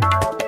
you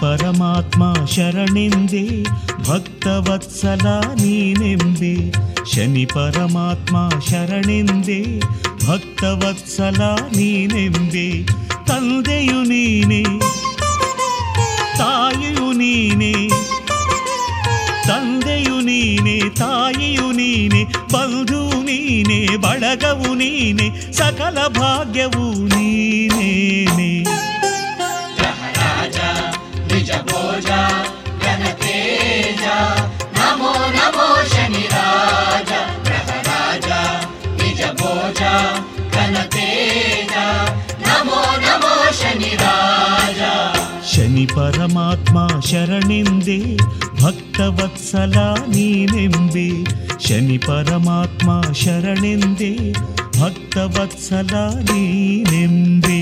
ಪರಮಾತ್ಮ ಶರಣೆಂದೆ ಭಕ್ತವತ್ಸಲ ನೀನೆಂದೆ ಶನಿ ಪರಮಾತ್ಮ ಶರಣೆಂದೆ ಭಕ್ತವತ್ಸಲ ನೀನೆಂದೆ ತಂದೆಯು ನೀನೆ ತಾಯಿಯು ನೀನೆ ತಂದೆಯು ನೀನೆ ತಾಯಿಯು ನೀನೆ ಬಂಧು ನೀನೆ ಬಳಗವು ನೀನೆ ಸಕಲ ಭಾಗ್ಯವು ನೀನೇನೆ శని పరమాత్మ శరణిందే భక్తవత్సల నీనెంబే శని పరమాత్మ శరణిందే భక్తవత్సల నీనెంబే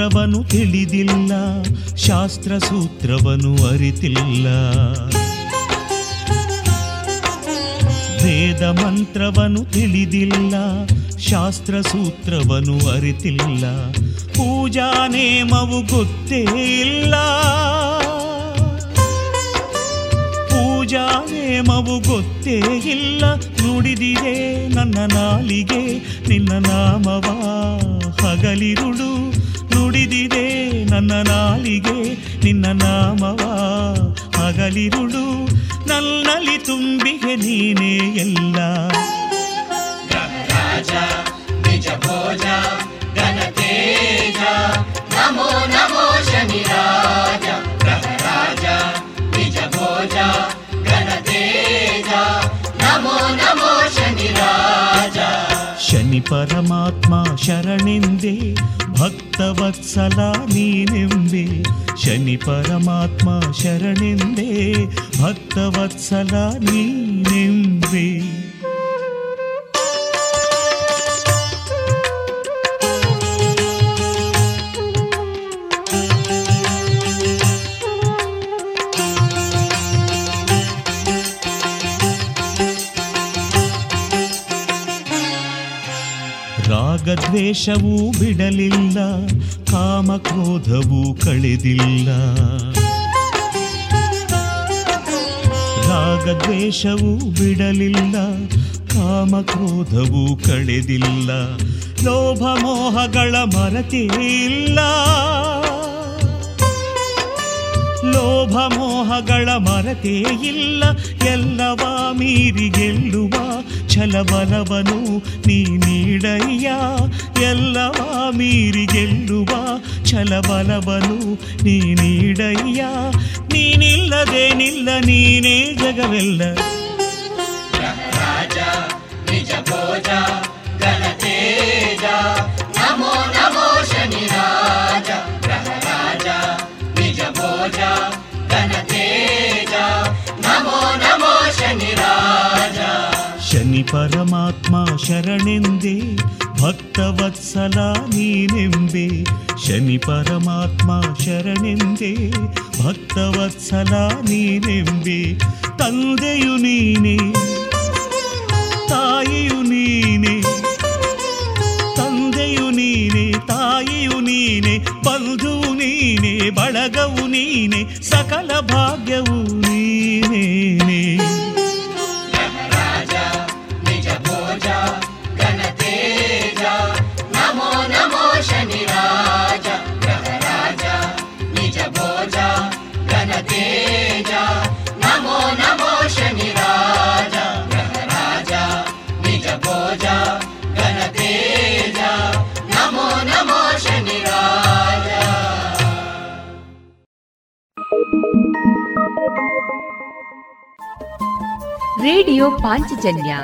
ಮಂತ್ರವನು ತಿಳಿದಿಲ್ಲ ಶಾಸ್ತ್ರ ಸೂತ್ರವನು ಅರಿತಿಲ್ಲ. ವೇದ ಮಂತ್ರವನು ತಿಳಿದಿಲ್ಲ ಶಾಸ್ತ್ರ ಸೂತ್ರವನು ಅರಿತಿಲ್ಲ. ಪೂಜಾ ನೇಮವು ಗೊತ್ತೇ ಇಲ್ಲ. ಪೂಜಾ ನೇಮವು ಗೊತ್ತೇ ಇಲ್ಲ. ನುಡಿದಿದೆ ನನ್ನ ನಾಲಿಗೆ, ನಿನ್ನ ನಾಮವಾ ಹಗಲಿರುಳು. ನನ್ನ ನಾಲಿಗೆ ನಿನ್ನ ನಾಮವ ಹಗಲಿರುಳು ನಲ್ಲಲಿ ತುಂಬಿಗೆ ನೀನೇ ಎಲ್ಲ. ಪರಮಾತ್ಮ ಶರಣೆಂದೆ ಭಕ್ತವತ್ಸಲ ನೀನೆಂಬೆ ಶನಿ ಪರಮಾತ್ಮ ಶರಣೆಂದೆ ಭಕ್ತವತ್ಸಲ ನೀನೆಂಬೆ ರಾಗದ್ವೇಷವೂ ಬಿಡಲಿಲ್ಲ, ಕಾಮಕ್ರೋಧವೂ ಕಳೆದಿಲ್ಲ. ರಾಗದ್ವೇಷವೂ ಬಿಡಲಿಲ್ಲ, ಕಾಮಕ್ರೋಧವೂ ಕಳೆದಿಲ್ಲ. ಲೋಭ ಮೋಹಗಳ ಮರತಿಲ್ಲ ಲೋಭ ಮೋಹಗಳ ಮರತೇ ಇಲ್ಲ. ಎಲ್ಲವ ಮೀರಿ ಗೆಲ್ಲುವ ಛಲಬಲವನು ನೀ ನೀಡಯ್ಯ. ಎಲ್ಲವ ಮೀರಿ ಗೆಲ್ಲುವ ಛಲಬಲವನು ನೀ ನೀಡಯ್ಯ. ನೀನಿಲ್ಲದೇನಿಲ್ಲ ನೀನೇ ಜಗವೆಲ್ಲ. ರಾಜ ನಿಜ ಭೋಜ ಘನ ಶನಿ ಪರಮಾತ್ಮ ಶರಣೆಂದೇ ಭಕ್ತವತ್ಸಲ ನೀನೆಂಬೆ ಶನಿ ಪರಮಾತ್ಮ ಶರಣೆಂದೇ ಭಕ್ತವತ್ಸಲ ನೀನೆಂಬೆ ತಂದೆಯು ನೀನೆ ತಾಯಿಯು ನೀನೆ ತಂದೆಯು ನೀನೆ ತಾಯಿಯು ನೀನೆ ಬಂಧುವು ನೀನೆ ಬಳಗವು ನೀನೆ ಸಕಲ ಭಾಗ್ಯವು ನೀನೇನೆ ರೇಡಿಯೋ ಪಾಂಚಜನ್ಯ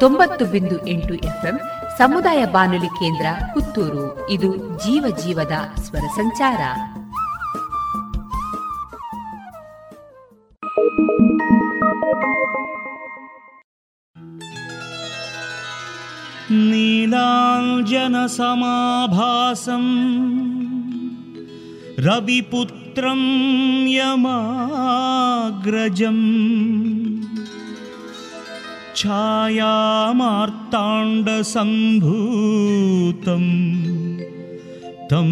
ತೊಂಬತ್ತು ಬಿಂದು ಎಂಟು ಎಫ್ಎಂ ಸಮುದಾಯ ಬಾನುಲಿ ಕೇಂದ್ರ ಪುತ್ತೂರು. ಇದು ಜೀವ ಜೀವದ ಸ್ವರ ಸಂಚಾರ. ನೀಲಾಂಜನ ಸಮಾಭಾಸಂ ರವಿಪುತ್ರ रविपुत्रं यमाग्रजम् छायामार्ताण्डसम्भूतम् तं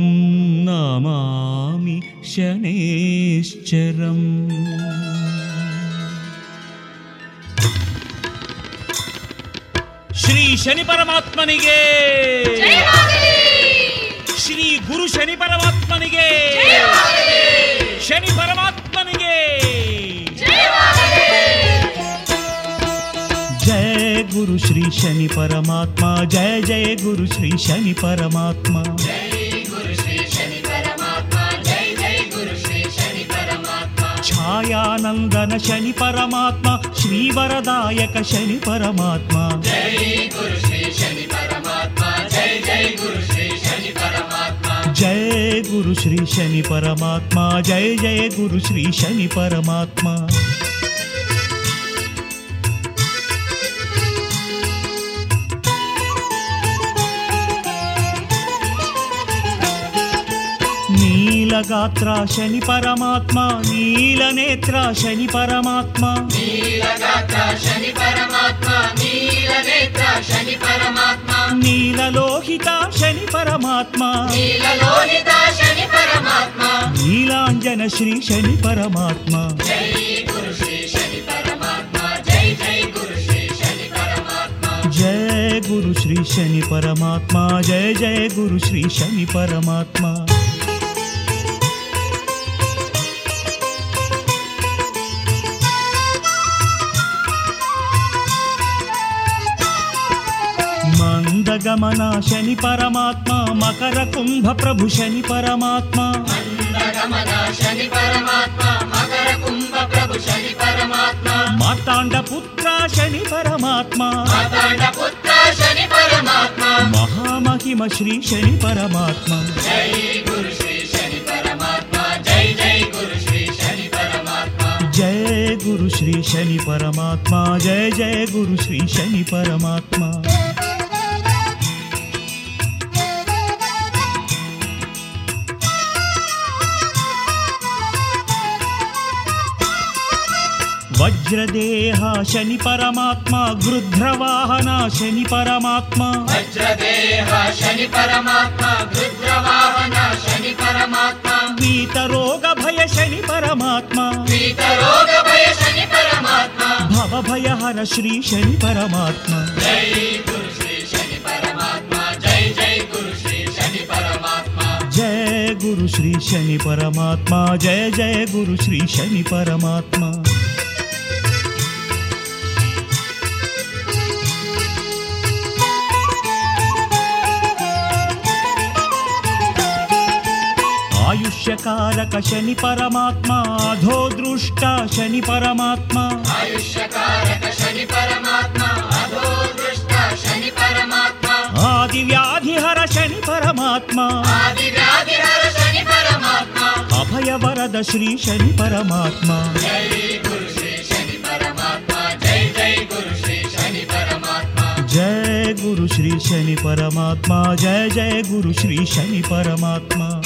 नमामि शनेश्चरम् ಶ್ರೀ ಶನಿ ಪರಮಾತ್ಮನಿಗೆ ಶ್ರೀ ಗುರು ಶನಿ ಪರಮಾತ್ಮನಿಗೆ ಶನಿ ಪರಮಾತ್ಮನಿಗೆ ಜಯ ಗುರು ಶ್ರೀ ಶನಿ ಪರಮಾತ್ಮ ಜಯ ಜಯ ಗುರು ಶ್ರೀ ಶನಿ ಪರಮಾತ್ಮ ಛಾಯಾನಂದನ ಶನಿ ಪರಮಾತ್ಮ ಶ್ರೀವರದಾಯಕ ಶನಿ ಪರಮಾತ್ಮ जय गुरु श्री शनि परमात्मा जय जय गुरु श्री शनि परमात्मा ನೀಲಗಾತ್ರ ಶನಿ ಪರಮಾತ್ಮ ನೀಲನೇತ್ರ ಶನಿ ಪರಮಾತ್ಮ ಶನಿ ಪರಮಾತ್ಮ ನೀಲನೇತ್ರ ಶನಿ ಪರಮಾತ್ಮ ನೀಲಲೋಹಿತ ಶನಿ ಪರಮಾತ್ಮ जय गुरु श्री शनि परमात्मा जय जय गुरु श्री शनि परमात्मा। నీలగాత్ర శని పరమాత్మ నీల నేత్ర శని పరమాత్మ శని పరమాత్మ. నీలలోహిత శని పరమాత్మ. శని పరమాత్మ. నీలాంజన శ్రీ శని పరమాత్మ. శని పరమాత్మ శ్రీ శని పరమాత్మ. జయ గురు శ్రీ శని పరమాత్మ జయ జయ గురు శ్రీ శని పరమాత్మ. मन्दगमन शनि परमात्मा मकर कुम्भ प्रभु शनि परमात्मा। शनि परमात्मा मकर कुम्भ प्रभु शनि परमात्मा। मार्ताण्ड पुत्र शनि परमात्मा। महामहिम श्री शनि परमात्मा। श्री शनि जय श्री शनि परमात्मा। जय गुरु श्री शनि परमात्मा जय जय गुरु श्री शनि परमात्मा। वज्रदेहा शनि परमात्मा गृध्रवाहना शनि परमात्मा। वज्रदेहा शनि परमात्मा गृध्रवाहना शनि परमात्मा। पीतरोग भय शनि परमात्मा। पीतरोग भय शनि परमात्मा। भव भय हर श्री शनि परमात्मा। जय गुरु श्री शनि परमात्मा जय जय गुरु श्री शनि परमात्मा। जय गुरु श्री शनि परमात्मा जय जय गुरु श्री शनि परमात्मा। गुणैकरूपा शनि परमात्मा गुणघन बन्धु शनि परमात्मा। गुणैकरूपा शनि परमात्मा गुणगण बन्धु शनि परमात्मा। गुणगण गोचर शनि परमात्मा। गुणगण गोचर शनि परमात्मा। गुणाभरण श्री शनि परमात्मा। जय गुरु श्री शनि परमात्मा जय जय गुरु श्री शनि परमात्मा। जय गुरु श्री शनि परमात्मा जय जय गुरु श्री शनि परमात्मा।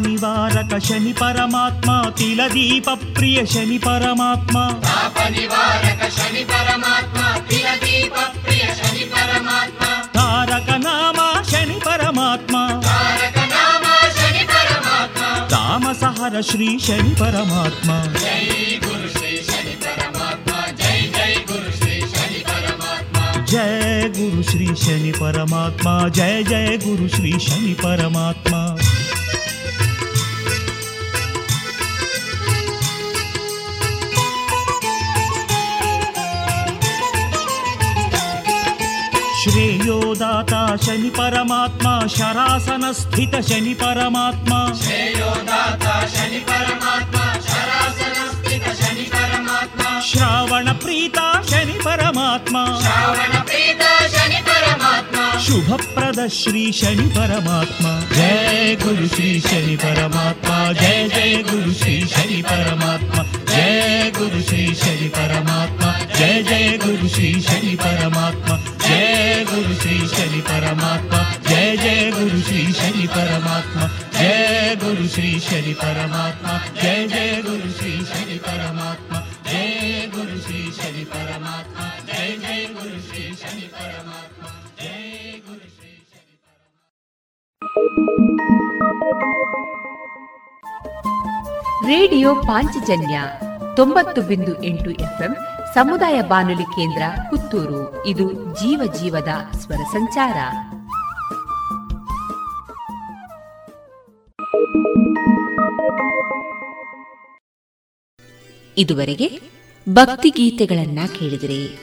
निवारक शनि परमात्मा तिल दीप प्रिय शनि परमात्मा। पाप निवारक शनि परमात्मा तिल दीप प्रिय शनि परमात्मा। तारक नामा शनि परमात्मा। तारक नामा शनि परमात्मा। तामस हर श्री शनि परमात्मा। श्री शनि जय जय श्री शनि परमात्मा। जय गुरु श्री शनि परमात्मा जय जय गुरु श्री शनि परमात्मा। श्रेयोदाता शनि परमात्मा शरासन स्थित शनि परमात्मा श्रेयो दाता शनि परमात्मा शनि परमात्मा श्रावण प्रीता शनि परमात्मा श्रावण प्रीता शनि परमात्मा शुभप्रद श्री शनि परमात्मा जय गुरु श्री शनि परमात्मा जय जय गुरु श्री शनि परमात्मा जय गुरु श्री शनि परमात्मा जय जय गुरु श्री शनि परमात्मा जय गुरु श्री शनि परमात्मा जय जय गुरु श्री शनि परमात्मा जय गुरु श्री शनि परमात्मा जय जय गुरु श्री शनि परमात्मा जय गुरु श्री शनि परमात्मा जय जय गुरु श्री शनि परमात्मा जय गुरु श्री शनि ರೇಡಿಯೋ ಪಾಂಚಜನ್ಯ ತೊಂಬತ್ತು ಬಿಂದು ಎಂಟು ಎಫ್ಎಂ ಸಮುದಾಯ ಬಾನುಲಿ ಕೇಂದ್ರ ಪುತ್ತೂರು. ಇದು ಜೀವ ಜೀವದ ಸ್ವರ ಸಂಚಾರ. ಇದುವರೆಗೆ ಭಕ್ತಿ ಗೀತೆಗಳನ್ನ ಕೇಳಿದಿರಿ.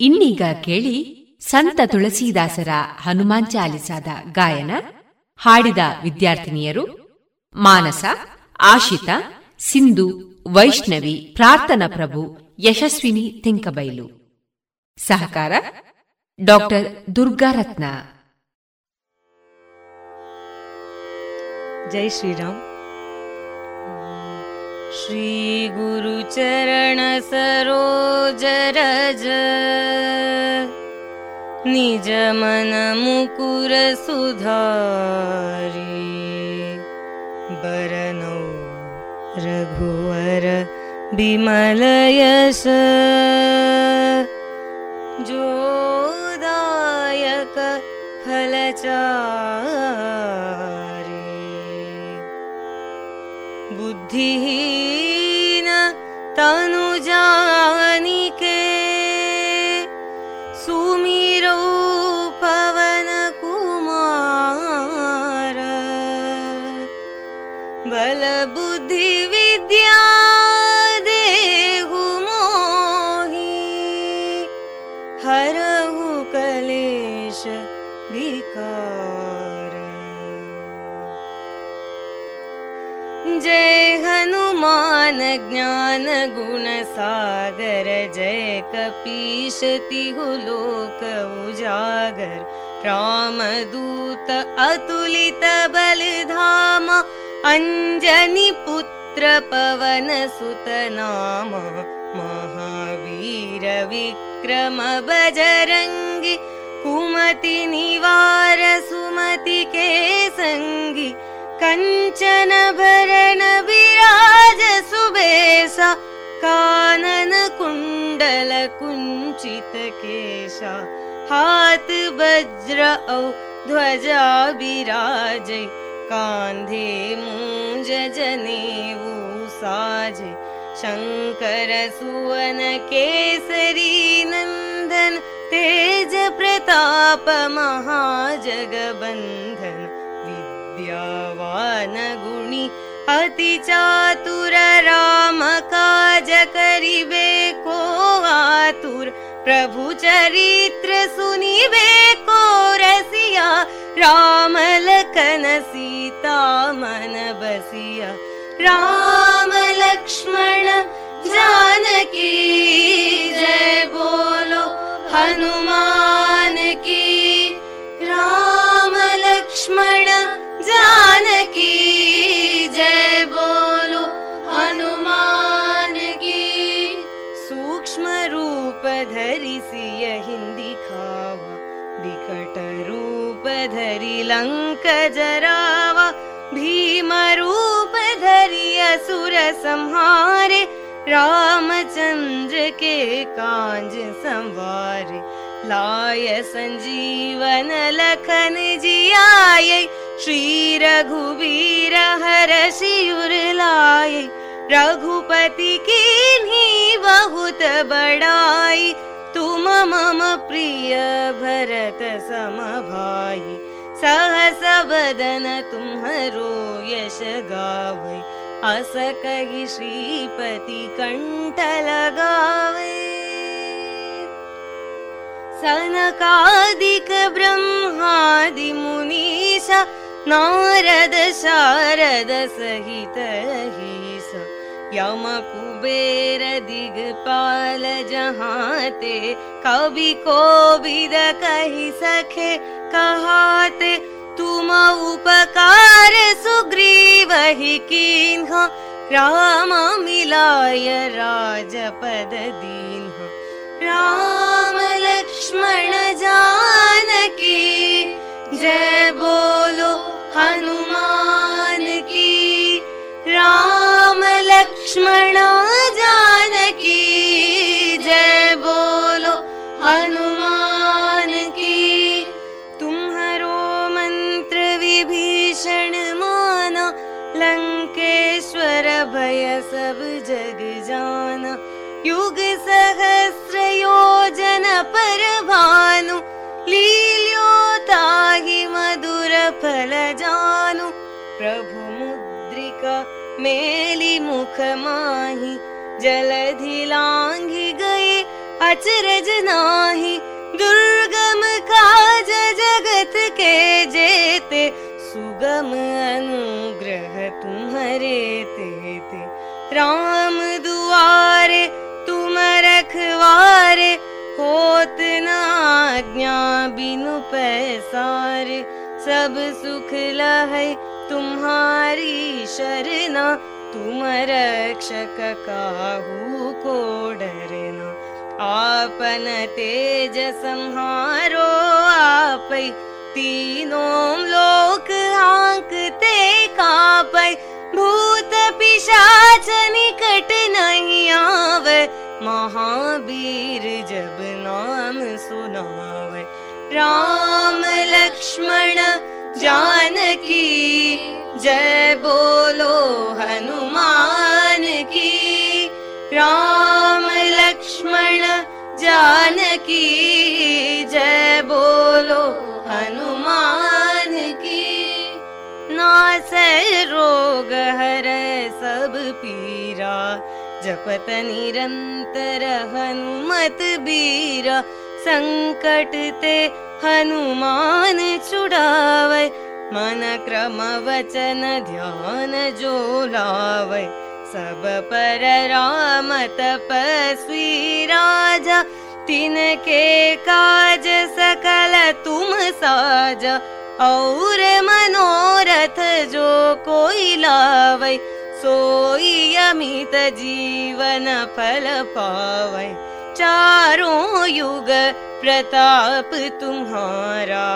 ಇನ್ನೀಗ ಕೇಳಿ ಸಂತ ತುಳಸೀದಾಸರ ಹನುಮಾನ್ ಚಾಲಿಸಾದ ಗಾಯನ ಹಾಡಿದ ವಿದ್ಯಾರ್ಥಿನಿಯರು ಮಾನಸ, ಆಶಿತಾ ಸಿಂಧು ವೈಷ್ಣವಿ ಪ್ರಾರ್ಥನಾ ಪ್ರಭು ಯಶಸ್ವಿನಿ ತೆಂಕಬೈಲು ಸಹಕಾರ ಡಾಕ್ಟರ್ ದುರ್ಗಾರತ್ನ जय श्री राम श्री गुरु चरण सरोज रज निज मन मुकुर सुधारी बरनौ रघुवर विमलयस जोदायक फलचारे। फलचरे बुद्धिहीन तनुजाने देव हर कलेश विकार जय हनुमान ज्ञान गुणसागर जय कपीशति लोक उजागर। रामदूत अतुलित बलिधाम अञ्जनि पुत्र पवन सुत नाम महावीर विक्रम कुमति निवार सुमति के सङ्गि कञ्चन भरण विराज सुबेसा कानन कुण्डल कुञ्चित केशा हाथ वज्र औ ध्वजा विराजै कान्धे मूज जनेऊ साजे शङ्कर सुवन केसरी नन्दन तेज प्रताप महाजगबन्धन विद्यावान गुणि अति चातुर राम काज करिबे को आतुर प्रभु चरित्र सुनिबे को सीता मन बसिया राम लक्ष्मण जानकी जय बोलो हनुमान की राम लक्ष्मण जानकी लंक जरावा भीम रूप धरि असुर संहारे के कांज संवारे। लाय संजीवन लखन जियाय श्री रघुवीर हर शियुर लाय। रघुपति की बहुत बड़ाई तुम मम प्रिय भरत सम भाई सहस बदन तुम्हरो यश गावै। अस कहि श्रीपति कंठ लगावे। सनकादिक ब्रह्मादि मुनीसा नारद शारद सहित हीस यम जहाते कवि कहि सखे कहाते तुम उपकार सुग्रीव ही कीन्ह राम मिलाय राजपद दीन्ह। राम लक्ष्मण जानकी जय बोलो हनुमान की राम लक्ष्मण जानकी जय बोलो हनुमान की। तुम्हारो मंत्र विभीषण माना लंकेश्वर भय सब जग जाना। युग सहस्र योजन पर भानु लील्योताहि मधुर फल जानु। प्रभु मुद्रिका मेली मुख माही जलधि लांघि गए अचरज नाही दुर्गम काज जगत के जेते सुगम अनुग्रह तुम्हारे तेते। राम दुआरे तुम रखवारे होत न आज्ञा बिनु पैसारे। सब सुख लहै तुम्हारी शरणा तुम रक्षक काहू को डरना। आपन तेज संहारो आपै तीनों लोक आंकते कापै। भूत पिशाच निकट नहीं आवे महावीर जब नाम सुनावे। राम लक्ष्मण जानकी। जय बोलो हनुमान की राम लक्ष्मण जानकी। जय बोलो हनुमान की नास रोग हर सब पीरा। जपत निरंतर हनुमत बीरा। संकट ते हनुमान छुड़ावै मन क्रम वचन ध्यान जो लावै। सब पर राम तपस्वी राजा तिनके काज सकल तुम साज। और मनोरथ जो कोई लावै सोई अमित जीवन फल पावै चारों युग प्रताप तुम्हारा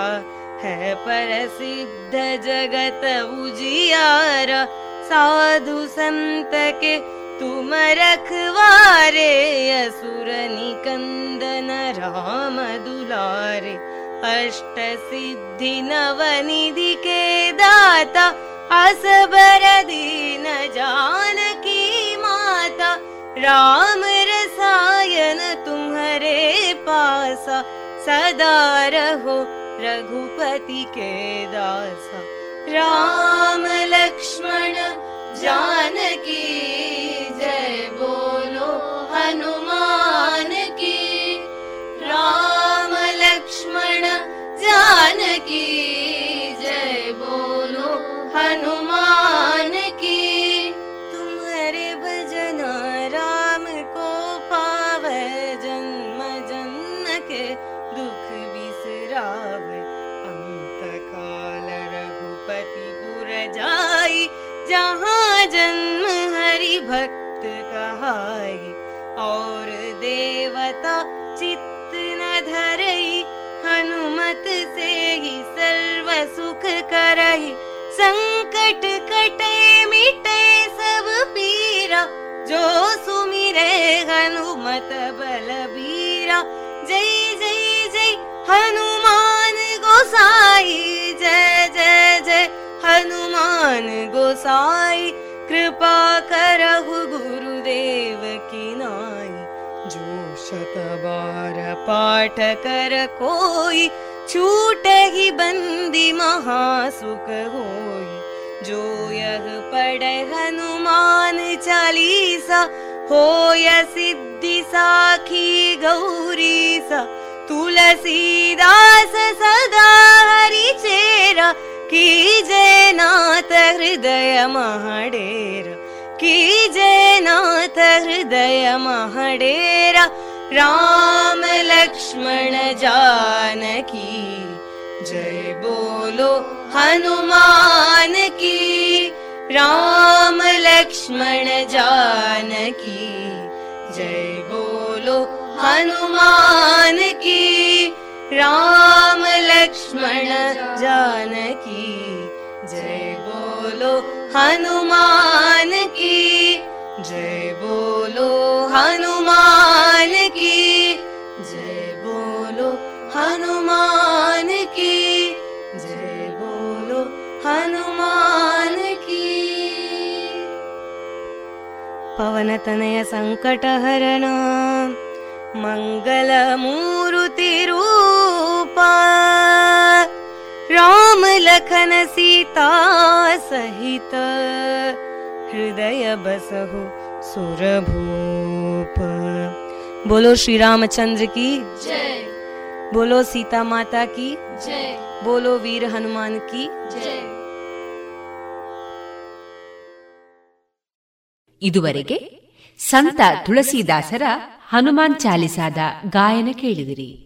है पर सिद्ध जगत उजियारा। साधु संत के तुम रखवारे असुर निकंदन राम दुलारे। अष्ट सिद्धि नवनिधि के दाता असबर दीन जानकी माता राम रसायन तुम्हारे पासा सदा रहो रघुपति के दासा। राम लक्ष्मण जानकी जय बोलो हनुमान की। राम लक्ष्मण जानकी जय बोलो हनुमान जहाँ जन्म हरि भक्त कहाई और देवता चित्त न धरई हनुमत से ही सर्व सुख करही संकट कटे मिटे सब पीरा जो सुमिरे हनुमत बलबीरा जय जय जय हनुमान गोसाई जय जय जय हनुमान गोसाई कृपा करहु गुरुदेव की नाई। जो शत बार पाठ कर कोई छूट ही बंदी महासुख होई। जो यह पढ़े हनुमान चालीसा होय सिद्धि साखी गौरी सा तुलसीदास सदा हरि चेरा की जय नाथ हृदय हृदय महडेरा राम लक्ष्मण जानकी जय बोलो हनुमान की राम लक्ष्मण जानकी जय बोलो हनुमान की राम लक्ष्मण जानकी जय बोलो हनुमान की जय बोलो हनुमान की जय बोलो हनुमान की जय बोलो हनुमान की। पवनतनय सङ्कटहरण मङ्गलमूरुतिरूपा राम लखन सीता सहित हृदय बसहु सुरभूप बोलो श्री रामचंद्र की जय बोलो सीता माता की जय बोलो वीर हनुमान की जय ಇದುವರೆಗೆ ಸಂತ ತುಳಸಿದಾಸರ ಹನುಮಾನ್ ಚಾಲಿಸಾದ ಗಾಯನ ಕೇಳಿದಿರಿ.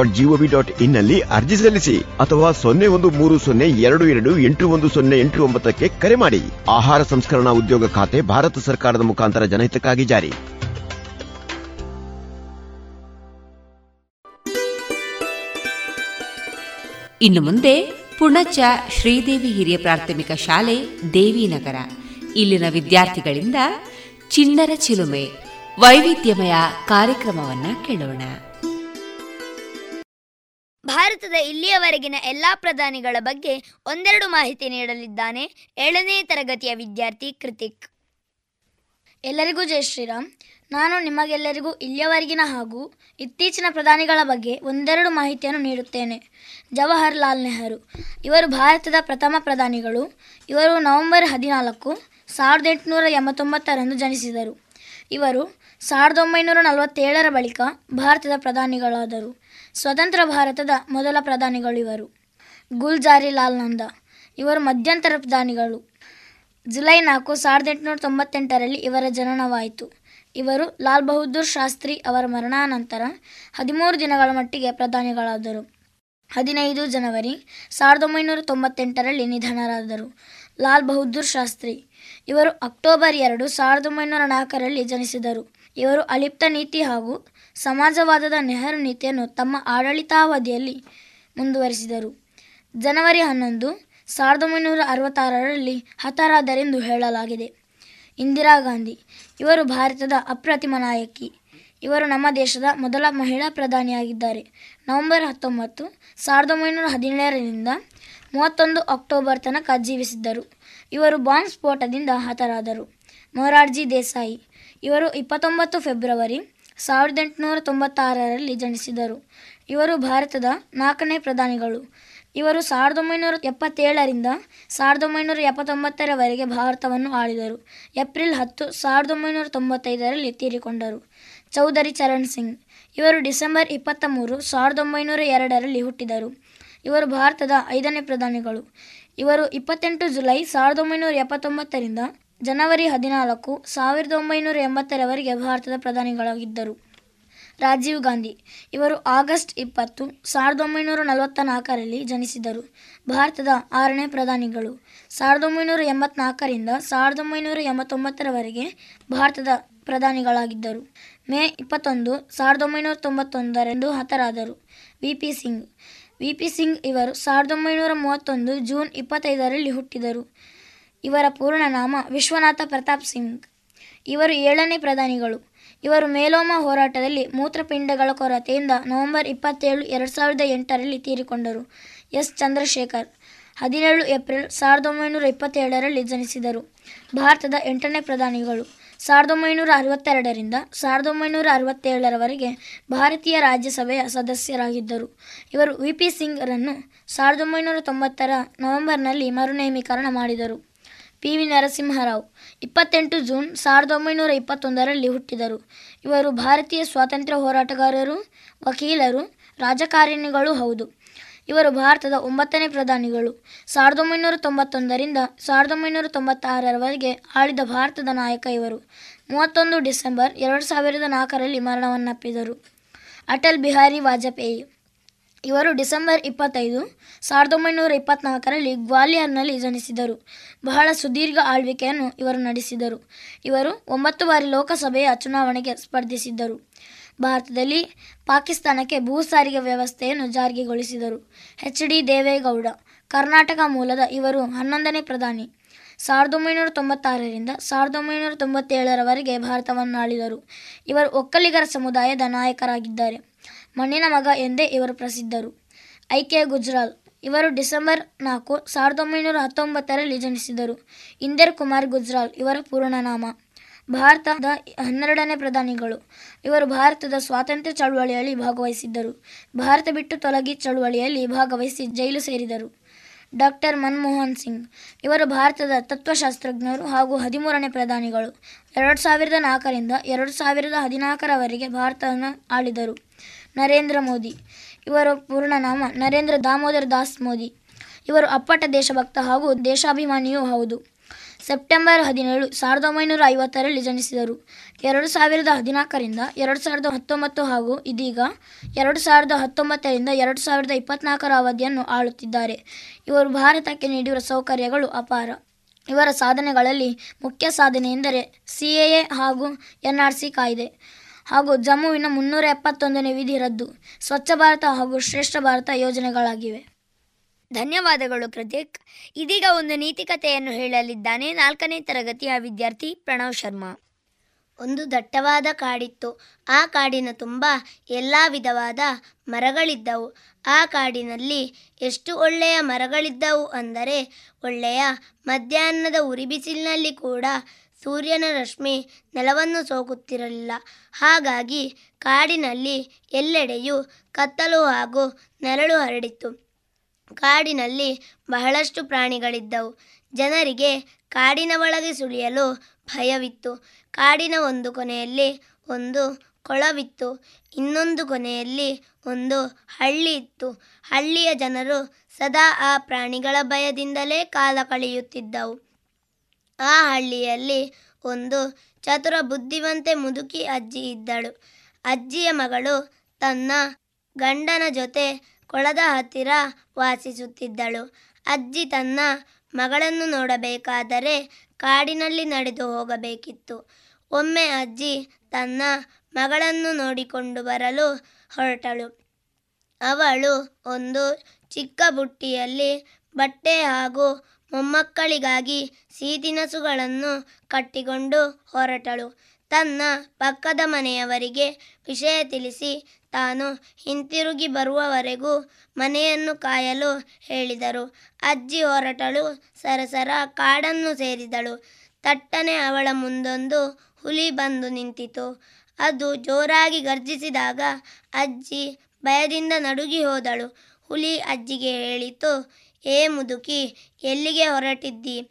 GOV dot ಇನ್ನಲ್ಲಿ ಅರ್ಜಿ ಸಲ್ಲಿಸಿ ಅಥವಾ ಸೊನ್ನೆ ಒಂದು ಮೂರು ಸೊನ್ನೆ ಎರಡು ಎರಡು ಎಂಟು ಒಂದು ಸೊನ್ನೆ ಎಂಟು ಒಂಬತ್ತಕ್ಕೆ ಕರೆ ಮಾಡಿ. ಆಹಾರ ಸಂಸ್ಕರಣಾ ಉದ್ಯೋಗ ಖಾತೆ ಭಾರತ ಸರ್ಕಾರದ ಮುಖಾಂತರ ಜನಹಿತಕ್ಕಾಗಿ ಜಾರಿ. ಇನ್ನು ಮುಂದೆ ಪುಣಚ ಶ್ರೀದೇವಿ ಹಿರಿಯ ಪ್ರಾಥಮಿಕ ಶಾಲೆ ದೇವಿನಗರ. ಇಲ್ಲಿನ ವಿದ್ಯಾರ್ಥಿಗಳಿಂದ ಚಿಣ್ಣರ ಚಿಲುಮೆ ವೈವಿಧ್ಯಮಯ ಕಾರ್ಯಕ್ರಮವನ್ನ ಕೇಳೋಣ. ಭಾರತದ ಇಲ್ಲಿಯವರೆಗಿನ ಎಲ್ಲ ಪ್ರಧಾನಿಗಳ ಬಗ್ಗೆ ಒಂದೆರಡು ಮಾಹಿತಿ ನೀಡಲಿದ್ದಾನೆ. ಏಳನೇ ತರಗತಿಯ ವಿದ್ಯಾರ್ಥಿ ಕೃತಿಕ್. ಎಲ್ಲರಿಗೂ ಜೈ ಶ್ರೀರಾಮ್. ನಾನು ನಿಮಗೆಲ್ಲರಿಗೂ ಇಲ್ಲಿಯವರೆಗಿನ ಹಾಗೂ ಇತ್ತೀಚಿನ ಪ್ರಧಾನಿಗಳ ಬಗ್ಗೆ ಒಂದೆರಡು ಮಾಹಿತಿಯನ್ನು ನೀಡುತ್ತೇನೆ. ಜವಾಹರ್ಲಾಲ್ ನೆಹರು. ಇವರು ಭಾರತದ ಪ್ರಥಮ ಪ್ರಧಾನಿಗಳು. ಇವರು ನವೆಂಬರ್ ಹದಿನಾಲ್ಕು ಸಾವಿರದ ಎಂಟುನೂರ ಎಂಬತ್ತೊಂಬತ್ತರಂದು ಜನಿಸಿದರು. ಇವರು ಸಾವಿರದ ಒಂಬೈನೂರ ನಲವತ್ತೇಳರ ಬಳಿಕ ಭಾರತದ ಪ್ರಧಾನಿಗಳಾದರು. ಸ್ವತಂತ್ರ ಭಾರತದ ಮೊದಲ ಪ್ರಧಾನಿಗಳು ಇವರು. ಗುಲ್ಜಾರಿಲಾಲ್ ನಂದಾ. ಇವರು ಮಧ್ಯಂತರ ಪ್ರಧಾನಿಗಳು. ಜುಲೈ ನಾಲ್ಕು, ಸಾವಿರದ ಎಂಟುನೂರ ತೊಂಬತ್ತೆಂಟರಲ್ಲಿ ಇವರ ಜನನವಾಯಿತು. ಇವರು ಲಾಲ್ ಬಹದ್ದೂರ್ ಶಾಸ್ತ್ರಿ ಅವರ ಮರಣಾನಂತರ ಹದಿಮೂರು ದಿನಗಳ ಮಟ್ಟಿಗೆ ಪ್ರಧಾನಿಗಳಾದರು. ಹದಿನೈದು ಜನವರಿ, ಸಾವಿರದ ಒಂಬೈನೂರ ತೊಂಬತ್ತೆಂಟರಲ್ಲಿ ನಿಧನರಾದರು. ಲಾಲ್ ಬಹದ್ದೂರ್ ಶಾಸ್ತ್ರಿ. ಇವರು ಅಕ್ಟೋಬರ್ ಎರಡು, ಸಾವಿರದ ಒಂಬೈನೂರ ನಾಲ್ಕರಲ್ಲಿ ಜನಿಸಿದರು. ಇವರು ಅಲಿಪ್ತ ನೀತಿ ಹಾಗೂ ಸಮಾಜವಾದದ ನೆಹರು ನೀತಿಯನ್ನು ತಮ್ಮ ಆಡಳಿತಾವಧಿಯಲ್ಲಿ ಮುಂದುವರಿಸಿದರು. ಜನವರಿ ಹನ್ನೊಂದು, ಸಾವಿರದ ಒಂಬೈನೂರ ಅರವತ್ತಾರರಲ್ಲಿ ಹತರಾದರೆಂದು ಹೇಳಲಾಗಿದೆ. ಇಂದಿರಾ ಗಾಂಧಿ, ಇವರು ಭಾರತದ ಅಪ್ರತಿಮ ನಾಯಕಿ. ಇವರು ನಮ್ಮ ದೇಶದ ಮೊದಲ ಮಹಿಳಾ ಪ್ರಧಾನಿಯಾಗಿದ್ದಾರೆ. ನವೆಂಬರ್ ಹತ್ತೊಂಬತ್ತು, ಸಾವಿರದ ಒಂಬೈನೂರ ಹದಿನೇಳರಿಂದ ಮೂವತ್ತೊಂದು ಅಕ್ಟೋಬರ್ ತನಕ ಜೀವಿಸಿದ್ದರು. ಇವರು ಬಾಂಬ್ ಸ್ಫೋಟದಿಂದ ಹತರಾದರು. ಮೊರಾರ್ಜಿ ದೇಸಾಯಿ, ಇವರು ಇಪ್ಪತ್ತೊಂಬತ್ತು ಫೆಬ್ರವರಿ ಸಾವಿರದ ಎಂಟುನೂರ ತೊಂಬತ್ತಾರರಲ್ಲಿ ಜನಿಸಿದರು. ಇವರು ಭಾರತದ ನಾಲ್ಕನೇ ಪ್ರಧಾನಿಗಳು. ಇವರು ಸಾವಿರದ ಒಂಬೈನೂರ ಎಪ್ಪತ್ತೇಳರಿಂದ ಸಾವಿರದ ಒಂಬೈನೂರ ಎಪ್ಪತ್ತೊಂಬತ್ತರವರೆಗೆ ಭಾರತವನ್ನು ಆಳಿದರು. ಏಪ್ರಿಲ್ ಹತ್ತು, ಸಾವಿರದ ಒಂಬೈನೂರ ತೊಂಬತ್ತೈದರಲ್ಲಿ ತೀರಿಕೊಂಡರು. ಚೌಧರಿ ಚರಣ್ ಸಿಂಗ್. ಇವರು ಡಿಸೆಂಬರ್ ಇಪ್ಪತ್ತ ಮೂರು ಸಾವಿರದ ಒಂಬೈನೂರ ಎರಡರಲ್ಲಿ ಹುಟ್ಟಿದರು. ಇವರು ಭಾರತದ ಐದನೇ ಪ್ರಧಾನಿಗಳು. ಇವರು ಇಪ್ಪತ್ತೆಂಟು ಜುಲೈ, ಸಾವಿರದ ಒಂಬೈನೂರ ಎಪ್ಪತ್ತೊಂಬತ್ತರಿಂದ ಜನವರಿ ಹದಿನಾಲ್ಕು ಸಾವಿರದ ಒಂಬೈನೂರ ಎಂಬತ್ತರವರೆಗೆ ಭಾರತದ ಪ್ರಧಾನಿಗಳಾಗಿದ್ದರು. ರಾಜೀವ್ ಗಾಂಧಿ ಇವರು ಆಗಸ್ಟ್ ಇಪ್ಪತ್ತು ಸಾವಿರದ ಒಂಬೈನೂರ ನಲವತ್ತ ನಾಲ್ಕರಲ್ಲಿ ಜನಿಸಿದರು. ಭಾರತದ ಆರನೇ ಪ್ರಧಾನಿಗಳು ಸಾವಿರದ ಒಂಬೈನೂರ ಎಂಬತ್ನಾಲ್ಕರಿಂದ ಸಾವಿರದ ಒಂಬೈನೂರ ಎಂಬತ್ತೊಂಬತ್ತರವರೆಗೆ ಭಾರತದ ಪ್ರಧಾನಿಗಳಾಗಿದ್ದರು. ಮೇ ಇಪ್ಪತ್ತೊಂದು ಸಾವಿರದ ಒಂಬೈನೂರ ತೊಂಬತ್ತೊಂದರಂದು ಹತರಾದರು. V. P. Singh. V. P. Singh ಇವರು ಸಾವಿರದ ಒಂಬೈನೂರ ಮೂವತ್ತೊಂದು ಜೂನ್ ಇಪ್ಪತ್ತೈದರಲ್ಲಿ ಹುಟ್ಟಿದರು. ಇವರ ಪೂರ್ಣ ನಾಮ ವಿಶ್ವನಾಥ ಪ್ರತಾಪ್ ಸಿಂಗ್. ಇವರು ಏಳನೇ ಪ್ರಧಾನಿಗಳು. ಇವರು ಮೇಲೋಮ ಹೋರಾಟದಲ್ಲಿ ಮೂತ್ರಪಿಂಡಗಳ ಕೊರತೆಯಿಂದ ನವೆಂಬರ್ ಇಪ್ಪತ್ತೇಳು, ಎರಡು ಸಾವಿರದ ಎಂಟರಲ್ಲಿ ತೀರಿಕೊಂಡರು. ಎಸ್. ಚಂದ್ರಶೇಖರ್ ಹದಿನೇಳು ಏಪ್ರಿಲ್, ಸಾವಿರದ ಒಂಬೈನೂರ ಇಪ್ಪತ್ತೇಳರಲ್ಲಿ ಜನಿಸಿದರು. ಭಾರತದ ಎಂಟನೇ ಪ್ರಧಾನಿಗಳು. ಸಾವಿರದ ಒಂಬೈನೂರ ಅರವತ್ತೆರಡರಿಂದ ಸಾವಿರದ ಒಂಬೈನೂರ ಅರವತ್ತೇಳರವರೆಗೆ ಭಾರತೀಯ ರಾಜ್ಯಸಭೆಯ ಸದಸ್ಯರಾಗಿದ್ದರು. ಇವರು ವಿ. ಪಿ. ಸಿಂಗ್ರನ್ನು ಸಾವಿರದ ಒಂಬೈನೂರ ತೊಂಬತ್ತರ ನವೆಂಬರ್ನಲ್ಲಿ ಮರುನೇಮೀಕರಣ ಮಾಡಿದರು. ಪಿ ವಿ ನರಸಿಂಹರಾವ್ ಇಪ್ಪತ್ತೆಂಟು ಜೂನ್ ಸಾವಿರದ ಒಂಬೈನೂರ ಇಪ್ಪತ್ತೊಂದರಲ್ಲಿ ಹುಟ್ಟಿದರು. ಇವರು ಭಾರತೀಯ ಸ್ವಾತಂತ್ರ್ಯ ಹೋರಾಟಗಾರರು, ವಕೀಲರು, ರಾಜಕಾರಣಿಗಳು ಹೌದು. ಇವರು ಭಾರತದ ಒಂಬತ್ತನೇ ಪ್ರಧಾನಿಗಳು. ಸಾವಿರದ ಒಂಬೈನೂರ ತೊಂಬತ್ತೊಂದರಿಂದ ಸಾವಿರದ ಒಂಬೈನೂರ ತೊಂಬತ್ತಾರರವರೆಗೆ ಆಳಿದ ಭಾರತದ ನಾಯಕ ಇವರು. ಮೂವತ್ತೊಂದು ಡಿಸೆಂಬರ್ ಎರಡು ಸಾವಿರದ ನಾಲ್ಕರಲ್ಲಿ ಮರಣವನ್ನಪ್ಪಿದರು. ಅಟಲ್ ಬಿಹಾರಿ ವಾಜಪೇಯಿ ಇವರು ಡಿಸೆಂಬರ್ ಇಪ್ಪತ್ತೈದು ಸಾವಿರದ ಒಂಬೈನೂರ ಇಪ್ಪತ್ನಾಲ್ಕರಲ್ಲಿ ಗ್ವಾಲಿಯರ್ನಲ್ಲಿ ಜನಿಸಿದರು. ಬಹಳ ಸುದೀರ್ಘ ಆಳ್ವಿಕೆಯನ್ನು ಇವರು ನಡೆಸಿದರು. ಇವರು ಒಂಬತ್ತು ಬಾರಿ ಲೋಕಸಭೆಯ ಚುನಾವಣೆಗೆ ಸ್ಪರ್ಧಿಸಿದ್ದರು. ಭಾರತದಲ್ಲಿ ಪಾಕಿಸ್ತಾನಕ್ಕೆ ಭೂ ಸಾರಿಗೆ ವ್ಯವಸ್ಥೆಯನ್ನು ಜಾರಿಗೆಗೊಳಿಸಿದರು ಎಚ್ ಡಿ ದೇವೇಗೌಡ, ಕರ್ನಾಟಕ ಮೂಲದ ಇವರು ಹನ್ನೊಂದನೇ ಪ್ರಧಾನಿ. ಸಾವಿರದ ಒಂಬೈನೂರ ತೊಂಬತ್ತಾರರಿಂದ ಸಾವಿರದ ಒಂಬೈನೂರ ತೊಂಬತ್ತೇಳರವರೆಗೆ ಭಾರತವನ್ನು ಆಳಿದರು ಇವರು ಒಕ್ಕಲಿಗರ ಸಮುದಾಯದ ನಾಯಕರಾಗಿದ್ದಾರೆ. ಮಣ್ಣಿನ ಮಗ ಎಂದೇ ಇವರು ಪ್ರಸಿದ್ಧರು. ಐ ಕೆ ಗುಜ್ರಾಲ್ ಇವರು ಡಿಸೆಂಬರ್ ನಾಲ್ಕು ಸಾವಿರದ ಒಂಬೈನೂರ ಹತ್ತೊಂಬತ್ತರಲ್ಲಿ ಜನಿಸಿದರು ಇಂದರ್ ಕುಮಾರ್ ಗುಜ್ರಾಲ್ ಇವರ ಪೂರ್ಣನಾಮ. ಭಾರತದ ಹನ್ನೆರಡನೇ ಪ್ರಧಾನಿಗಳು. ಇವರು ಭಾರತದ ಸ್ವಾತಂತ್ರ್ಯ ಚಳುವಳಿಯಲ್ಲಿ ಭಾಗವಹಿಸಿದ್ದರು. ಭಾರತ ಬಿಟ್ಟು ತೊಲಗಿ ಚಳುವಳಿಯಲ್ಲಿ ಭಾಗವಹಿಸಿ ಜೈಲು ಸೇರಿದರು. ಡಾಕ್ಟರ್ ಮನಮೋಹನ್ ಸಿಂಗ್. ಇವರು ಭಾರತದ ತತ್ವಶಾಸ್ತ್ರಜ್ಞರು ಹಾಗೂ ಹದಿಮೂರನೇ ಪ್ರಧಾನಿಗಳು. ಎರಡು ಸಾವಿರದ ನಾಲ್ಕರಿಂದ ಎರಡು ಸಾವಿರದ ಹದಿನಾಲ್ಕರವರೆಗೆ ಭಾರತವನ್ನು ಆಳಿದರು. ನರೇಂದ್ರ ಮೋದಿ. ಇವರ ಪೂರ್ಣ ನಾಮ, ನರೇಂದ್ರ ದಾಮೋದರ್ ದಾಸ್ ಮೋದಿ. ಇವರು ಅಪ್ಪಟ ದೇಶಭಕ್ತ ಹಾಗೂ ದೇಶಾಭಿಮಾನಿಯೂ ಹೌದು. ಸೆಪ್ಟೆಂಬರ್ ಹದಿನೇಳು ಸಾವಿರದ ಒಂಬೈನೂರ ಐವತ್ತರಲ್ಲಿ ಜನಿಸಿದರು. ಎರಡು ಸಾವಿರದ ಹದಿನಾಲ್ಕರಿಂದ ಎರಡು ಸಾವಿರದ ಹತ್ತೊಂಬತ್ತು ಹಾಗೂ ಇದೀಗ ಎರಡು ಸಾವಿರದ ಹತ್ತೊಂಬತ್ತರಿಂದ ಎರಡು ಸಾವಿರದ ಇಪ್ಪತ್ನಾಲ್ಕರ ಅವಧಿಯನ್ನು ಆಳುತ್ತಿದ್ದಾರೆ. ಇವರು ಭಾರತಕ್ಕೆ ನೀಡಿರುವ ಸೌಕರ್ಯಗಳು ಅಪಾರ. ಇವರ ಸಾಧನೆಗಳಲ್ಲಿ ಮುಖ್ಯ ಸಾಧನೆ ಎಂದರೆ ಸಿ ಎ ಹಾಗೂ ಎನ್ ಆರ್ ಸಿ ಕಾಯ್ದೆ. ಹಾಗೂ ಜಮ್ಮುವಿನ ಮುನ್ನೂರ ಎಪ್ಪತ್ತೊಂದನೇ ವಿಧಿ ರದ್ದು. ಸ್ವಚ್ಛ ಭಾರತ ಹಾಗೂ ಶ್ರೇಷ್ಠ ಭಾರತ ಯೋಜನೆಗಳಾಗಿವೆ. ಧನ್ಯವಾದಗಳು ಕೃತಿಕ್. ಇದೀಗ ಒಂದು ನೀತಿಕತೆಯನ್ನು ಹೇಳಲಿದ್ದಾನೆ ನಾಲ್ಕನೇ ತರಗತಿಯ ವಿದ್ಯಾರ್ಥಿ ಪ್ರಣವ್ ಶರ್ಮಾ. ಒಂದು ದಟ್ಟವಾದ ಕಾಡಿತ್ತು. ಆ ಕಾಡಿನ ತುಂಬ ಎಲ್ಲ ವಿಧವಾದ ಮರಗಳಿದ್ದವು. ಆ ಕಾಡಿನಲ್ಲಿ ಎಷ್ಟು ಒಳ್ಳೆಯ ಮರಗಳಿದ್ದವು ಅಂದರೆ ಒಳ್ಳೆಯ ಮಧ್ಯಾಹ್ನದ ಉರಿ ಬಿಸಿಲಿನಲ್ಲಿ ಕೂಡ ಸೂರ್ಯನ ರಶ್ಮಿ ನೆಲವನ್ನು ಸೋಕುತ್ತಿರಲಿಲ್ಲ. ಹಾಗಾಗಿ ಕಾಡಿನಲ್ಲಿ ಎಲ್ಲೆಡೆಯೂ ಕತ್ತಲು ಹಾಗೂ ನೆರಳು ಹರಡಿತ್ತು. ಕಾಡಿನಲ್ಲಿ ಬಹಳಷ್ಟು ಪ್ರಾಣಿಗಳಿದ್ದವು. ಜನರಿಗೆ ಕಾಡಿನ ಒಳಗೆ ಸುಳಿಯಲು ಭಯವಿತ್ತು. ಕಾಡಿನ ಒಂದು ಕೊನೆಯಲ್ಲಿ ಒಂದು ಕೊಳವಿತ್ತು. ಇನ್ನೊಂದು ಕೊನೆಯಲ್ಲಿ ಒಂದು ಹಳ್ಳಿ ಇತ್ತು. ಹಳ್ಳಿಯ ಜನರು ಸದಾ ಆ ಪ್ರಾಣಿಗಳ ಭಯದಿಂದಲೇ ಕಾಲ ಕಳೆಯುತ್ತಿದ್ದವು. ಆ ಹಳ್ಳಿಯಲ್ಲಿ ಒಂದು ಚತುರ ಬುದ್ಧಿವಂತೆ ಮುದುಕಿ ಅಜ್ಜಿ ಇದ್ದಳು. ಅಜ್ಜಿಯ ಮಗಳು ತನ್ನ ಗಂಡನ ಜೊತೆ ಕೊಳದ ಹತ್ತಿರ ವಾಸಿಸುತ್ತಿದ್ದಳು. ಅಜ್ಜಿ ತನ್ನ ಮಗಳನ್ನು ನೋಡಬೇಕಾದರೆ ಕಾಡಿನಲ್ಲಿ ನಡೆದು ಹೋಗಬೇಕಿತ್ತು. ಒಮ್ಮೆ ಅಜ್ಜಿ ತನ್ನ ಮಗಳನ್ನು ನೋಡಿಕೊಂಡು ಬರಲು ಹೊರಟಳು. ಅವಳು ಒಂದು ಚಿಕ್ಕ ಬುಟ್ಟಿಯಲ್ಲಿ ಬಟ್ಟೆ ಹಾಗೂ ಮೊಮ್ಮಕ್ಕಳಿಗಾಗಿ ಸಿಹಿತಿನಸುಗಳನ್ನು ಕಟ್ಟಿಕೊಂಡು ಹೊರಟಳು. ತನ್ನ ಪಕ್ಕದ ಮನೆಯವರಿಗೆ ವಿಷಯ ತಿಳಿಸಿ ತಾನು ಹಿಂತಿರುಗಿ ಬರುವವರೆಗೂ ಮನೆಯನ್ನು ಕಾಯಲು ಹೇಳಿದರು. ಅಜ್ಜಿ ಹೊರಟಳು, ಸರಸರ ಕಾಡನ್ನು ಸೇರಿದಳು. ತಟ್ಟನೆ ಅವಳ ಮುಂದೊಂದು ಹುಲಿ ಬಂದು ನಿಂತಿತು. ಅದು ಜೋರಾಗಿ ಗರ್ಜಿಸಿದಾಗ ಅಜ್ಜಿ ಭಯದಿಂದ ನಡುಗಿ ಹೋದಳು. ಹುಲಿ ಅಜ್ಜಿಗೆ ಹೇಳಿತು ಏ ಮುದುಕಿ, ಎಲ್ಲಿಗೆ ಹೊರಟಿದ್ದಿ?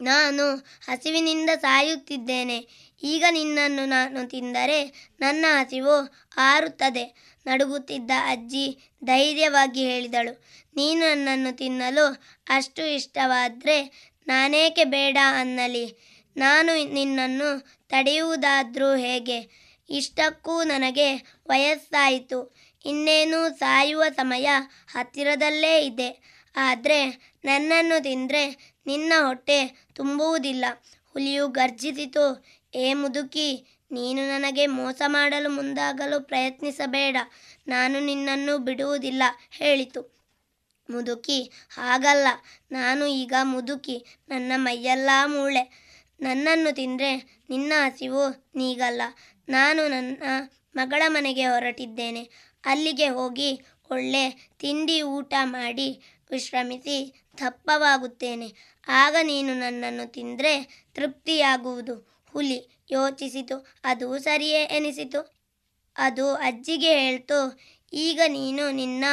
ನಾನು ಹಸಿವಿನಿಂದ ಸಾಯುತ್ತಿದ್ದೇನೆ. ಈಗ ನಿನ್ನನ್ನು ನಾನು ತಿಂದರೆ ನನ್ನ ಹಸಿವು ಆರುತ್ತದೆ, ನಡುಗುತ್ತಿದ್ದ ಅಜ್ಜಿ ಧೈರ್ಯವಾಗಿ ಹೇಳಿದಳು. ನೀನು ನನ್ನನ್ನು ತಿನ್ನಲು ಅಷ್ಟು ಇಷ್ಟವಾದರೆ ನಾನೇಕೆ ಬೇಡ ಅನ್ನಲಿ. ನಾನು ನಿನ್ನನ್ನು ತಡೆಯುವುದಾದರೂ ಹೇಗೆ? ಇಷ್ಟಕ್ಕೂ ನನಗೆ ವಯಸ್ಸಾಯಿತು. ಇನ್ನೇನು ಸಾಯುವ ಸಮಯ ಹತ್ತಿರದಲ್ಲೇ ಇದೆ. ಆದರೆ ನನ್ನನ್ನು ತಿಂದರೆ ನಿನ್ನ ಹೊಟ್ಟೆ ತುಂಬುವುದಿಲ್ಲ. ಹುಲಿಯು ಗರ್ಜಿಸಿತು. ಏ ಮುದುಕಿ, ನೀನು ನನಗೆ ಮೋಸ ಮಾಡಲು ಮುಂದಾಗಲು ಪ್ರಯತ್ನಿಸಬೇಡ. ನಾನು ನಿನ್ನನ್ನು ಬಿಡುವುದಿಲ್ಲ ಹೇಳಿತು. ಮುದುಕಿ, ಹಾಗಲ್ಲ. ನಾನು ಈಗ ಮುದುಕಿ, ನನ್ನ ಮೈಯೆಲ್ಲ ಮೂಳೆ. ನನ್ನನ್ನು ತಿಂದರೆ ನಿನ್ನ ಹಸಿವು ನೀಗಲ್ಲ. ನಾನು ನನ್ನ ಮಗಳ ಮನೆಗೆ ಹೊರಟಿದ್ದೇನೆ. ಅಲ್ಲಿಗೆ ಹೋಗಿ ಒಳ್ಳೆ ತಿಂಡಿ ಊಟ ಮಾಡಿ ವಿಶ್ರಮಿಸಿ ದಪ್ಪವಾಗುತ್ತೇನೆ ಆಗ ನೀನು ನನ್ನನ್ನು ತಿಂದರೆ ತೃಪ್ತಿಯಾಗುವುದು. ಹುಲಿ ಯೋಚಿಸಿತು. ಅದು ಸರಿಯೇ ಎನಿಸಿತು. ಅದು ಅಜ್ಜಿಗೆ ಹೇಳ್ತು. ಈಗ ನೀನು ನಿನ್ನ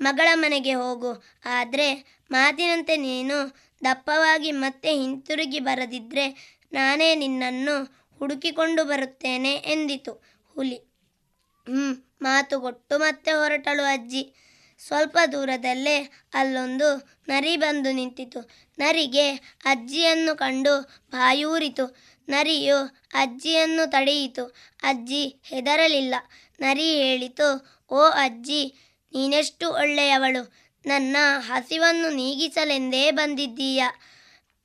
ಮಗಳ ಮನೆಗೆ ಹೋಗು. ಆದರೆ ಮಾತಿನಂತೆ ನೀನು ದಪ್ಪವಾಗಿ ಮತ್ತೆ ಹಿಂತಿರುಗಿ ಬರದಿದ್ದರೆ ನಾನೇ ನಿನ್ನನ್ನು ಹುಡುಕಿಕೊಂಡು ಬರುತ್ತೇನೆ ಎಂದಿತು. ಹುಲಿ ಹ್ಞೂ ಮಾತು ಕೊಟ್ಟು ಮತ್ತೆ ಹೊರಟಳು ಅಜ್ಜಿ. ಸ್ವಲ್ಪ ದೂರದಲ್ಲೇ ಅಲ್ಲೊಂದು ನರಿ ಬಂದು ನಿಂತಿತು. ನರಿಗೆ ಅಜ್ಜಿಯನ್ನು ಕಂಡು ಬಾಯೂರಿತು. ನರಿಯು ಅಜ್ಜಿಯನ್ನು ತಡೆಯಿತು. ಅಜ್ಜಿ ಹೆದರಲಿಲ್ಲ. ನರಿ ಹೇಳಿತು, ಓ ಅಜ್ಜಿ, ನೀನೆಷ್ಟು ಒಳ್ಳೆಯವಳು. ನನ್ನ ಹಸಿವನ್ನು ನೀಗಿಸಲೆಂದೇ ಬಂದಿದ್ದೀಯ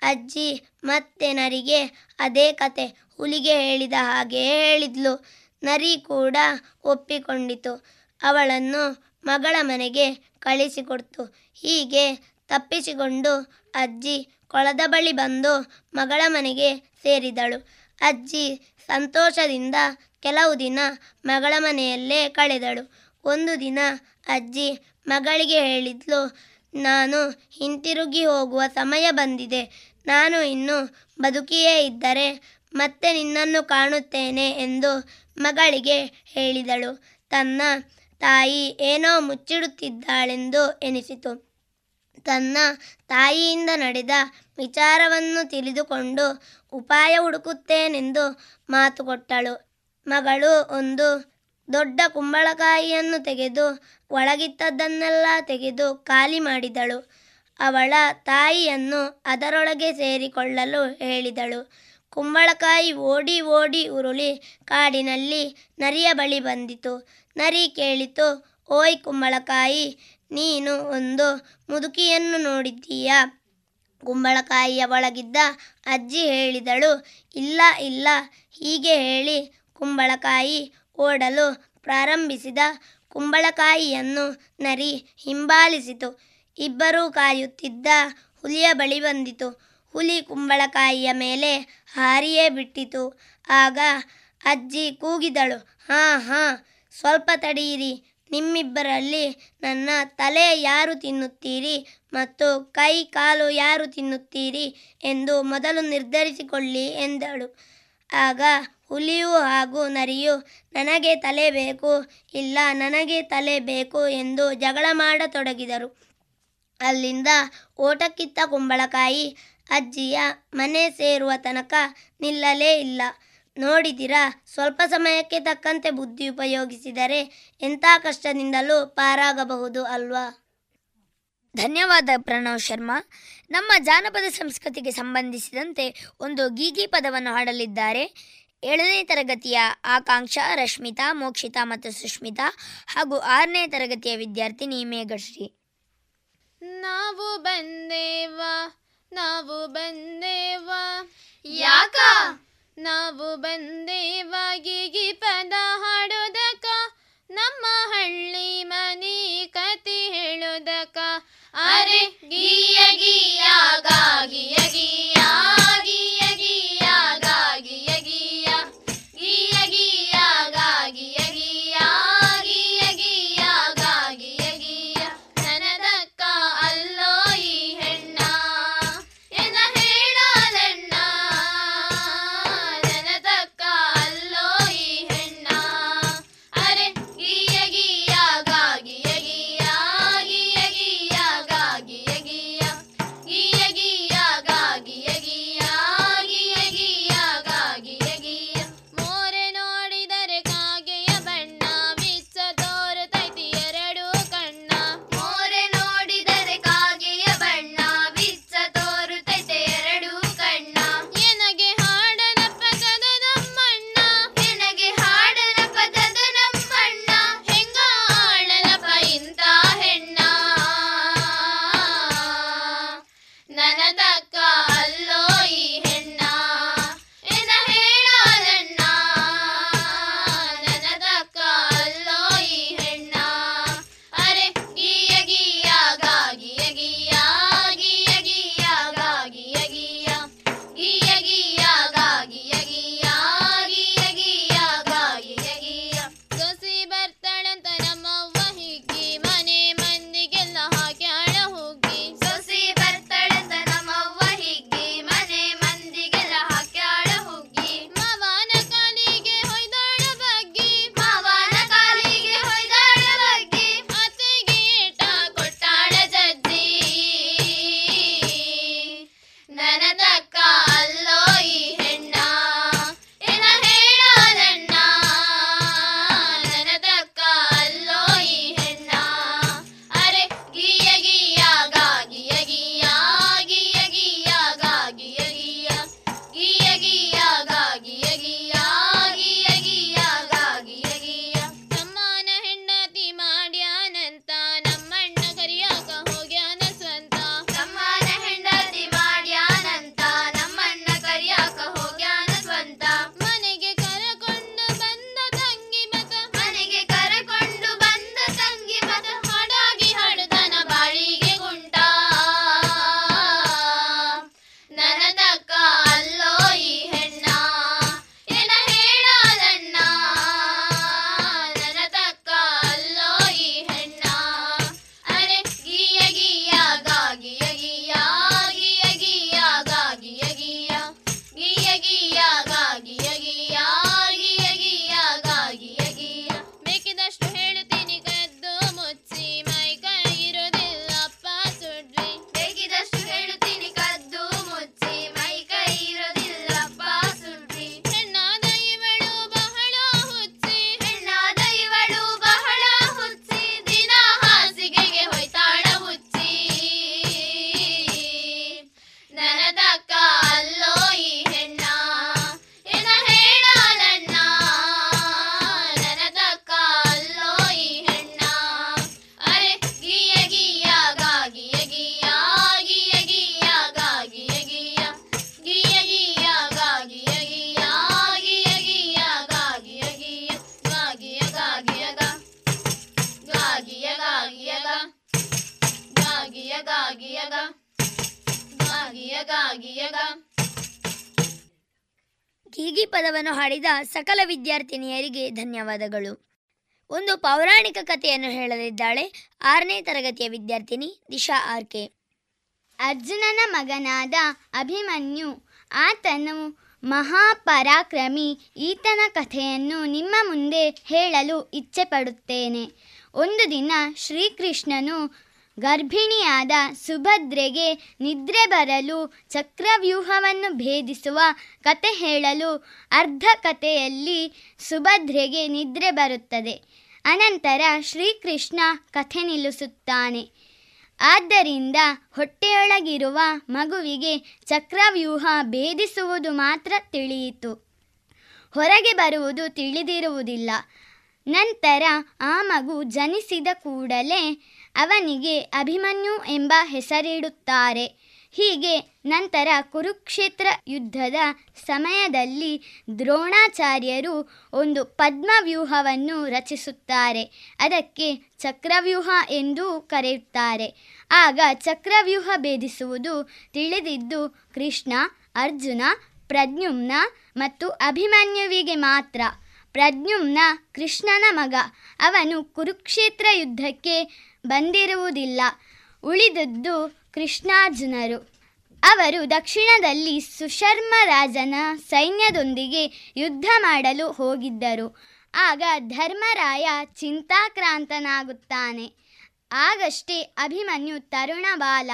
ಅಜ್ಜಿ ಮತ್ತೆ ನರಿಗೆ ಅದೇ ಕತೆ. ಹುಲಿಗೆ ಹೇಳಿದ ಹಾಗೆ ಹೇಳಿದ್ಲು. ನರಿ ಕೂಡ ಒಪ್ಪಿಕೊಂಡಿತು. ಅವಳನ್ನು ಮಗಳ ಮನೆಗೆ ಕಳಿಸಿಕೊಡ್ತು. ಹೀಗೆ ತಪ್ಪಿಸಿಕೊಂಡು ಅಜ್ಜಿ ಕೊಳದ ಬಳಿ ಬಂದು ಮಗಳ ಮನೆಗೆ ಸೇರಿದಳು. ಅಜ್ಜಿ ಸಂತೋಷದಿಂದ ಕೆಲವು ದಿನ ಮಗಳ ಮನೆಯಲ್ಲೇ ಕಳೆದಳು. ಒಂದು ದಿನ ಅಜ್ಜಿ ಮಗಳಿಗೆ ಹೇಳಿದ್ಲು, ನಾನು ಹಿಂತಿರುಗಿ ಹೋಗುವ ಸಮಯ ಬಂದಿದೆ. ನಾನು ಇನ್ನು ಬದುಕಿಯೇ ಇದ್ದರೆ ಮತ್ತೆ ನಿನ್ನನ್ನು ಕಾಣುತ್ತೇನೆ ಎಂದು ಮಗಳಿಗೆ ಹೇಳಿದಳು. ತನ್ನ ತಾಯಿ ಏನೋ ಮುಚ್ಚಿಡುತ್ತಿದ್ದಾಳೆಂದು ಎನಿಸಿತು. ತನ್ನ ತಾಯಿಯಿಂದ ನಡೆದ ವಿಚಾರವನ್ನು ತಿಳಿದುಕೊಂಡು ಉಪಾಯ ಹುಡುಕುತ್ತೇನೆಂದು ಮಾತು ಕೊಟ್ಟಳು. ಮಗಳು ಒಂದು ದೊಡ್ಡ ಕುಂಬಳಕಾಯಿಯನ್ನು ತೆಗೆದು ಒಳಗಿದ್ದದ್ದನ್ನೆಲ್ಲ ತೆಗೆದು ಖಾಲಿ ಮಾಡಿದಳು. ಅವಳ ತಾಯಿಯನ್ನು ಅದರೊಳಗೆ ಸೇರಿಕೊಳ್ಳಲು ಹೇಳಿದಳು. ಕುಂಬಳಕಾಯಿ ಓಡಿ ಓಡಿ ಉರುಳಿ ಕಾಡಿನಲ್ಲಿ ನರಿಯ ಬಳಿ ಬಂದಿತು. ನರಿ ಕೇಳಿತು. ಓಯ್ ಕುಂಬಳಕಾಯಿ, ನೀನು ಒಂದು ಮುದುಕಿಯನ್ನು ನೋಡಿದ್ದೀಯ? ಕುಂಬಳಕಾಯಿಯ ಒಳಗಿದ್ದ ಅಜ್ಜಿ ಹೇಳಿದಳು, ಇಲ್ಲ ಇಲ್ಲ, ಹೀಗೆ ಹೇಳಿ ಕುಂಬಳಕಾಯಿ ಓಡಲು ಪ್ರಾರಂಭಿಸಿದ ಕುಂಬಳಕಾಯಿಯನ್ನು ನರಿ ಹಿಂಬಾಲಿಸಿತು. ಇಬ್ಬರೂ ಕಾಯುತ್ತಿದ್ದ ಹುಲಿಯ ಬಳಿ ಬಂದಿತು. ಹುಲಿ ಕುಂಬಳಕಾಯಿಯ ಮೇಲೆ ಹಾರಿಯೇ ಬಿಟ್ಟಿತು. ಆಗ ಅಜ್ಜಿ ಕೂಗಿದಳು, ಹಾಂ ಹಾಂ ಸ್ವಲ್ಪ ತಡೆಯಿರಿ ನಿಮ್ಮಿಬ್ಬರಲ್ಲಿ ನನ್ನ ತಲೆ ಯಾರು ತಿನ್ನುತ್ತೀರಿ ಮತ್ತು ಕೈ ಕಾಲು ಯಾರು ತಿನ್ನುತ್ತೀರಿ ಎಂದು ಮೊದಲು ನಿರ್ಧರಿಸಿಕೊಳ್ಳಿ ಎಂದಳು. ಆಗ ಹುಲಿಯು ಹಾಗೂ ನರಿಯು, ನನಗೆ ತಲೆ ಬೇಕು, ಇಲ್ಲ ನನಗೆ ತಲೆ ಬೇಕು ಎಂದು ಜಗಳ ಮಾಡತೊಡಗಿದರು. ಅಲ್ಲಿಂದ ಓಟಕ್ಕಿತ್ತ ಕುಂಬಳಕಾಯಿ ಅಜ್ಜಿಯ ಮನೆ ಸೇರುವ ತನಕ ನಿಲ್ಲಲೇ ಇಲ್ಲ. ನೋಡಿದಿರಾ ಸ್ವಲ್ಪ ಸಮಯಕ್ಕೆ ತಕ್ಕಂತೆ ಬುದ್ಧಿ ಉಪಯೋಗಿಸಿದರೆ ಎಂಥ ಕಷ್ಟದಿಂದಲೂ ಪಾರಾಗಬಹುದು ಅಲ್ವಾ? ಧನ್ಯವಾದ ಪ್ರಣವ್ ಶರ್ಮಾ. ನಮ್ಮ ಜಾನಪದ ಸಂಸ್ಕೃತಿಗೆ ಸಂಬಂಧಿಸಿದಂತೆ ಒಂದು ಗೀಗಿ ಪದವನ್ನು ಹಾಡಲಿದ್ದಾರೆ. ಏಳನೇ ತರಗತಿಯ ಆಕಾಂಕ್ಷ ರಶ್ಮಿತಾ ಮೋಕ್ಷಿತಾ ಮತ್ತು ಸುಷ್ಮಿತಾ ಹಾಗೂ ಆರನೇ ತರಗತಿಯ ವಿದ್ಯಾರ್ಥಿನಿ ಮೇಘಶ್ರೀ ನಾವು ಬಂದೇವಾ ನಾವು ಬಂದೇವಾ. ಯಾಕ? ನಾವು ಬಂದೇ ವಾಗಿಗಿ ಪದ ಹಾಡೋದಕ, ನಮ್ಮ ಹಳ್ಳಿ ಮನಿ ಕತಿ ಹೇಳೋದಕ. ಅರೆ, ಗೀಯ ಗೀಯ, ಗಾಗಿಯ ಗಿಯ ಗಿಯ. ಸಕಲ ವಿದ್ಯಾರ್ಥಿನಿಯರಿಗೆ ಧನ್ಯವಾದಗಳು. ಒಂದು ಪೌರಾಣಿಕ ಕಥೆಯನ್ನು ಹೇಳಲಿದ್ದಾಳೆ. ಆರನೇ ತರಗತಿಯ ವಿದ್ಯಾರ್ಥಿನಿ ದಿಶಾ ಆರ್ಕೆ. ಅರ್ಜುನನ ಮಗನಾದ ಅಭಿಮನ್ಯು ಆತನು ಮಹಾಪರಾಕ್ರಮಿ ಈತನ ಕಥೆಯನ್ನು ನಿಮ್ಮ ಮುಂದೆ ಹೇಳಲು ಇಚ್ಛೆಪಡುತ್ತೇನೆ. ಒಂದು ದಿನ ಶ್ರೀಕೃಷ್ಣನು ಗರ್ಭಿಣಿಯಾದ ಸುಭದ್ರೆಗೆ ನಿದ್ರೆ ಬರಲು, ಚಕ್ರವ್ಯೂಹವನ್ನು ಭೇದಿಸುವ ಕತೆ ಹೇಳಲು ಅರ್ಧ ಕಥೆಯಲ್ಲಿ ಸುಭದ್ರೆಗೆ ನಿದ್ರೆ ಬರುತ್ತದೆ. ಅನಂತರ ಶ್ರೀಕೃಷ್ಣ ಕಥೆ ನಿಲ್ಲಿಸುತ್ತಾನೆ. ಆದ್ದರಿಂದ ಹೊಟ್ಟೆಯೊಳಗಿರುವ ಮಗುವಿಗೆ ಚಕ್ರವ್ಯೂಹ ಭೇದಿಸುವುದು ಮಾತ್ರ ತಿಳಿಯಿತು. ಹೊರಗೆ ಬರುವುದು ತಿಳಿದಿರುವುದಿಲ್ಲ. ನಂತರ ಆ ಮಗು ಜನಿಸಿದ ಕೂಡಲೇ ಅವನಿಗೆ ಅಭಿಮನ್ಯು ಎಂಬ ಹೆಸರಿಡುತ್ತಾರೆ. ಹೀಗೆ ನಂತರ ಕುರುಕ್ಷೇತ್ರ ಯುದ್ಧದ ಸಮಯದಲ್ಲಿ ದ್ರೋಣಾಚಾರ್ಯರು ಒಂದು ಪದ್ಮವ್ಯೂಹವನ್ನು ರಚಿಸುತ್ತಾರೆ. ಅದಕ್ಕೆ ಚಕ್ರವ್ಯೂಹ ಎಂದು ಕರೆಯುತ್ತಾರೆ. ಆಗ ಚಕ್ರವ್ಯೂಹ ಭೇದಿಸುವುದು ತಿಳಿದಿದ್ದು ಕೃಷ್ಣ, ಅರ್ಜುನ ಪ್ರದ್ಯುಮ್ನ ಮತ್ತು ಅಭಿಮನ್ಯುವಿಗೆ ಮಾತ್ರ. ಪ್ರದ್ಯುಮ್ನ ಕೃಷ್ಣನ ಮಗ. ಅವನು ಕುರುಕ್ಷೇತ್ರ ಯುದ್ಧಕ್ಕೆ ಬಂದಿರುವುದಿಲ್ಲ. ಉಳಿದದ್ದು ಕೃಷ್ಣಾರ್ಜುನರು. ಅವರು ದಕ್ಷಿಣದಲ್ಲಿ ಸುಶರ್ಮ ರಾಜನ ಸೈನ್ಯದೊಂದಿಗೆ ಯುದ್ಧ ಮಾಡಲು ಹೋಗಿದ್ದರು. ಆಗ ಧರ್ಮರಾಯ ಚಿಂತಾಕ್ರಾಂತನಾಗುತ್ತಾನೆ. ಆಗಷ್ಟೇ ಅಭಿಮನ್ಯು ತರುಣ ಬಾಲ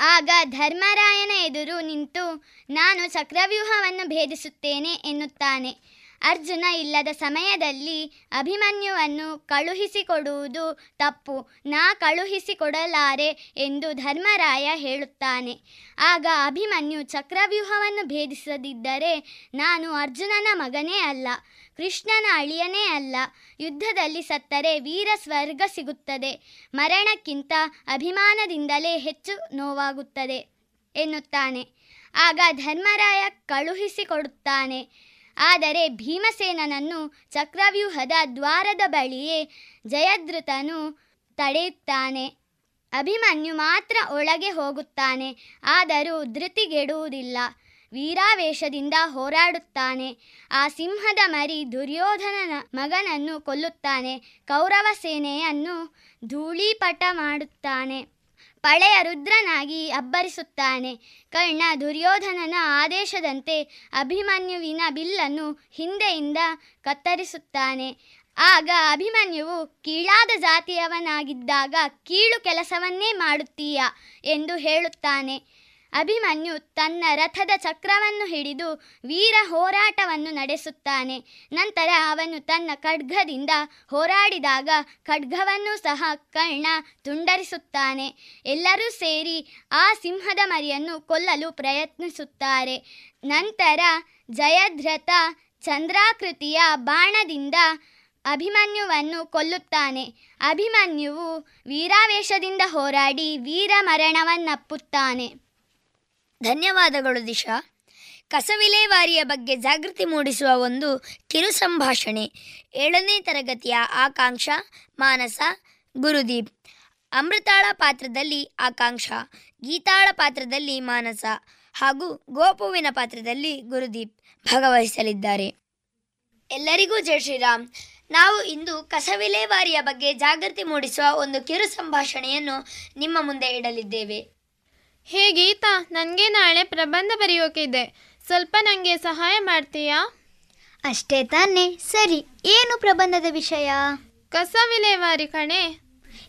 ಆಗ ಧರ್ಮರಾಯನ ಎದುರು ನಿಂತು, ನಾನು ಚಕ್ರವ್ಯೂಹವನ್ನು ಭೇದಿಸುತ್ತೇನೆ ಎನ್ನುತ್ತಾನೆ. ಅರ್ಜುನ ಇಲ್ಲದ ಸಮಯದಲ್ಲಿ ಅಭಿಮನ್ಯುವನ್ನು ಕಳುಹಿಸಿಕೊಡುವುದು ತಪ್ಪು. ನಾ ಕಳುಹಿಸಿಕೊಡಲಾರೆ ಎಂದು ಧರ್ಮರಾಯ ಹೇಳುತ್ತಾನೆ. ಆಗ ಅಭಿಮನ್ಯು ಚಕ್ರವ್ಯೂಹವನ್ನು ಭೇದಿಸದಿದ್ದರೆ ನಾನು ಅರ್ಜುನನ ಮಗನೇ ಅಲ್ಲ, ಕೃಷ್ಣನ ಅಳಿಯನೇ ಅಲ್ಲ. ಯುದ್ಧದಲ್ಲಿ ಸತ್ತರೆ ವೀರ ಸ್ವರ್ಗ ಸಿಗುತ್ತದೆ. ಮರಣಕ್ಕಿಂತ ಅಭಿಮಾನದಿಂದಲೇ ಹೆಚ್ಚು ನೋವಾಗುತ್ತದೆ ಎನ್ನುತ್ತಾನೆ. ಆಗ ಧರ್ಮರಾಯ ಕಳುಹಿಸಿಕೊಡುತ್ತಾನೆ. ಆದರೆ ಭೀಮಸೇನನನ್ನು ಚಕ್ರವ್ಯೂಹದ ದ್ವಾರದ ಬಳಿಯೇ ಜಯದ್ರುತನು ತಡೆಯುತ್ತಾನೆ. ಅಭಿಮನ್ಯು ಮಾತ್ರ ಒಳಗೆ ಹೋಗುತ್ತಾನೆ, ಆದರೂ ಧೃತಿಗೆಡುವುದಿಲ್ಲ ವೀರಾವೇಶದಿಂದ ಹೋರಾಡುತ್ತಾನೆ. ಆ ಸಿಂಹದ ಮರಿ ದುರ್ಯೋಧನನ ಮಗನನ್ನು ಕೊಲ್ಲುತ್ತಾನೆ. ಕೌರವ ಸೇನೆಯನ್ನು ಧೂಳೀಪಟ ಮಾಡುತ್ತಾನೆ. ಪಳೆಯ ರುದ್ರನಾಗಿ ಅಬ್ಬರಿಸುತ್ತಾನೆ. ಕರ್ಣ ದುರ್ಯೋಧನನ ಆದೇಶದಂತೆ ಅಭಿಮನ್ಯುವಿನ ಬಿಲ್ಲನ್ನು ಹಿಂದೆಯಿಂದ ಕತ್ತರಿಸುತ್ತಾನೆ. ಆಗ ಅಭಿಮನ್ಯುವು ಕೀಳಾದ ಜಾತಿಯವನಾಗಿದ್ದಾಗ ಕೀಳು ಕೆಲಸವನ್ನೇ ಮಾಡುತ್ತೀಯ ಎಂದು ಹೇಳುತ್ತಾನೆ. ಅಭಿಮನ್ಯು ತನ್ನ ರಥದ ಚಕ್ರವನ್ನು ಹಿಡಿದು ವೀರ ಹೋರಾಟವನ್ನು ನಡೆಸುತ್ತಾನೆ. ನಂತರ ಅವನು ತನ್ನ ಖಡ್ಗದಿಂದ ಹೋರಾಡಿದಾಗ ಖಡ್ಗವನ್ನು ಸಹ ಕರ್ಣ ತುಂಡರಿಸುತ್ತಾನೆ. ಎಲ್ಲರೂ ಸೇರಿ ಆ ಸಿಂಹದ ಮರಿಯನ್ನು ಕೊಲ್ಲಲು ಪ್ರಯತ್ನಿಸುತ್ತಾರೆ. ನಂತರ ಜಯದ್ರಥ ಚಂದ್ರಾಕೃತಿಯ ಬಾಣದಿಂದ ಅಭಿಮನ್ಯುವನ್ನು ಕೊಲ್ಲುತ್ತಾನೆ. ಅಭಿಮನ್ಯುವು ವೀರಾವೇಶದಿಂದ ಹೋರಾಡಿ ವೀರ ಮರಣವನ್ನಪ್ಪುತ್ತಾನೆ. ಧನ್ಯವಾದಗಳು ದಿಶಾ. ಕಸವಿಲೇವಾರಿಯ ಬಗ್ಗೆ ಜಾಗೃತಿ ಮೂಡಿಸುವ ಒಂದು ಕಿರು ಸಂಭಾಷಣೆ. ಏಳನೇ ತರಗತಿಯ ಆಕಾಂಕ್ಷ, ಮಾನಸ, ಗುರುದೀಪ್. ಅಮೃತಾಳ ಪಾತ್ರದಲ್ಲಿ ಆಕಾಂಕ್ಷ, ಗೀತಾಳ ಪಾತ್ರದಲ್ಲಿ ಮಾನಸ ಹಾಗೂ ಗೋಪುವಿನ ಪಾತ್ರದಲ್ಲಿ ಗುರುದೀಪ್ ಭಾಗವಹಿಸಲಿದ್ದಾರೆ. ಎಲ್ಲರಿಗೂ ಜೈ ಶ್ರೀರಾಮ್. ನಾವು ಇಂದು ಕಸವಿಲೇವಾರಿಯ ಬಗ್ಗೆ ಜಾಗೃತಿ ಮೂಡಿಸುವ ಒಂದು ಕಿರು ಸಂಭಾಷಣೆಯನ್ನು ನಿಮ್ಮ ಮುಂದೆ ಇಡಲಿದ್ದೇವೆ. ಹೇ ಗೀತಾ ನನಗೆ ನಾಳೆ ಪ್ರಬಂಧ ಬರೆಯೋಕಿದೆ. ಸ್ವಲ್ಪ ನನಗೆ ಸಹಾಯ ಮಾಡ್ತೀಯಾ? ಅಷ್ಟೇ ತಾನೇ. ಸರಿ ಏನು ಪ್ರಬಂಧದ ವಿಷಯ? ಕಸ ವಿಲೇವಾರಿ ಕಣೆ.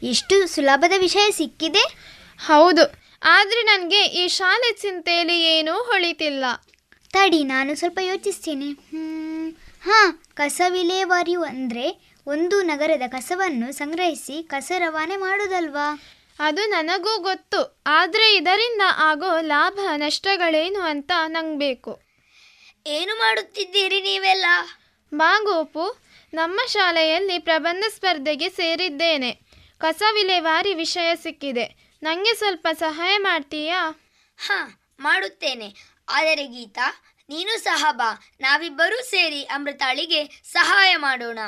ಇಷ್ಟು ಸುಲಭದ ವಿಷಯ ಸಿಕ್ಕಿದೆ? ಹೌದು ಆದರೆ ನನಗೆ ಈ ಶಾಲೆ ಚಿಂತೆಯಲ್ಲಿ ಏನೂ ಹೊಳಿತಿಲ್ಲ. ತಡಿ ನಾನು ಸ್ವಲ್ಪ ಯೋಚಿಸ್ತೀನಿ. ಹಾಂ ಕಸ ವಿಲೇವಾರಿ ಅಂದರೆ ಒಂದು ನಗರದ ಕಸವನ್ನು ಸಂಗ್ರಹಿಸಿ ಕಸ ರವಾನೆ ಮಾಡೋದಲ್ವಾ? ಅದು ನನಗೂ ಗೊತ್ತು ಆದರೆ ಇದರಿಂದ ಆಗೋ ಲಾಭ ನಷ್ಟಗಳೇನು ಅಂತ ನಂಗೆ ಬೇಕು ಏನು ಮಾಡುತ್ತಿದ್ದೀರಿ ನೀವೆಲ್ಲ? ಬಾಗೋಪು ನಮ್ಮ ಶಾಲೆಯಲ್ಲಿ ಪ್ರಬಂಧ ಸ್ಪರ್ಧೆಗೆ ಸೇರಿದ್ದೇನೆ. ಕಸ ವಿಲೇವಾರಿ ವಿಷಯ ಸಿಕ್ಕಿದೆ. ನನಗೆ ಸ್ವಲ್ಪ ಸಹಾಯ ಮಾಡ್ತೀಯಾ? ಹಾಂ ಮಾಡುತ್ತೇನೆ. ಆದರೆ ಗೀತಾ ನೀನು ಸಹ ಬಾ. ನಾವಿಬ್ಬರೂ ಸೇರಿ ಅಮೃತಾಳಿಗೆ ಸಹಾಯ ಮಾಡೋಣ.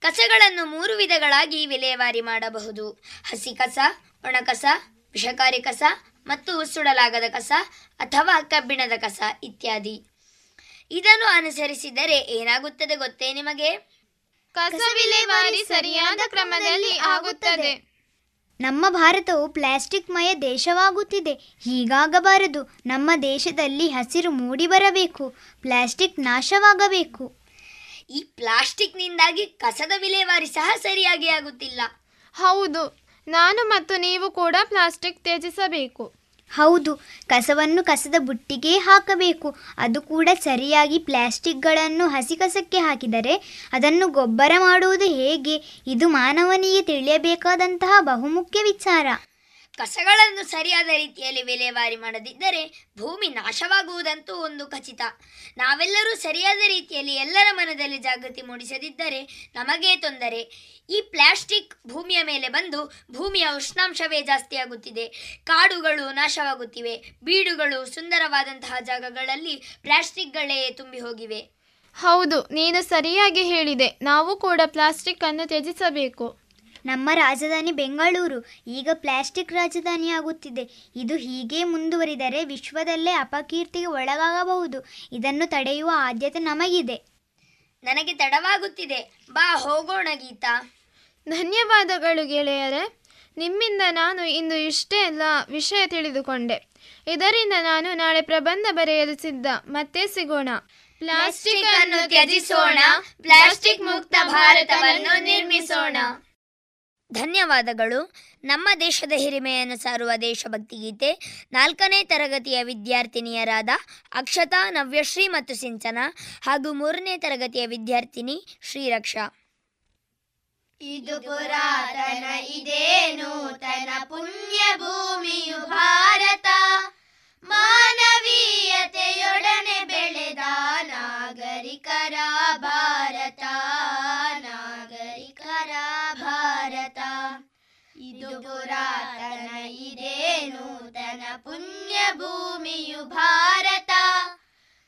ಕಸಗಳನ್ನು ಮೂರು ವಿಧಗಳಾಗಿ ವಿಲೇವಾರಿ ಮಾಡಬಹುದು. ಹಸಿ ಕಸ ಒಣ ಕಸ ವಿಷಕಾರಿ ಕಸ ಮತ್ತು ಸುಡಲಾಗದ ಕಸ ಅಥವಾ ಕಬ್ಬಿಣದ ಕಸ ಇತ್ಯಾದಿ. ಇದನ್ನು ಅನುಸರಿಸಿದರೆ ಏನಾಗುತ್ತದೆ ಗೊತ್ತೇ ನಿಮಗೆ? ಕಸ ವಿಲೇವಾರಿ ಸರಿಯಾದ ಕ್ರಮದಲ್ಲಿ ಆಗುತ್ತದೆ. ನಮ್ಮ ಭಾರತವು ಪ್ಲಾಸ್ಟಿಕ್ ಮಯ ದೇಶವಾಗುತ್ತಿದೆ. ಹೀಗಾಗಬಾರದು. ನಮ್ಮ ದೇಶದಲ್ಲಿ ಹಸಿರು ಮೂಡಿ ಬರಬೇಕು. ಪ್ಲಾಸ್ಟಿಕ್ ನಾಶವಾಗಬೇಕು. ಈ ಪ್ಲಾಸ್ಟಿಕ್ನಿಂದಾಗಿ ಕಸದ ವಿಲೇವಾರಿ ಸಹ ಸರಿಯಾಗಿ ಆಗುತ್ತಿಲ್ಲ. ಹೌದು ನಾನು ಮತ್ತು ನೀವು ಕೂಡ ಪ್ಲಾಸ್ಟಿಕ್ ತ್ಯಜಿಸಬೇಕು. ಹೌದು ಕಸವನ್ನು ಕಸದ ಬುಟ್ಟಿಗೆ ಹಾಕಬೇಕು. ಅದು ಕೂಡ ಸರಿಯಾಗಿ ಪ್ಲಾಸ್ಟಿಕ್ಗಳನ್ನು ಹಸಿ ಕಸಕ್ಕೆ ಹಾಕಿದರೆ ಅದನ್ನು ಗೊಬ್ಬರ ಮಾಡುವುದು ಹೇಗೆ? ಇದು ಮಾನವನಿಗೆ ತಿಳಿಯಬೇಕಾದಂತಹ ಬಹುಮುಖ್ಯ ವಿಚಾರ. ಕಸಗಳನ್ನು ಸರಿಯಾದ ರೀತಿಯಲ್ಲಿ ವಿಲೇವಾರಿ ಮಾಡದಿದ್ದರೆ ಭೂಮಿ ನಾಶವಾಗುವುದಂತೂ ಒಂದು ಖಚಿತ. ನಾವೆಲ್ಲರೂ ಸರಿಯಾದ ರೀತಿಯಲ್ಲಿ ಎಲ್ಲರ ಮನದಲ್ಲಿ ಜಾಗೃತಿ ಮೂಡಿಸದಿದ್ದರೆ ನಮಗೇ ತೊಂದರೆ. ಈ ಪ್ಲಾಸ್ಟಿಕ್ ಭೂಮಿಯ ಮೇಲೆ ಬಂದು ಭೂಮಿಯ ಉಷ್ಣಾಂಶವೇ ಜಾಸ್ತಿಯಾಗುತ್ತಿದೆ. ಕಾಡುಗಳು ನಾಶವಾಗುತ್ತಿವೆ. ಬೀಡುಗಳು ಸುಂದರವಾದಂತಹ ಜಾಗಗಳಲ್ಲಿ ಪ್ಲಾಸ್ಟಿಕ್ಗಳೇ ತುಂಬಿ ಹೋಗಿವೆ ಹೌದು, ನೀನು ಸರಿಯಾಗಿ ಹೇಳಿದೆ. ನಾವು ಕೂಡ ಪ್ಲಾಸ್ಟಿಕ್ ಅನ್ನು ತ್ಯಜಿಸಬೇಕು. ನಮ್ಮ ರಾಜಧಾನಿ ಬೆಂಗಳೂರು. ಈಗ ಪ್ಲಾಸ್ಟಿಕ್ ರಾಜಧಾನಿಯಾಗುತ್ತಿದೆ ಇದು ಹೀಗೆ ಮುಂದುವರಿದರೆ ವಿಶ್ವದಲ್ಲೇ ಅಪಕೀರ್ತಿಗೆ ಒಳಗಾಗಬಹುದು. ಇದನ್ನು ತಡೆಯುವ ಆದ್ಯತೆ ನಮಗಿದೆ. ನನಗೆ ತಡವಾಗುತ್ತಿದೆ. ಬಾ, ಹೋಗೋಣ ಗೀತಾ. ಧನ್ಯವಾದಗಳು ಗೆಳೆಯರೆ. ನಿಮ್ಮಿಂದ ನಾನು ಇಂದು ಇಷ್ಟೇ ಎಲ್ಲ ವಿಷಯ ತಿಳಿದುಕೊಂಡೆ. ಇದರಿಂದ ನಾನು ನಾಳೆ ಪ್ರಬಂಧ ಬರೆಯಲು ಸಿದ್ಧ. ಮತ್ತೆ ಸಿಗೋಣ. ಪ್ಲಾಸ್ಟಿಕ್ ಅನ್ನು ತ್ಯಜಿಸೋಣ. ಪ್ಲಾಸ್ಟಿಕ್ ಮುಕ್ತ ಭಾರತವನ್ನು ನಿರ್ಮಿಸೋಣ. ಧನ್ಯವಾದಗಳು. ನಮ್ಮ ದೇಶದ ಹಿರಿಮೆಯನ್ನು ಸಾರುವ ದೇಶಭಕ್ತಿ ಗೀತೆ ನಾಲ್ಕನೇ ತರಗತಿಯ ವಿದ್ಯಾರ್ಥಿನಿಯರಾದ ಅಕ್ಷತಾ, ನವ್ಯಶ್ರೀ ಮತ್ತು ಸಿಂಚನ ಹಾಗೂ ಮೂರನೇ ತರಗತಿಯ ವಿದ್ಯಾರ್ಥಿನಿ ಶ್ರೀರಕ್ಷಾ. ಇದು ಪುರಾತನ ಇದೇ ನೂತನ ಪುಣ್ಯ ಭೂಮಿಯು ಭಾರತ. ಮಾನವೀಯತೆಯೊಡನೆ ಬೆಳೆದ ನಾಗರಿಕರ ಭಾರತ. ಇದು ಪುರಾತನ ಇದೇ ನೂತನ ಪುಣ್ಯ ಭೂಮಿಯು ಭಾರತ.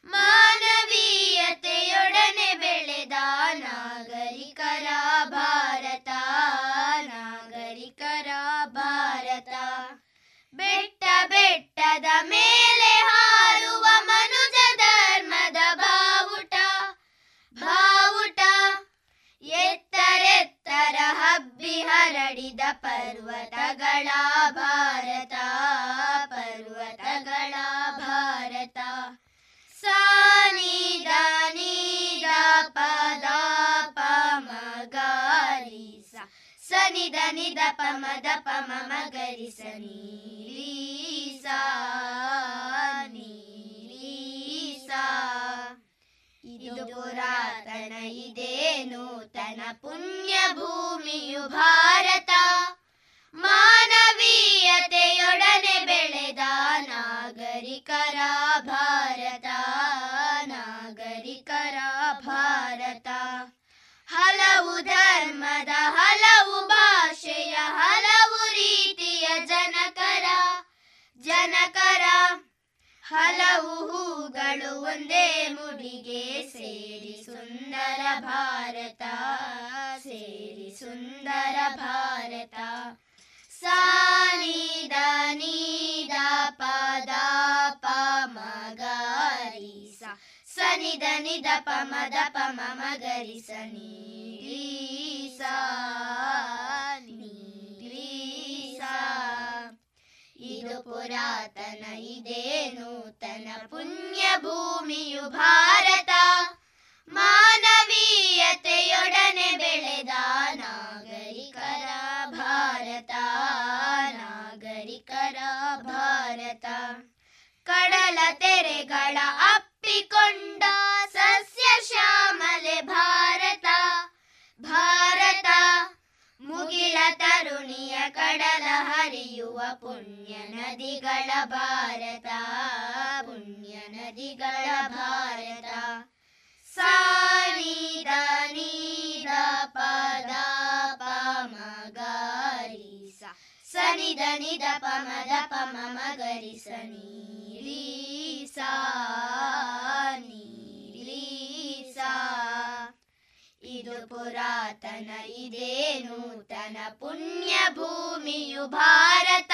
ಮಾನವೀಯತೆಯೊಡನೆ ಬೆಳೆದ ನಾಗರಿಕರ ಭಾರತ. ನಾಗರಿಕರ ಭಾರತ. ಬೆಟ್ಟ ಬೆಟ್ಟದ ಮೇಲೆ ಹಾರುವ ಮನುಜ ಧರ್ಮದ ಬಾವುಟ. ಬಾವುಟ ಎತ್ತರೆತ್ತರ ಹಬ್ಬಿ ಹರಡಿದ ಪರ್ವತಗಳ ಭಾರತ ಪರ್ವತಗಳ ಭಾರತ. ಸಾನಿದ ನೀದ ಪದ ಪಮಗಾರಿ ಸನಿದ ನಿದ ಪಮದ ಪಮ ಮಗರಿ ಇದೇ ನೂತನ ಪುಣ್ಯ ಭೂಮಿಯು ಭಾರತ? ಮಾನವೀಯತೆಯೊಡನೆ ಬೆಳೆದ ನಾಗರಿಕರ ಭಾರತ ನಾಗರಿಕರ ಭಾರತ. ಹಲವು ಧರ್ಮದ, ಹಲವು ಭಾಷೆಯ, ಹಲವು ರೀತಿಯ ಜನಕರ ಜನಕರ ಹಲವು ಹೂಗಳು ಒಂದೇ ಮುಡಿಗೆ ಸೇರಿ ಸುಂದರ ಭಾರತ, ಸೇರಿ ಸುಂದರ ಭಾರತ. ಸಾನಿದ ನೀದ ಪದ ಪಮಗಾರಿ ಸನಿದ ನಿದ ಪಮದ ಪಮ ಮಗರಿ ಮಗರಿಸ ಸಾ. ಇದು ಪುರಾತನ ಇದೇ ನೂತನ ಪುಣ್ಯ ಭೂಮಿಯು ಭಾರತ. ಮಾನವೀಯತೆಯೊಡನೆ ಬೆಳೆದ ನಾಗರಿಕರ ಭಾರತ. ನಾಗರಿಕರ ಭಾರತ. ಕಡಲ ತೆರೆಗಳ ಅಪ್ಪಿಕೊಂಡ ಸಸ್ಯ ಶ್ಯಾಮಲೆ ಭಾರತ. ಭಾರತ ಮುಗಿಲ ತರುಣಿಯ ಕಡಲ ಹರಿಯುವ ಪುಣ್ಯ ನದಿಗಳ ಭಾರತ, ಪುಣ್ಯ ನದಿಗಳ ಭಾರತ. ಸಾನಿದ ನೀದ ಪದ ಪಮಗಾರಿ ಸನಿದ ನಿದ ಪಮದ ಪಮ ಮಗರಿ ಸನಿ ಇದು ಪುರಾತನ ಇದೇ ನೂತನ ಪುಣ್ಯ ಭೂಮಿಯು ಭಾರತ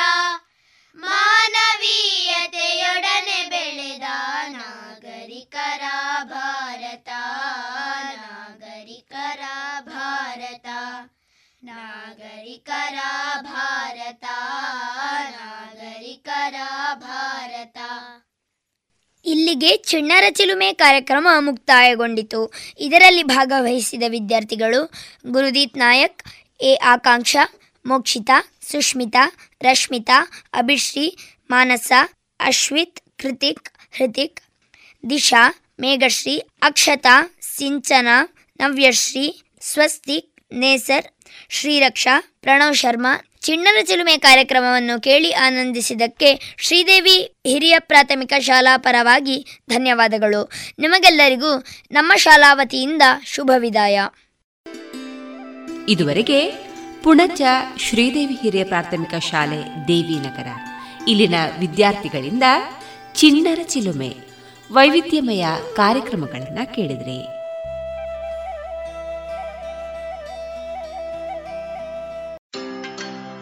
ಮಾನವೀಯತೆಯೊಡನೆ ಬೆಳೆದ ನಾಗರಿಕರ ನಾಗರಿಕರ ಭಾರತ ನಾಗರಿಕರ ಭಾರತ ನಾಗರಿಕರ ಭಾರತ ನಾಗರಿಕರ ಭಾರತ ಇಲ್ಲಿಗೆ ಚಿಣ್ಣರ ಚಿಲುಮೆ ಕಾರ್ಯಕ್ರಮ ಮುಕ್ತಾಯಗೊಂಡಿತು. ಇದರಲ್ಲಿ ಭಾಗವಹಿಸಿದ ವಿದ್ಯಾರ್ಥಿಗಳು ಗುರುದೀಪ್ ನಾಯಕ್, ಎ. ಆಕಾಂಕ್ಷ, ಮೋಕ್ಷಿತಾ ಸುಷ್ಮಿತಾ ರಶ್ಮಿತಾ, ಅಭಿಶ್ರೀ, ಮಾನಸ, ಅಶ್ವಿತ್, ಕೃತಿಕ್, ಹೃತಿಕ್, ದಿಶಾ, ಮೇಘಶ್ರೀ, ಅಕ್ಷತಾ, ಸಿಂಚನ, ನವ್ಯಶ್ರೀ, ಸ್ವಸ್ತಿಕ್, ನೇಸರ್, ಶ್ರೀರಕ್ಷಾ, ಪ್ರಣವ್ ಶರ್ಮಾ ಚಿಣ್ಣರ ಚಿಲುಮೆ ಕಾರ್ಯಕ್ರಮವನ್ನು ಕೇಳಿ ಆನಂದಿಸಿದ್ದಕ್ಕೆ ಶ್ರೀದೇವಿ ಹಿರಿಯ ಪ್ರಾಥಮಿಕ ಶಾಲಾ ಪರವಾಗಿ ಧನ್ಯವಾದಗಳು. ನಿಮಗೆಲ್ಲರಿಗೂ ನಮ್ಮ ಶಾಲಾ ವತಿಯಿಂದ ಶುಭ ವಿದಾಯ. ಇದುವರೆಗೆ ಪುಣಚ ಶ್ರೀದೇವಿ ಹಿರಿಯ ಪ್ರಾಥಮಿಕ ಶಾಲೆ ದೇವಿನಗರ. ಇಲ್ಲಿನ ವಿದ್ಯಾರ್ಥಿಗಳಿಂದ ಚಿಣ್ಣರ ಚಿಲುಮೆ, ವೈವಿಧ್ಯಮಯ ಕಾರ್ಯಕ್ರಮಗಳನ್ನು ಕೇಳಿದ್ರಿ.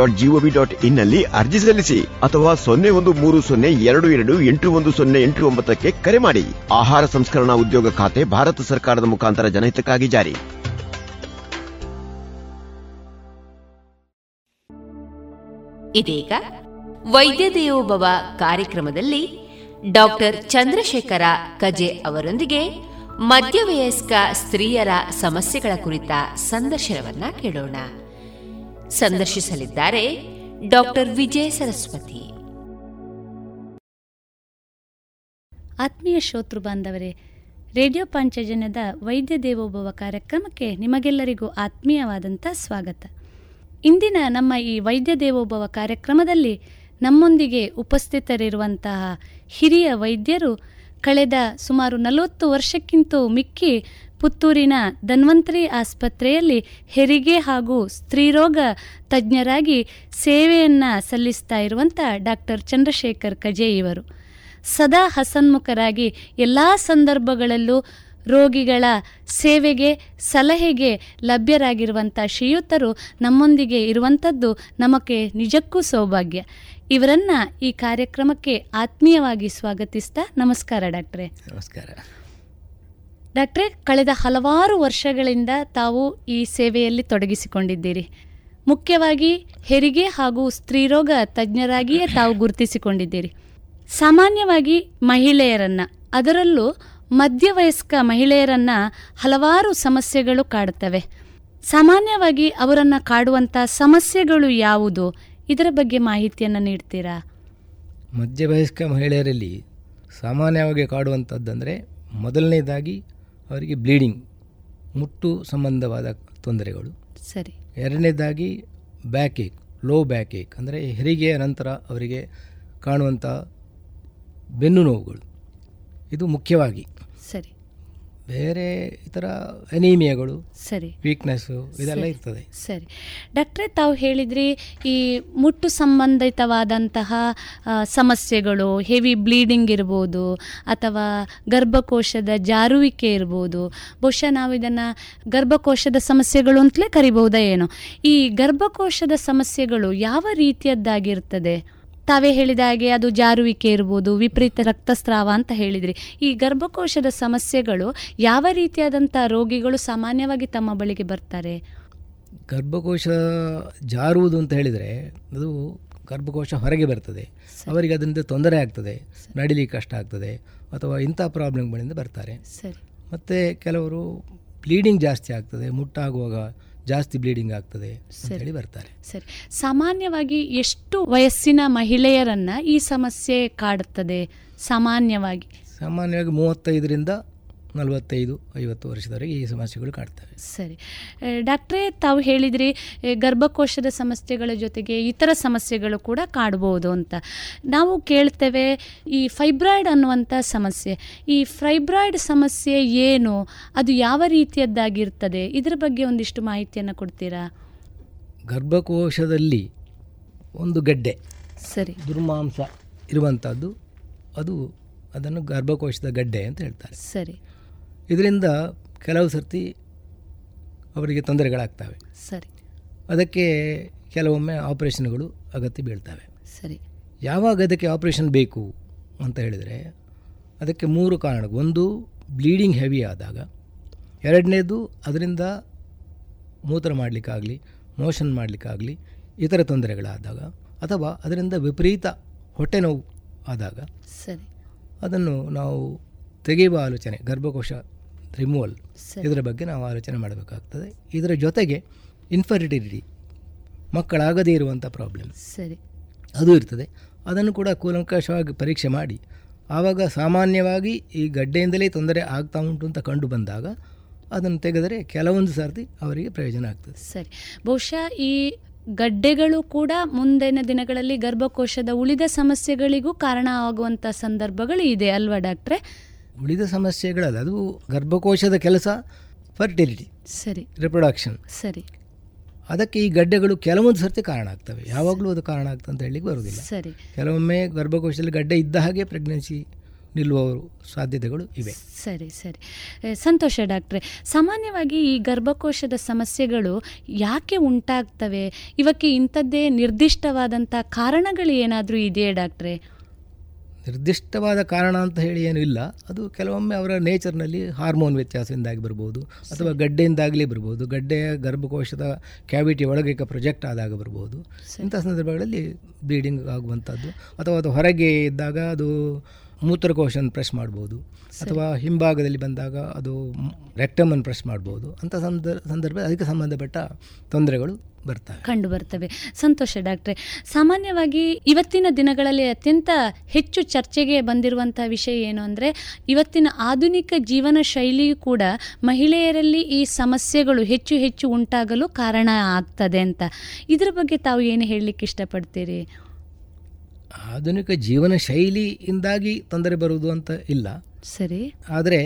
dot GOV dot ಇನ್ನಲ್ಲಿ ಅರ್ಜಿ ಸಲ್ಲಿಸಿ ಅಥವಾ ಸೊನ್ನೆ ಒಂದು ಮೂರು ಸೊನ್ನೆ ಎರಡು ಎರಡು ಎಂಟು ಒಂದು ಸೊನ್ನೆ ಎಂಟು ಒಂಬತ್ತಕ್ಕೆ ಕರೆ ಮಾಡಿ. ಆಹಾರ ಸಂಸ್ಕರಣಾ ಉದ್ಯೋಗ ಖಾತೆ ಭಾರತ ಸರ್ಕಾರದ ಮುಖಾಂತರ ಜನಹಿತಕ್ಕಾಗಿ ಜಾರಿ. ಇದೀಗ ವೈದ್ಯ ದೇವೋಭವ ಕಾರ್ಯಕ್ರಮದಲ್ಲಿ ಡಾಕ್ಟರ್ ಚಂದ್ರಶೇಖರ ಕಜೆ ಅವರೊಂದಿಗೆ ಮಧ್ಯವಯಸ್ಕ ಸ್ತ್ರೀಯರ ಸಮಸ್ಯೆಗಳ ಕುರಿತ ಸಂದರ್ಶನವನ್ನ ಕೇಳೋಣ. ಸಂದರ್ಶಿಸಲಿದ್ದಾರೆ ಡಾಕ್ಟರ್ ವಿಜಯ ಸರಸ್ವತಿ. ಆತ್ಮೀಯ ಶ್ರೋತೃ ಬಾಂಧವರೇ, ರೇಡಿಯೋ ಪಾಂಚಜನ್ಯದ ವೈದ್ಯ ದೇವೋಭವ ಕಾರ್ಯಕ್ರಮಕ್ಕೆ ನಿಮಗೆಲ್ಲರಿಗೂ ಆತ್ಮೀಯವಾದಂಥ ಸ್ವಾಗತ. ಇಂದಿನ ನಮ್ಮ ಈ ವೈದ್ಯ ದೇವೋಭವ ಕಾರ್ಯಕ್ರಮದಲ್ಲಿ ನಮ್ಮೊಂದಿಗೆ ಉಪಸ್ಥಿತರಿರುವಂತಹ ಹಿರಿಯ ವೈದ್ಯರು ಕಳೆದ ಸುಮಾರು ನಲವತ್ತು ವರ್ಷಕ್ಕಿಂತ ಮಿಕ್ಕಿ ಪುತ್ತೂರಿನ ಧನ್ವಂತರಿ ಆಸ್ಪತ್ರೆಯಲ್ಲಿ ಹೆರಿಗೆ ಹಾಗೂ ಸ್ತ್ರೀರೋಗ ತಜ್ಞರಾಗಿ ಸೇವೆಯನ್ನು ಸಲ್ಲಿಸ್ತಾ ಇರುವಂಥ ಡಾಕ್ಟರ್ ಚಂದ್ರಶೇಖರ್ ಕಜೆ ಇವರು. ಸದಾ ಹಸನ್ಮುಖರಾಗಿ ಎಲ್ಲ ಸಂದರ್ಭಗಳಲ್ಲೂ ರೋಗಿಗಳ ಸೇವೆಗೆ, ಸಲಹೆಗೆ ಲಭ್ಯರಾಗಿರುವಂಥ ಶ್ರೀಯುತರು ನಮ್ಮೊಂದಿಗೆ ಇರುವಂಥದ್ದು ನಮಗೆ ನಿಜಕ್ಕೂ ಸೌಭಾಗ್ಯ. ಇವರನ್ನು ಈ ಕಾರ್ಯಕ್ರಮಕ್ಕೆ ಆತ್ಮೀಯವಾಗಿ ಸ್ವಾಗತಿಸ್ತಾ ನಮಸ್ಕಾರ ಡಾಕ್ಟ್ರೆ. ನಮಸ್ಕಾರ. ಡಾಕ್ಟ್ರೇ, ಕಳೆದ ಹಲವಾರು ವರ್ಷಗಳಿಂದ ತಾವು ಈ ಸೇವೆಯಲ್ಲಿ ತೊಡಗಿಸಿಕೊಂಡಿದ್ದೀರಿ. ಮುಖ್ಯವಾಗಿ ಹೆರಿಗೆ ಹಾಗೂ ಸ್ತ್ರೀರೋಗ ತಜ್ಞರಾಗಿಯೇ ತಾವು ಗುರುತಿಸಿಕೊಂಡಿದ್ದೀರಿ. ಸಾಮಾನ್ಯವಾಗಿ ಮಹಿಳೆಯರನ್ನು, ಅದರಲ್ಲೂ ಮಧ್ಯವಯಸ್ಕ ಮಹಿಳೆಯರನ್ನು ಹಲವಾರು ಸಮಸ್ಯೆಗಳು ಕಾಡುತ್ತವೆ. ಸಾಮಾನ್ಯವಾಗಿ ಅವರನ್ನು ಕಾಡುವಂಥ ಸಮಸ್ಯೆಗಳು ಯಾವುದು? ಇದರ ಬಗ್ಗೆ ಮಾಹಿತಿಯನ್ನು ನೀಡ್ತೀರಾ? ಮಧ್ಯವಯಸ್ಕ ಮಹಿಳೆಯರಲ್ಲಿ ಸಾಮಾನ್ಯವಾಗಿ ಕಾಡುವಂಥದ್ದಂದರೆ ಮೊದಲನೇದಾಗಿ ಅವರಿಗೆ ಬ್ಲೀಡಿಂಗ್ ಮುಟ್ಟು ಸಂಬಂಧವಾದ ತೊಂದರೆಗಳು. ಸರಿ. ಎರಡನೇದಾಗಿ backache low backache ಅಂದರೆ ಹೆರಿಗೆಯ ನಂತರ ಅವರಿಗೆ ಕಾಣುವಂಥ ಬೆನ್ನು ನೋವುಗಳು ಇದು ಮುಖ್ಯವಾಗಿ ಬೇರೆ ಇತರ ಅನೀಮಿಯಾಗಳು ಸರಿ. ವೀಕ್ನೆಸ್ಸು ಇದೆಲ್ಲ. ಇರ್ತದೆ. ಸರಿ. ಡಾಕ್ಟ್ರೆ ತಾವು ಹೇಳಿದ್ರಿ ಈ ಮುಟ್ಟು ಸಂಬಂಧಿತವಾದಂತಹ ಸಮಸ್ಯೆಗಳು ಹೆವಿ ಬ್ಲೀಡಿಂಗ್ ಇರ್ಬೋದು ಅಥವಾ ಗರ್ಭಕೋಶದ ಜಾರುವಿಕೆ ಇರ್ಬೋದು ಬಹುಶಃ ನಾವು ಇದನ್ನು ಗರ್ಭಕೋಶದ ಸಮಸ್ಯೆಗಳು ಅಂತಲೇ ಕರಿಬಹುದಾ ಏನೋ? ಈ ಗರ್ಭಕೋಶದ ಸಮಸ್ಯೆಗಳು ಯಾವ ರೀತಿಯದ್ದಾಗಿರ್ತದೆ? ತಾವೇ ಹೇಳಿದ ಹಾಗೆ ಅದು ಜಾರುವಿಕೆ ಇರ್ಬೋದು ವಿಪರೀತ ರಕ್ತಸ್ರಾವ ಅಂತ ಹೇಳಿದ್ರಿ. ಈ ಗರ್ಭಕೋಶದ ಸಮಸ್ಯೆಗಳು ಯಾವ ರೀತಿಯಾದಂಥ ರೋಗಿಗಳು ಸಾಮಾನ್ಯವಾಗಿ ತಮ್ಮ ಬಳಿಗೆ ಬರ್ತಾರೆ? ಗರ್ಭಕೋಶ ಜಾರುವುದು ಅಂತ ಹೇಳಿದರೆ ಅದು ಗರ್ಭಕೋಶ ಹೊರಗೆ ಬರ್ತದೆ. ಅವರಿಗೆ ಅದರಿಂದ ತೊಂದರೆ ಆಗ್ತದೆ ನಡಿಲಿಕ್ಕೆ ಕಷ್ಟ ಆಗ್ತದೆ ಅಥವಾ ಇಂಥ ಪ್ರಾಬ್ಲಮ್ಗಳಿಂದ ಬರ್ತಾರೆ. ಸರಿ. ಮತ್ತು ಕೆಲವರು ಬ್ಲೀಡಿಂಗ್ ಜಾಸ್ತಿ ಆಗ್ತದೆ ಮುಟ್ಟಾಗುವಾಗ ಜಾಸ್ತಿ ಬ್ಲೀಡಿಂಗ್ ಆಗ್ತದೆ ಅಂತೇಳಿ ಬರ್ತಾರೆ. ಸರಿ. ಸಾಮಾನ್ಯವಾಗಿ ಎಷ್ಟು ವಯಸ್ಸಿನ ಮಹಿಳೆಯರನ್ನ ಈ ಸಮಸ್ಯೆ ಕಾಡುತ್ತದೆ? ಸಾಮಾನ್ಯವಾಗಿ. ಸಾಮಾನ್ಯವಾಗಿ ಮೂವತ್ತೈದರಿಂದ ನಲವತ್ತೈದು ಐವತ್ತು ವರ್ಷದವರೆಗೆ ಈ ಸಮಸ್ಯೆಗಳು ಕಾಡ್ತವೆ. ಸರಿ. ಡಾಕ್ಟ್ರೇ ತಾವು ಹೇಳಿದ್ರಿ ಗರ್ಭಕೋಶದ ಸಮಸ್ಯೆಗಳ ಜೊತೆಗೆ ಇತರ ಸಮಸ್ಯೆಗಳು ಕೂಡ ಕಾಡಬಹುದು ಅಂತ. ನಾವು ಕೇಳ್ತೇವೆ ಈ ಫೈಬ್ರಾಯ್ಡ್ ಅನ್ನುವಂಥ ಸಮಸ್ಯೆ ಈ ಫೈಬ್ರಾಯ್ಡ್ ಸಮಸ್ಯೆ ಏನು ಅದು ಯಾವ ರೀತಿಯದ್ದಾಗಿರ್ತದೆ? ಇದರ ಬಗ್ಗೆ ಒಂದಿಷ್ಟು ಮಾಹಿತಿಯನ್ನು ಕೊಡ್ತೀರಾ? ಗರ್ಭಕೋಶದಲ್ಲಿ ಒಂದು ಗಡ್ಡೆ ಸರಿ. ದುರ್ಮಾಂಸ ಇರುವಂಥದ್ದು ಅದು ಅದನ್ನು ಗರ್ಭಕೋಶದ ಗಡ್ಡೆ ಅಂತ ಹೇಳ್ತಾರೆ. ಸರಿ. ಇದರಿಂದ ಕೆಲವು ಸರ್ತಿ ಅವರಿಗೆ ತೊಂದರೆಗಳಾಗ್ತವೆ. ಸರಿ. ಅದಕ್ಕೆ ಕೆಲವೊಮ್ಮೆ ಆಪರೇಷನ್ಗಳು ಅಗತ್ಯ ಬೀಳ್ತವೆ. ಸರಿ. ಯಾವಾಗ ಅದಕ್ಕೆ ಆಪರೇಷನ್ ಬೇಕು ಅಂತ ಹೇಳಿದರೆ ಅದಕ್ಕೆ ಮೂರು ಕಾರಣ ಒಂದು ಬ್ಲೀಡಿಂಗ್ ಹೆವಿ ಆದಾಗ. ಎರಡನೇದು ಅದರಿಂದ ಮೂತ್ರ ಮಾಡಲಿಕ್ಕಾಗಲಿ ಮೋಷನ್ ಮಾಡಲಿಕ್ಕಾಗಲಿ ಇತರ ತೊಂದರೆಗಳಾದಾಗ ಅಥವಾ ಅದರಿಂದ ವಿಪರೀತ ಹೊಟ್ಟೆ ನೋವು ಆದಾಗ ಸರಿ. ಅದನ್ನು ನಾವು ತೆಗೆಯುವ ಆಲೋಚನೆ ಗರ್ಭಕೋಶ ರಿಮೂವಲ್. ಇದರ ಬಗ್ಗೆ ನಾವು ಆಲೋಚನೆ ಮಾಡಬೇಕಾಗ್ತದೆ. ಇದರ ಜೊತೆಗೆ ಇನ್ಫರ್ಟಿಲಿಟಿ ಮಕ್ಕಳಾಗದೇ ಇರುವಂಥ ಪ್ರಾಬ್ಲಮ್ ಸರಿ. ಅದು ಇರ್ತದೆ. ಅದನ್ನು ಕೂಡ ಕೂಲಂಕಷವಾಗಿ ಪರೀಕ್ಷೆ ಮಾಡಿ. ಆವಾಗ ಸಾಮಾನ್ಯವಾಗಿ ಈ ಗಡ್ಡೆಯಿಂದಲೇ ತೊಂದರೆ ಆಗ್ತಾ ಉಂಟು ಅಂತ ಕಂಡು ಬಂದಾಗ ಅದನ್ನು ತೆಗೆದರೆ ಕೆಲವೊಂದು ಸರ್ತಿ ಅವರಿಗೆ ಪ್ರಯೋಜನ ಆಗ್ತದೆ. ಸರಿ. ಬಹುಶಃ ಈ ಗಡ್ಡೆಗಳು ಕೂಡ ಮುಂದಿನ ದಿನಗಳಲ್ಲಿ ಗರ್ಭಕೋಶದ ಉಳಿದ ಸಮಸ್ಯೆಗಳಿಗೂ ಕಾರಣ ಆಗುವಂಥ ಸಂದರ್ಭಗಳು ಇದೆ ಅಲ್ವಾ ಡಾಕ್ಟ್ರೆ? ಉಳಿದ ಸಮಸ್ಯೆಗಳಲ್ಲ ಅದು ಗರ್ಭಕೋಶದ ಕೆಲಸ ಫರ್ಟಿಲಿಟಿ ಸರಿ. ರಿಪ್ರೊಡಕ್ಷನ್ ಸರಿ. ಅದಕ್ಕೆ ಈ ಗಡ್ಡೆಗಳು ಕೆಲವೊಂದು ಸರ್ತಿ ಕಾರಣ ಆಗ್ತವೆ. ಯಾವಾಗಲೂ ಅದು ಕಾರಣ ಆಗ್ತದೆ ಅಂತ ಹೇಳಿಕ್ಕೆ ಬರುವುದಿಲ್ಲ. ಸರಿ. ಕೆಲವೊಮ್ಮೆ ಗರ್ಭಕೋಶದಲ್ಲಿ ಗಡ್ಡೆ ಇದ್ದ ಹಾಗೆ ಪ್ರೆಗ್ನೆನ್ಸಿ ನಿಲ್ಲುವವರು ಸಾಧ್ಯತೆಗಳು ಇವೆ. ಸರಿ ಸರಿ. ಸಂತೋಷ ಡಾಕ್ಟ್ರೆ. ಸಾಮಾನ್ಯವಾಗಿ ಈ ಗರ್ಭಕೋಶದ ಸಮಸ್ಯೆಗಳು ಯಾಕೆ ಉಂಟಾಗ್ತವೆ? ಇವಕ್ಕೆ ಇಂಥದ್ದೇ ನಿರ್ದಿಷ್ಟವಾದಂಥ ಕಾರಣಗಳು ಏನಾದರೂ ಇದೆಯೇ ಡಾಕ್ಟ್ರೆ? ನಿರ್ದಿಷ್ಟವಾದ ಕಾರಣ ಅಂತ ಹೇಳಿ ಏನೂ ಇಲ್ಲ. ಅದು ಕೆಲವೊಮ್ಮೆ ಅವರ ನೇಚರ್ನಲ್ಲಿ ಹಾರ್ಮೋನ್ ವ್ಯತ್ಯಾಸದಿಂದಾಗಿ ಬರ್ಬೋದು ಅಥವಾ ಗಡ್ಡೆಯಿಂದಾಗಲಿ ಬರ್ಬೋದು. ಗಡ್ಡೆಯ ಗರ್ಭಕೋಶದ ಕ್ಯಾವಿಟಿ ಒಳಗೆ ಪ್ರೊಜೆಕ್ಟ್ ಆದಾಗ ಬರ್ಬೋದು. ಇಂಥ ಸಂದರ್ಭಗಳಲ್ಲಿ ಬ್ಲೀಡಿಂಗ್ ಆಗುವಂಥದ್ದು ಅಥವಾ ಅದು ಹೊರಗೆ ಇದ್ದಾಗ ಅದು ಮೂತ್ರಕೋಶನ ಪ್ರೆಸ್ ಮಾಡ್ಬೋದು ಅಥವಾ ಹಿಂಭಾಗದಲ್ಲಿ ಬಂದಾಗ ಅದು ರೆಕ್ಟಮನ್ನು ಪ್ರೆಸ್ ಮಾಡ್ಬೋದು. ಅಂತ ಸಂದರ್ಭ ಸಂದರ್ಭ ಅದಕ್ಕೆ ಸಂಬಂಧಪಟ್ಟ ತೊಂದರೆಗಳು ಬರ್ತವೆ ಕಂಡು ಬರ್ತವೆ. ಸಂತೋಷ ಡಾಕ್ಟ್ರೆ. ಸಾಮಾನ್ಯವಾಗಿ ಇವತ್ತಿನ ದಿನಗಳಲ್ಲಿ ಅತ್ಯಂತ ಹೆಚ್ಚು ಚರ್ಚೆಗೆ ಬಂದಿರುವಂತಹ ವಿಷಯ ಏನು ಅಂದರೆ ಇವತ್ತಿನ ಆಧುನಿಕ ಜೀವನ ಶೈಲಿಯು ಕೂಡ ಮಹಿಳೆಯರಲ್ಲಿ ಈ ಸಮಸ್ಯೆಗಳು ಹೆಚ್ಚು ಹೆಚ್ಚು ಉಂಟಾಗಲು ಕಾರಣ ಆಗ್ತದೆ ಅಂತ. ಇದರ ಬಗ್ಗೆ ತಾವು ಏನು ಹೇಳಲಿಕ್ಕೆ ಇಷ್ಟಪಡ್ತೀರಿ? ಆಧುನಿಕ ಜೀವನ ಶೈಲಿಯಿಂದಾಗಿ ತೊಂದರೆ ಬರುವುದು ಅಂತ ಇಲ್ಲ. ಸರಿ. ಆದರೆ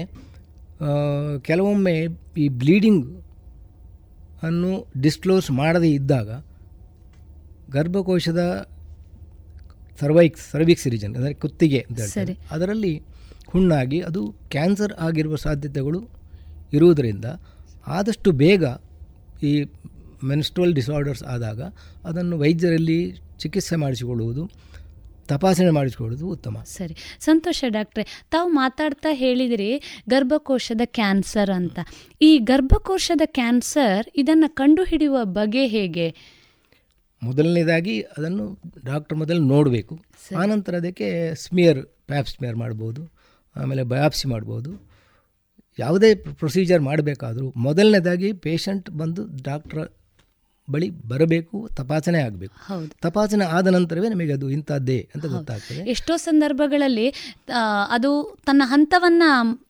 ಕೆಲವೊಮ್ಮೆ ಈ ಬ್ಲೀಡಿಂಗ್ ಅನ್ನು ಡಿಸ್ಕ್ಲೋಸ್ ಮಾಡದೇ ಇದ್ದಾಗ ಗರ್ಭಕೋಶದ ಸರ್ವೈಕ್ಸ್ ಸರ್ವಿಕ್ಸ್ ರೀಜನ್ ಅಂದರೆ ಕುತ್ತಿಗೆ ಅಂತ ಹೇಳ್ತಾರೆ. ಅದರಲ್ಲಿ ಹುಣ್ಣಾಗಿ ಅದು ಕ್ಯಾನ್ಸರ್ ಆಗಿರುವ ಸಾಧ್ಯತೆಗಳು ಇರುವುದರಿಂದ ಆದಷ್ಟು ಬೇಗ ಈ ಮೆನ್ಸ್ಟ್ರಲ್ ಡಿಸಾರ್ಡರ್ಸ್ ಆದಾಗ ಅದನ್ನು ವೈದ್ಯರಲ್ಲಿ ಚಿಕಿತ್ಸೆ ಮಾಡಿಸಿಕೊಳ್ಳುವುದು ತಪಾಸಣೆ ಮಾಡಿಸಿಕೊಳ್ಳುವುದು ಉತ್ತಮ. ಸರಿ. ಸಂತೋಷ ಡಾಕ್ಟ್ರೆ ತಾವು ಮಾತಾಡ್ತಾ ಹೇಳಿದಿರಿ ಗರ್ಭಕೋಶದ ಕ್ಯಾನ್ಸರ್ ಅಂತ. ಈ ಗರ್ಭಕೋಶದ ಕ್ಯಾನ್ಸರ್ ಇದನ್ನು ಕಂಡುಹಿಡಿಯುವ ಬಗೆ ಹೇಗೆ? ಮೊದಲನೇದಾಗಿ ಅದನ್ನು ಡಾಕ್ಟರ್ ಮೊದಲು ನೋಡಬೇಕು. ಆನಂತರ ಅದಕ್ಕೆ ಸ್ಮಿಯರ್ ಪ್ಯಾಪ್ ಸ್ಮಿಯರ್ ಮಾಡ್ಬೋದು. ಆಮೇಲೆ ಬಯಾಪ್ಸಿ ಮಾಡ್ಬೋದು. ಯಾವುದೇ ಪ್ರೊಸೀಜರ್ ಮಾಡಬೇಕಾದರೂ ಮೊದಲನೇದಾಗಿ ಪೇಷಂಟ್ ಬಂದು ಡಾಕ್ಟ್ರ ಬಳಿ ಬರಬೇಕು ತಪಾಸಣೆ ಆಗಬೇಕು. ಹೌದು. ತಪಾಸಣೆ ಆದ ನಂತರವೇ ನಮಗೆ ಅದು ಇಂಥದ್ದೇ ಅಂತ ಗೊತ್ತಾಗ್ತದೆ. ಎಷ್ಟೋ ಸಂದರ್ಭಗಳಲ್ಲಿ ಅದು ತನ್ನ ಹಂತವನ್ನ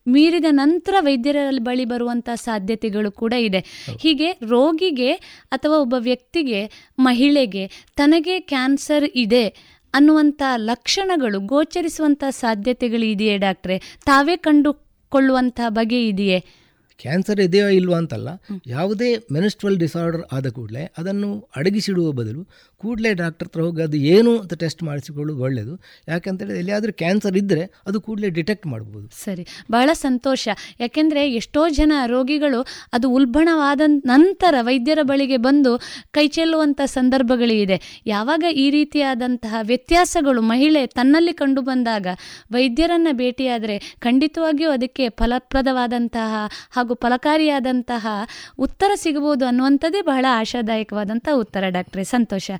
ಮೀರಿದ ನಂತರ ವೈದ್ಯರ ಬಳಿ ಬರುವಂಥ ಸಾಧ್ಯತೆಗಳು ಕೂಡ ಇದೆ. ಹೀಗೆ ರೋಗಿಗೆ ಅಥವಾ ಒಬ್ಬ ವ್ಯಕ್ತಿಗೆ ಮಹಿಳೆಗೆ ತನಗೆ ಕ್ಯಾನ್ಸರ್ ಇದೆ ಅನ್ನುವಂಥ ಲಕ್ಷಣಗಳು ಗೋಚರಿಸುವಂಥ ಸಾಧ್ಯತೆಗಳು ಇದೆಯೇ ಡಾಕ್ಟ್ರೆ? ತಾವೇ ಕಂಡುಕೊಳ್ಳುವಂಥ ಬಗೆ ಇದೆಯೇ? ಕ್ಯಾನ್ಸರ್ ಇದೆಯೋ ಇಲ್ವಾ ಅಂತಲ್ಲ ಯಾವುದೇ ಮೆನಿಸ್ಟ್ರಲ್ ಡಿಸಾರ್ಡರ್ ಆದ ಕೂಡಲೇ ಅದನ್ನು ಅಡಗಿಸಿಡುವ ಬದಲು ಕೂಡಲೇ ಡಾಕ್ಟರ್ ಹತ್ರ ಹೋಗಿ ಅದು ಏನು ಅಂತ ಟೆಸ್ಟ್ ಮಾಡಿಸಿಕೊಳ್ಳೋದು ಒಳ್ಳೆಯದು. ಯಾಕಂತೇಳಿದ್ರೆ ಎಲ್ಲಿಯಾದರೂ ಕ್ಯಾನ್ಸರ್ ಇದ್ದರೆ ಅದು ಕೂಡಲೇ ಡಿಟೆಕ್ಟ್ ಮಾಡ್ಬೋದು. ಸರಿ ಬಹಳ ಸಂತೋಷ. ಯಾಕೆಂದರೆ ಎಷ್ಟೋ ಜನ ರೋಗಿಗಳು ಅದು ಉಲ್ಬಣವಾದ ನಂತರ ವೈದ್ಯರ ಬಳಿಗೆ ಬಂದು ಕೈ ಚೆಲ್ಲುವಂಥ ಸಂದರ್ಭಗಳಿದೆ. ಯಾವಾಗ ಈ ರೀತಿಯಾದಂತಹ ವ್ಯತ್ಯಾಸಗಳು ಮಹಿಳೆ ತನ್ನಲ್ಲಿ ಕಂಡು ಬಂದಾಗ ವೈದ್ಯರನ್ನು ಭೇಟಿಯಾದರೆ ಖಂಡಿತವಾಗಿಯೂ ಅದಕ್ಕೆ ಫಲಪ್ರದವಾದಂತಹ ಹಾಗೂ ಫಲಕಾರಿಯಾದಂತಹ ಉತ್ತರ ಸಿಗಬಹುದು ಅನ್ನುವಂಥದ್ದೇ ಬಹಳ ಆಶಾದಾಯಕವಾದಂಥ ಉತ್ತರ ಡಾಕ್ಟ್ರೆ. ಸಂತೋಷ.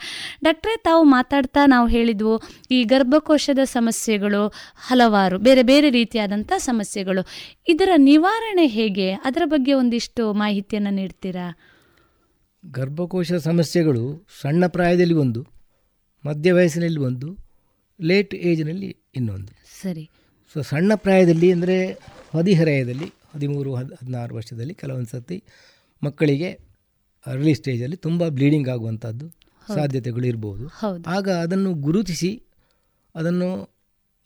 ಡಾಕ್ಟ್ರೆ ತಾವು ಮಾತಾಡ್ತಾ ನಾವು ಹೇಳಿದ್ವು ಈ ಗರ್ಭಕೋಶದ ಸಮಸ್ಯೆಗಳು ಹಲವಾರು ಬೇರೆ ಬೇರೆ ರೀತಿಯಾದಂಥ ಸಮಸ್ಯೆಗಳು. ಇದರ ನಿವಾರಣೆ ಹೇಗೆ? ಅದರ ಬಗ್ಗೆ ಒಂದಿಷ್ಟು ಮಾಹಿತಿಯನ್ನು ನೀಡ್ತೀರಾ? ಗರ್ಭಕೋಶ ಸಮಸ್ಯೆಗಳು ಸಣ್ಣ ಪ್ರಾಯದಲ್ಲಿ ಒಂದು ಮಧ್ಯ ವಯಸ್ಸಿನಲ್ಲಿ ಒಂದು ಲೇಟ್ ಏಜ್ನಲ್ಲಿ ಇನ್ನೊಂದು. ಸರಿ. ಸೊ ಸಣ್ಣ ಪ್ರಾಯದಲ್ಲಿ ಅಂದರೆ ಹದಿಹರೆಯದಲ್ಲಿ ಹದಿಮೂರು ಹದ್ ಹದಿನಾರು ವರ್ಷದಲ್ಲಿ ಕೆಲವೊಂದು ಸರ್ತಿ ಮಕ್ಕಳಿಗೆ ಅರ್ಲಿ ಸ್ಟೇಜಲ್ಲಿ ತುಂಬ ಬ್ಲೀಡಿಂಗ್ ಆಗುವಂಥದ್ದು ಸಾಧ್ಯತೆಗಳು ಇರ್ಬೋದು. ಆಗ ಅದನ್ನು ಗುರುತಿಸಿ ಅದನ್ನು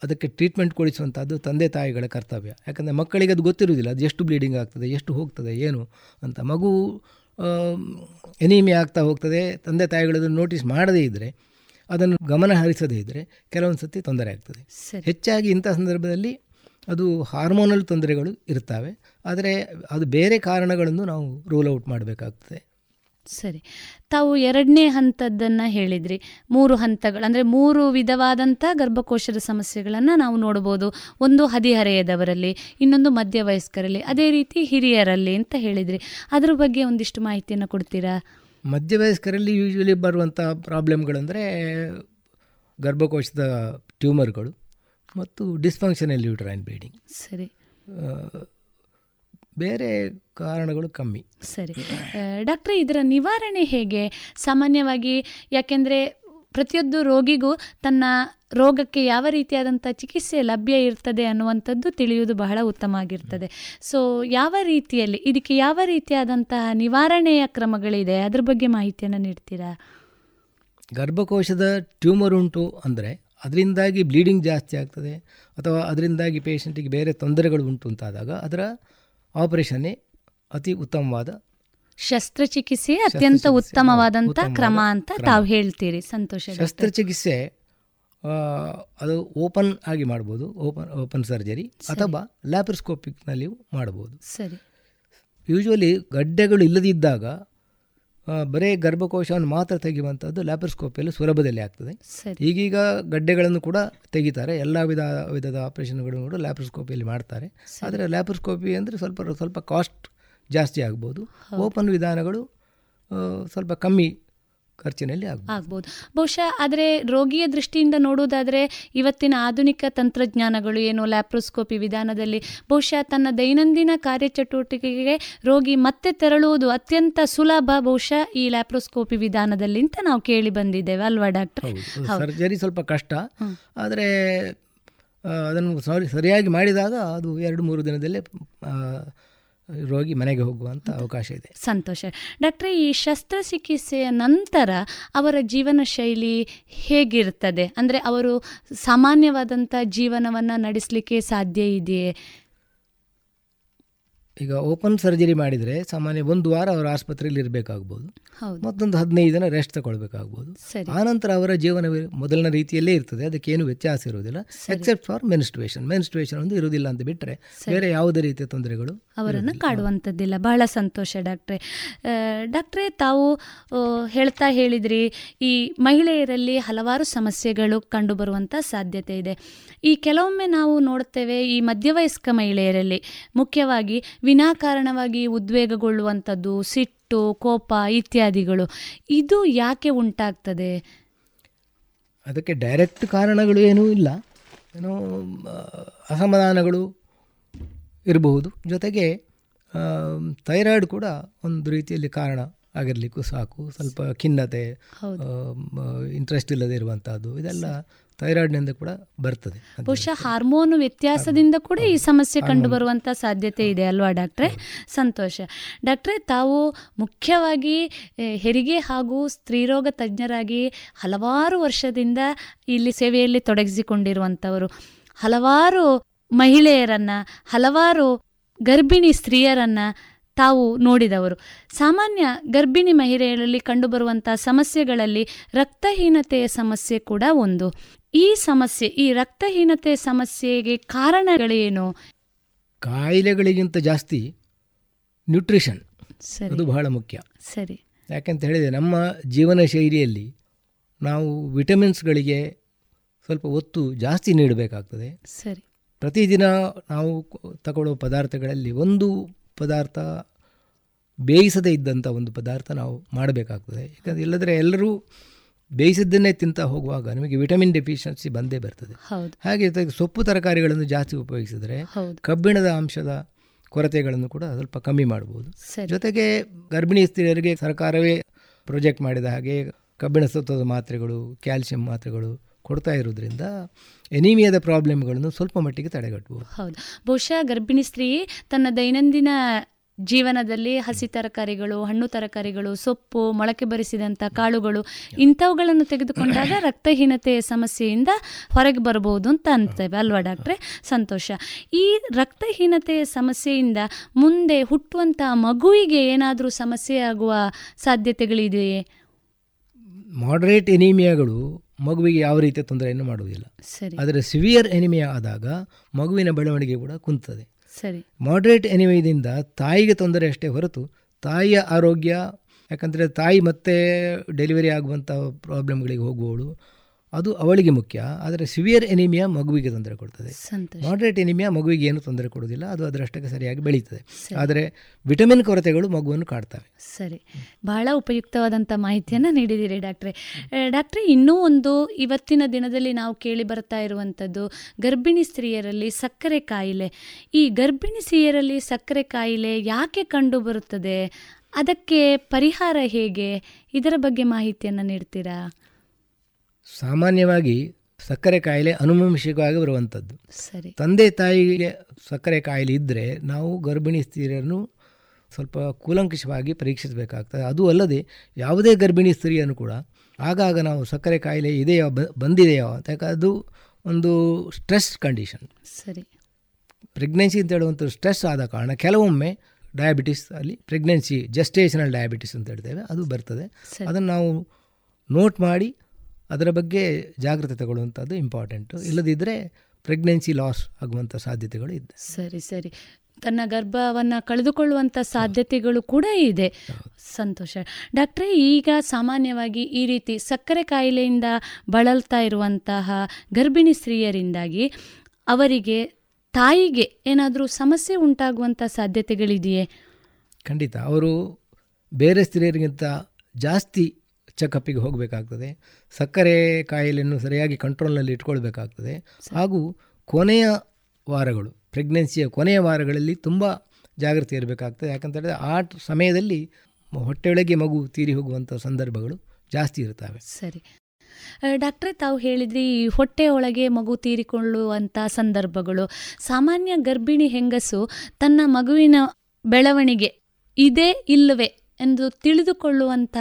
ಅದಕ್ಕೆ ಟ್ರೀಟ್ಮೆಂಟ್ ಕೊಡಿಸುವಂಥದ್ದು ತಂದೆ ತಾಯಿಗಳ ಕರ್ತವ್ಯ. ಯಾಕಂದರೆ ಮಕ್ಕಳಿಗೆ ಅದು ಗೊತ್ತಿರುವುದಿಲ್ಲ ಅದು ಎಷ್ಟು ಬ್ಲೀಡಿಂಗ್ ಆಗ್ತದೆ ಎಷ್ಟು ಹೋಗ್ತದೆ ಏನು ಅಂತ. ಮಗು ಎನೀಮಿ ಆಗ್ತಾ ಹೋಗ್ತದೆ ತಂದೆ ತಾಯಿಗಳು ಅದನ್ನು ನೋಟಿಸ್ ಮಾಡದೇ ಇದ್ದರೆ ಅದನ್ನು ಗಮನ ಹರಿಸದೇ ಇದ್ದರೆ ಕೆಲವೊಂದು ಸತಿ ತೊಂದರೆ ಆಗ್ತದೆ. ಹೆಚ್ಚಾಗಿ ಇಂಥ ಸಂದರ್ಭದಲ್ಲಿ ಅದು ಹಾರ್ಮೋನಲ್ ತೊಂದರೆಗಳು ಇರ್ತವೆ ಆದರೆ ಅದು ಬೇರೆ ಕಾರಣಗಳನ್ನು ನಾವು ರೂಲ್ ಔಟ್ ಮಾಡಬೇಕಾಗ್ತದೆ. ಸರಿ. ತಾವು ಎರಡನೇ ಹಂತದ್ದನ್ನು ಹೇಳಿದ್ರಿ. ಮೂರು ಹಂತಗಳು ಅಂದರೆ ಮೂರು ವಿಧವಾದಂಥ ಗರ್ಭಕೋಶದ ಸಮಸ್ಯೆಗಳನ್ನು ನಾವು ನೋಡ್ಬೋದು. ಒಂದು ಹದಿಹರೆಯದವರಲ್ಲಿ ಇನ್ನೊಂದು ಮಧ್ಯವಯಸ್ಕರಲ್ಲಿ ಅದೇ ರೀತಿ ಹಿರಿಯರಲ್ಲಿ ಅಂತ ಹೇಳಿದ್ರಿ. ಅದ್ರ ಬಗ್ಗೆ ಒಂದಿಷ್ಟು ಮಾಹಿತಿಯನ್ನು ಕೊಡ್ತೀರಾ? ಮಧ್ಯವಯಸ್ಕರಲ್ಲಿ ಯೂಶ್ವಲಿ ಬರುವಂಥ ಪ್ರಾಬ್ಲಮ್ಗಳಂದರೆ ಗರ್ಭಕೋಶದ ಟ್ಯೂಮರ್ಗಳು. ಮತ್ತು ಡಿಸ್ಫಂಕ್ಷನಲ್ ಯೂಟ್ರೈನ್ ಬ್ಲೀಡಿಂಗ್ ಸರಿ. ಬೇರೆ ಕಾರಣಗಳು ಕಮ್ಮಿ. ಸರಿ. ಡಾಕ್ಟ್ರೆ ಇದರ ನಿವಾರಣೆ ಹೇಗೆ? ಸಾಮಾನ್ಯವಾಗಿ ಯಾಕೆಂದರೆ ಪ್ರತಿಯೊಂದು ರೋಗಿಗೂ ತನ್ನ ರೋಗಕ್ಕೆ ಯಾವ ರೀತಿಯಾದಂಥ ಚಿಕಿತ್ಸೆ ಲಭ್ಯ ಇರ್ತದೆ ಅನ್ನುವಂಥದ್ದು ತಿಳಿಯುವುದು ಬಹಳ ಉತ್ತಮ ಆಗಿರ್ತದೆ. ಸೊ ಯಾವ ರೀತಿಯಲ್ಲಿ ಇದಕ್ಕೆ ಯಾವ ರೀತಿಯಾದಂತಹ ನಿವಾರಣೆಯ ಕ್ರಮಗಳಿದೆ? ಅದ್ರ ಬಗ್ಗೆ ಮಾಹಿತಿಯನ್ನು ನೀಡ್ತೀರಾ? ಗರ್ಭಕೋಶದ ಟ್ಯೂಮರ್ ಉಂಟು ಅಂದರೆ ಅದರಿಂದಾಗಿ ಬ್ಲೀಡಿಂಗ್ ಜಾಸ್ತಿ ಆಗ್ತದೆ ಅಥವಾ ಅದರಿಂದಾಗಿ ಪೇಷಂಟಿಗೆ ಬೇರೆ ತೊಂದರೆಗಳು ಉಂಟು ಅಂತಾದಾಗ ಅದರ ಆಪರೇಷನ್ನೇ ಅತಿ ಉತ್ತಮವಾದ ಶಸ್ತ್ರಚಿಕಿತ್ಸೆ ಅತ್ಯಂತ ಉತ್ತಮವಾದಂಥ ಕ್ರಮ ಅಂತ ತಾವು ಹೇಳ್ತೀರಿ ಸಂತೋಷ. ಶಸ್ತ್ರಚಿಕಿತ್ಸೆ ಅದು ಓಪನ್ ಆಗಿ ಮಾಡ್ಬೋದು ಓಪನ್ ಓಪನ್ ಸರ್ಜರಿ ಅಥವಾ ಲ್ಯಾಪ್ರೋಸ್ಕೋಪಿಕ್ನಲ್ಲಿಯೂ ಮಾಡ್ಬೋದು. ಸರಿ. ಯೂಶ್ವಲಿ ಗಡ್ಡೆಗಳು ಇಲ್ಲದಿದ್ದಾಗ ಬರೀ ಗರ್ಭಕೋಶವನ್ನು ಮಾತ್ರ ತೆಗೆಯುವಂಥದ್ದು ಲ್ಯಾಪ್ರೋಸ್ಕೋಪಿಯಲ್ಲಿ ಸುಲಭದಲ್ಲಿ ಆಗ್ತದೆ. ಈಗೀಗ ಗಡ್ಡೆಗಳನ್ನು ಕೂಡ ತೆಗಿತಾರೆ. ಎಲ್ಲ ವಿಧ ವಿಧದ ಆಪರೇಷನ್ಗಳನ್ನು ಕೂಡ ಲ್ಯಾಪ್ರೋಸ್ಕೋಪಿಯಲ್ಲಿ ಮಾಡ್ತಾರೆ. ಆದರೆ ಲ್ಯಾಪ್ರೋಸ್ಕೋಪಿ ಅಂದರೆ ಸ್ವಲ್ಪ ಸ್ವಲ್ಪ ಕಾಸ್ಟ್ ಜಾಸ್ತಿ ಆಗ್ಬೋದು. ಓಪನ್ ವಿಧಾನಗಳು ಸ್ವಲ್ಪ ಕಮ್ಮಿ ಖರ್ಚಿನಲ್ಲಿ ಆಗ್ಬೋದು. ಬಹುಶಃ ಆದರೆ ರೋಗಿಯ ದೃಷ್ಟಿಯಿಂದ ನೋಡುವುದಾದರೆ ಇವತ್ತಿನ ಆಧುನಿಕ ತಂತ್ರಜ್ಞಾನಗಳು ಏನು ಲ್ಯಾಪ್ರೋಸ್ಕೋಪಿ ವಿಧಾನದಲ್ಲಿ ಬಹುಶಃ ತನ್ನ ದೈನಂದಿನ ಕಾರ್ಯಚಟುವಟಿಕೆಗೆ ರೋಗಿ ಮತ್ತೆ ತೆರಳುವುದು ಅತ್ಯಂತ ಸುಲಭ ಬಹುಶಃ ಈ ಲ್ಯಾಪ್ರೋಸ್ಕೋಪಿ ವಿಧಾನದಲ್ಲಿ ಅಂತ ನಾವು ಕೇಳಿ ಬಂದಿದ್ದೇವೆ ಅಲ್ವಾ ಡಾಕ್ಟರ್? ಸರ್ಜರಿ ಸ್ವಲ್ಪ ಕಷ್ಟ. ಆದರೆ ಅದನ್ನು ಸಾರಿ ಸರಿಯಾಗಿ ಮಾಡಿದಾಗ ಅದು ಎರಡು ಮೂರು ದಿನದಲ್ಲೇ ರೋಗಿ ಮನೆಗೆ ಹೋಗುವಂಥ ಅವಕಾಶ ಇದೆ. ಸಂತೋಷ. ಡಾಕ್ಟರ್ ಈ ಶಸ್ತ್ರಚಿಕಿತ್ಸೆಯ ನಂತರ ಅವರ ಜೀವನ ಶೈಲಿ ಹೇಗಿರ್ತದೆ? ಅಂದರೆ ಅವರು ಸಾಮಾನ್ಯವಾದಂಥ ಜೀವನವನ್ನು ನಡೆಸಲಿಕ್ಕೆ ಸಾಧ್ಯ ಇದೆಯೇ? ಈಗ ಓಪನ್ ಸರ್ಜರಿ ಮಾಡಿದರೆ ಸಾಮಾನ್ಯ ಒಂದು ವಾರ ಅವರು ಆಸ್ಪತ್ರೆಯಲ್ಲಿ ಇರಬೇಕಾಗ್ಬೋದು. ಮತ್ತೊಂದು ಹದಿನೈದು ದಿನ ರೆಸ್ಟ್ ತಗೊಳ್ಬೇಕಾಗ್ಬೋದು. ಆನಂತರ ಅವರ ಜೀವನ ಮೊದಲಿನ ರೀತಿಯಲ್ಲೇ ಇರ್ತದೆ. ಏನು ವ್ಯತ್ಯಾಸ ಇರುವುದಿಲ್ಲ. ಎಕ್ಸೆಪ್ಟ್ ಫಾರ್ ಮೆನ್ಸ್ಟ್ರೇಷನ್ ಮೆನ್ಸ್ಟ್ರೇಷನ್ ಒಂದು ಇರುವುದಿಲ್ಲ ಅಂತ ಬಿಟ್ಟರೆ ಬೇರೆ ಯಾವುದೇ ರೀತಿಯ ತೊಂದರೆಗಳು ಅವರನ್ನು ಕಾಡುವಂಥದ್ದಿಲ್ಲ. ಬಹಳ ಸಂತೋಷ ಡಾಕ್ಟ್ರೆ. ಡಾಕ್ಟ್ರೆ ತಾವು ಹೇಳ್ತಾ ಹೇಳಿದ್ರಿ ಈ ಮಹಿಳೆಯರಲ್ಲಿ ಹಲವಾರು ಸಮಸ್ಯೆಗಳು ಕಂಡುಬರುವಂಥ ಸಾಧ್ಯತೆ ಇದೆ. ಈ ಕೆಲವೊಮ್ಮೆ ನಾವು ನೋಡ್ತೇವೆ ಈ ಮಧ್ಯವಯಸ್ಕ ಮಹಿಳೆಯರಲ್ಲಿ ಮುಖ್ಯವಾಗಿ ವಿನಾಕಾರಣವಾಗಿ ಉದ್ವೇಗಗೊಳ್ಳುವಂಥದ್ದು ಸಿಟ್ಟು ಕೋಪ ಇತ್ಯಾದಿಗಳು. ಇದು ಯಾಕೆ ಉಂಟಾಗ್ತದೆ? ಅದಕ್ಕೆ ಡೈರೆಕ್ಟ್ ಕಾರಣಗಳು ಏನೂ ಇಲ್ಲ. ಏನೋ ಅಸಮಾಧಾನಗಳು ಇರಬಹುದು. ಜೊತೆಗೆ ಥೈರಾಯ್ಡ್ ಕೂಡ ಒಂದು ರೀತಿಯಲ್ಲಿ ಕಾರಣ ಆಗಿರಲಿಕ್ಕೂ ಸಾಕು. ಸ್ವಲ್ಪ ಖಿನ್ನತೆ ಇಂಟ್ರೆಸ್ಟ್ ಇಲ್ಲದೆ ಇರುವಂಥದ್ದು ಇದೆಲ್ಲ ಥೈರಾಯ್ಡ್ನಿಂದ ಕೂಡ ಬರ್ತದೆ ಬಹುಶಃ ಹಾರ್ಮೋನ್ ವ್ಯತ್ಯಾಸದಿಂದ ಕೂಡ ಈ ಸಮಸ್ಯೆ ಕಂಡುಬರುವಂಥ ಸಾಧ್ಯತೆ ಇದೆ ಅಲ್ವಾ ಡಾಕ್ಟ್ರೆ? ಸಂತೋಷ. ಡಾಕ್ಟ್ರೆ ತಾವು ಮುಖ್ಯವಾಗಿ ಹೆರಿಗೆ ಹಾಗೂ ಸ್ತ್ರೀರೋಗ ತಜ್ಞರಾಗಿ ಹಲವಾರು ವರ್ಷದಿಂದ ಇಲ್ಲಿ ಸೇವೆಯಲ್ಲಿ ತೊಡಗಿಸಿಕೊಂಡಿರುವಂಥವರು. ಹಲವಾರು ಮಹಿಳೆಯರನ್ನು ಹಲವಾರು ಗರ್ಭಿಣಿ ಸ್ತ್ರೀಯರನ್ನು ತಾವು ನೋಡಿದವರು. ಸಾಮಾನ್ಯ ಗರ್ಭಿಣಿ ಮಹಿಳೆಯರಲ್ಲಿ ಕಂಡುಬರುವಂಥ ಸಮಸ್ಯೆಗಳಲ್ಲಿ ರಕ್ತಹೀನತೆಯ ಸಮಸ್ಯೆ ಕೂಡ ಒಂದು. ಈ ಸಮಸ್ಯೆ ಈ ರಕ್ತಹೀನತೆ ಸಮಸ್ಯೆಗೆ ಕಾರಣಗಳೇನು? ಕಾಯಿಲೆಗಳಿಗಿಂತ ಜಾಸ್ತಿ ನ್ಯೂಟ್ರಿಷನ್ ಸರಿ. ಅದು ಬಹಳ ಮುಖ್ಯ. ಸರಿ. ಯಾಕೆಂತ ಹೇಳಿದರೆ ನಮ್ಮ ಜೀವನ ಶೈಲಿಯಲ್ಲಿ ನಾವು ವಿಟಮಿನ್ಸ್ಗಳಿಗೆ ಸ್ವಲ್ಪ ಒತ್ತು ಜಾಸ್ತಿ ನೀಡಬೇಕಾಗ್ತದೆ. ಸರಿ. ಪ್ರತಿದಿನ ನಾವು ತಗೊಳ್ಳೋ ಪದಾರ್ಥಗಳಲ್ಲಿ ಒಂದು ಪದಾರ್ಥ ಬೇಯಿಸದೇ ಇದ್ದಂಥ ಒಂದು ಪದಾರ್ಥ ನಾವು ಮಾಡಬೇಕಾಗ್ತದೆ. ಯಾಕಂದರೆ ಇಲ್ಲದ್ರೆ ಎಲ್ಲರೂ ಬೇಯಿಸಿದ್ದನ್ನೇ ತಿಂತ ಹೋಗುವಾಗ ನಿಮಗೆ ವಿಟಮಿನ್ ಡೆಫಿಷಿಯನ್ಸಿ ಬಂದೇ ಬರ್ತದೆ. ಹಾಗೆ ಸೊಪ್ಪು ತರಕಾರಿಗಳನ್ನು ಜಾಸ್ತಿ ಉಪಯೋಗಿಸಿದರೆ. ಕಬ್ಬಿಣದ ಅಂಶದ ಕೊರತೆಗಳನ್ನು ಕೂಡ ಸ್ವಲ್ಪ ಕಮ್ಮಿ ಮಾಡ್ಬೋದು. ಜೊತೆಗೆ ಗರ್ಭಿಣಿ ಸ್ತ್ರೀಯರಿಗೆ ಸರ್ಕಾರವೇ ಪ್ರೊಜೆಕ್ಟ್ ಮಾಡಿದ ಹಾಗೆ ಕಬ್ಬಿಣ ಸತ್ವದ ಮಾತ್ರೆಗಳು ಕ್ಯಾಲ್ಸಿಯಂ ಮಾತ್ರೆಗಳು ಕೊಡ್ತಾ ಇರೋದ್ರಿಂದ ಎನಿಮಿಯಾದ ಪ್ರಾಬ್ಲಮ್ಗಳನ್ನು ಸ್ವಲ್ಪ ಮಟ್ಟಿಗೆ ತಡೆಗಟ್ಟಬಹುದು ಹೌದು. ಬಹುಶಃ ಗರ್ಭಿಣಿ ಸ್ತ್ರೀ ತನ್ನ ದೈನಂದಿನ ಜೀವನದಲ್ಲಿ ಹಸಿ ತರಕಾರಿಗಳು ಹಣ್ಣು ತರಕಾರಿಗಳು ಸೊಪ್ಪು ಮೊಳಕೆ ಬರಿಸಿದಂಥ ಕಾಳುಗಳು ಇಂಥವುಗಳನ್ನು ತೆಗೆದುಕೊಂಡಾಗ ರಕ್ತಹೀನತೆಯ ಸಮಸ್ಯೆಯಿಂದ ಹೊರಗೆ ಬರಬಹುದು ಅಂತ ಅಂತೇವೆ ಅಲ್ವಾ ಡಾಕ್ಟ್ರೆ? ಸಂತೋಷ. ಈ ರಕ್ತಹೀನತೆಯ ಸಮಸ್ಯೆಯಿಂದ ಮುಂದೆ ಹುಟ್ಟುವಂಥ ಮಗುವಿಗೆ ಏನಾದರೂ ಸಮಸ್ಯೆ ಆಗುವ ಸಾಧ್ಯತೆಗಳಿದೆಯೇ? ಮಾಡರೇಟ್ ಎನಿಮಿಯಾಗಳು ಮಗುವಿಗೆ ಯಾವ ರೀತಿಯ ತೊಂದರೆಯನ್ನು ಮಾಡುವುದಿಲ್ಲ. ಸರಿ. ಆದರೆ ಸಿವಿಯರ್ ಎನಿಮಿಯಾ ಆದಾಗ ಮಗುವಿನ ಬೆಳವಣಿಗೆ ಕೂಡ ಕುಂತದೆ. ಸರಿ. ಮಾಡ್ರೇಟ್ ಎನಿವೇದಿಂದ ತಾಯಿಗೆ ತೊಂದರೆ ಅಷ್ಟೇ ಹೊರತು ತಾಯಿಯ ಆರೋಗ್ಯ, ಯಾಕಂದರೆ ತಾಯಿ ಮತ್ತೆ ಡೆಲಿವರಿ ಆಗುವಂಥ ಪ್ರಾಬ್ಲಮ್ಗಳಿಗೆ ಹೋಗುವವಳು. ಅದು ಅವಳಿಗೆ ಮುಖ್ಯ ಆದರೆ ಸಿವಿಯರ್ ಎನಿಮಿಯಾ ಮಗುವಿಗೆ ತೊಂದರೆ ಕೊಡ್ತದೆ. ಮಾಡ್ರೇಟ್ ಎನಿಮಿಯಾ ಮಗುವಿಗೆ ಏನು ತೊಂದರೆ ಕೊಡೋದಿಲ್ಲ ಅದು ಅದರಷ್ಟಕ್ಕೆ ಸರಿಯಾಗಿ ಬೆಳೀತದೆ. ಆದರೆ ವಿಟಮಿನ್ ಕೊರತೆಗಳು ಮಗುವನ್ನು ಕಾಡ್ತವೆ. ಸರಿ. ಬಹಳ ಉಪಯುಕ್ತವಾದಂಥ ಮಾಹಿತಿಯನ್ನು ನೀಡಿದ್ದೀರಿ ಡಾಕ್ಟ್ರೆ. ಡಾಕ್ಟ್ರೆ ಇನ್ನೂ ಒಂದು ಇವತ್ತಿನ ದಿನದಲ್ಲಿ ನಾವು ಕೇಳಿ ಬರ್ತಾ ಇರುವಂಥದ್ದು ಗರ್ಭಿಣಿ ಸ್ತ್ರೀಯರಲ್ಲಿ ಸಕ್ಕರೆ ಕಾಯಿಲೆ. ಈ ಗರ್ಭಿಣಿ ಸ್ತ್ರೀಯರಲ್ಲಿ ಸಕ್ಕರೆ ಕಾಯಿಲೆ ಯಾಕೆ ಕಂಡು ಬರುತ್ತದೆ ಅದಕ್ಕೆ ಪರಿಹಾರ ಹೇಗೆ? ಇದರ ಬಗ್ಗೆ ಮಾಹಿತಿಯನ್ನು ನೀಡ್ತೀರಾ? ಸಾಮಾನ್ಯವಾಗಿ ಸಕ್ಕರೆ ಕಾಯಿಲೆ ಅನುವಂಶಿಕವಾಗಿ ಬರುವಂಥದ್ದು. ಸರಿ. ತಂದೆ ತಾಯಿಗೆ ಸಕ್ಕರೆ ಕಾಯಿಲೆ ಇದ್ದರೆ ನಾವು ಗರ್ಭಿಣಿ ಸ್ತ್ರೀಯರನ್ನು ಸ್ವಲ್ಪ ಕೂಲಂಕಷವಾಗಿ ಪರೀಕ್ಷಿಸಬೇಕಾಗ್ತದೆ. ಅದು ಅಲ್ಲದೆ ಯಾವುದೇ ಗರ್ಭಿಣಿ ಸ್ತ್ರೀಯನ್ನು ಕೂಡ ಆಗಾಗ ನಾವು ಸಕ್ಕರೆ ಕಾಯಿಲೆ ಇದೆಯೋ ಬ- ಬಂದಿದೆಯೋ ಅಂತ ಯಾಕೆ ಅದು ಒಂದು ಸ್ಟ್ರೆಸ್ ಕಂಡೀಷನ್. ಸರಿ. ಪ್ರೆಗ್ನೆನ್ಸಿ ಅಂತ ಹೇಳುವಂಥ ಸ್ಟ್ರೆಸ್ ಆದ ಕಾರಣ ಕೆಲವೊಮ್ಮೆ ಡಯಾಬಿಟಿಸ್ ಅಲ್ಲಿ ಪ್ರೆಗ್ನೆನ್ಸಿ ಜಸ್ಟೇಷನಲ್ ಡಯಾಬಿಟಿಸ್ ಅಂತ ಹೇಳ್ತೇವೆ ಅದು ಬರ್ತದೆ. ಅದನ್ನು ನಾವು ನೋಟ್ ಮಾಡಿ ಅದರ ಬಗ್ಗೆ ಜಾಗ್ರತೆ ತಗೊಳ್ಳುವಂಥದ್ದು ಇಂಪಾರ್ಟೆಂಟು ಇಲ್ಲದಿದ್ದರೆ ಪ್ರೆಗ್ನೆನ್ಸಿ ಲಾಸ್ ಆಗುವಂಥ ಸಾಧ್ಯತೆಗಳು ಇದೆ. ಸರಿ ಸರಿ. ತನ್ನ ಗರ್ಭವನ್ನು ಕಳೆದುಕೊಳ್ಳುವಂಥ ಸಾಧ್ಯತೆಗಳು ಕೂಡ ಇದೆ. ಸಂತೋಷ. ಡಾಕ್ಟ್ರೇ ಈಗ ಸಾಮಾನ್ಯವಾಗಿ ಈ ರೀತಿ ಸಕ್ಕರೆ ಕಾಯಿಲೆಯಿಂದ ಬಳಲ್ತಾ ಇರುವಂತಹ ಗರ್ಭಿಣಿ ಸ್ತ್ರೀಯರಿಂದಾಗಿ ಅವರಿಗೆ ತಾಯಿಗೆ ಏನಾದರೂ ಸಮಸ್ಯೆ ಉಂಟಾಗುವಂಥ ಸಾಧ್ಯತೆಗಳಿದೆಯೇ? ಖಂಡಿತ. ಅವರು ಬೇರೆ ಸ್ತ್ರೀಯರಿಗಿಂತ ಜಾಸ್ತಿ ಚೆಕಪ್ಪಿಗೆ ಹೋಗಬೇಕಾಗ್ತದೆ. ಸಕ್ಕರೆ ಕಾಯಿಲೆಯನ್ನು ಸರಿಯಾಗಿ ಕಂಟ್ರೋಲ್ನಲ್ಲಿ ಇಟ್ಕೊಳ್ಬೇಕಾಗ್ತದೆ. ಹಾಗೂ ಕೊನೆಯ ವಾರಗಳು ಪ್ರೆಗ್ನೆನ್ಸಿಯ ಕೊನೆಯ ವಾರಗಳಲ್ಲಿ ತುಂಬ ಜಾಗ್ರತೆ ಇರಬೇಕಾಗ್ತದೆ. ಯಾಕಂತೇಳಿದ್ರೆ ಆ ಸಮಯದಲ್ಲಿ ಹೊಟ್ಟೆಯೊಳಗೆ ಮಗು ತೀರಿ ಹೋಗುವಂಥ ಸಂದರ್ಭಗಳು ಜಾಸ್ತಿ ಇರ್ತವೆ ಸರಿ. ಡಾಕ್ಟ್ರೆ ತಾವು ಹೇಳಿದ್ರಿ ಈ ಹೊಟ್ಟೆ ಒಳಗೆ ಮಗು ತೀರಿಕೊಳ್ಳುವಂಥ ಸಂದರ್ಭಗಳು. ಸಾಮಾನ್ಯ ಗರ್ಭಿಣಿ ಹೆಂಗಸು ತನ್ನ ಮಗುವಿನ ಬೆಳವಣಿಗೆ ಇದೆ ಇಲ್ಲವೇ ಎಂದು ತಿಳಿದುಕೊಳ್ಳುವಂಥ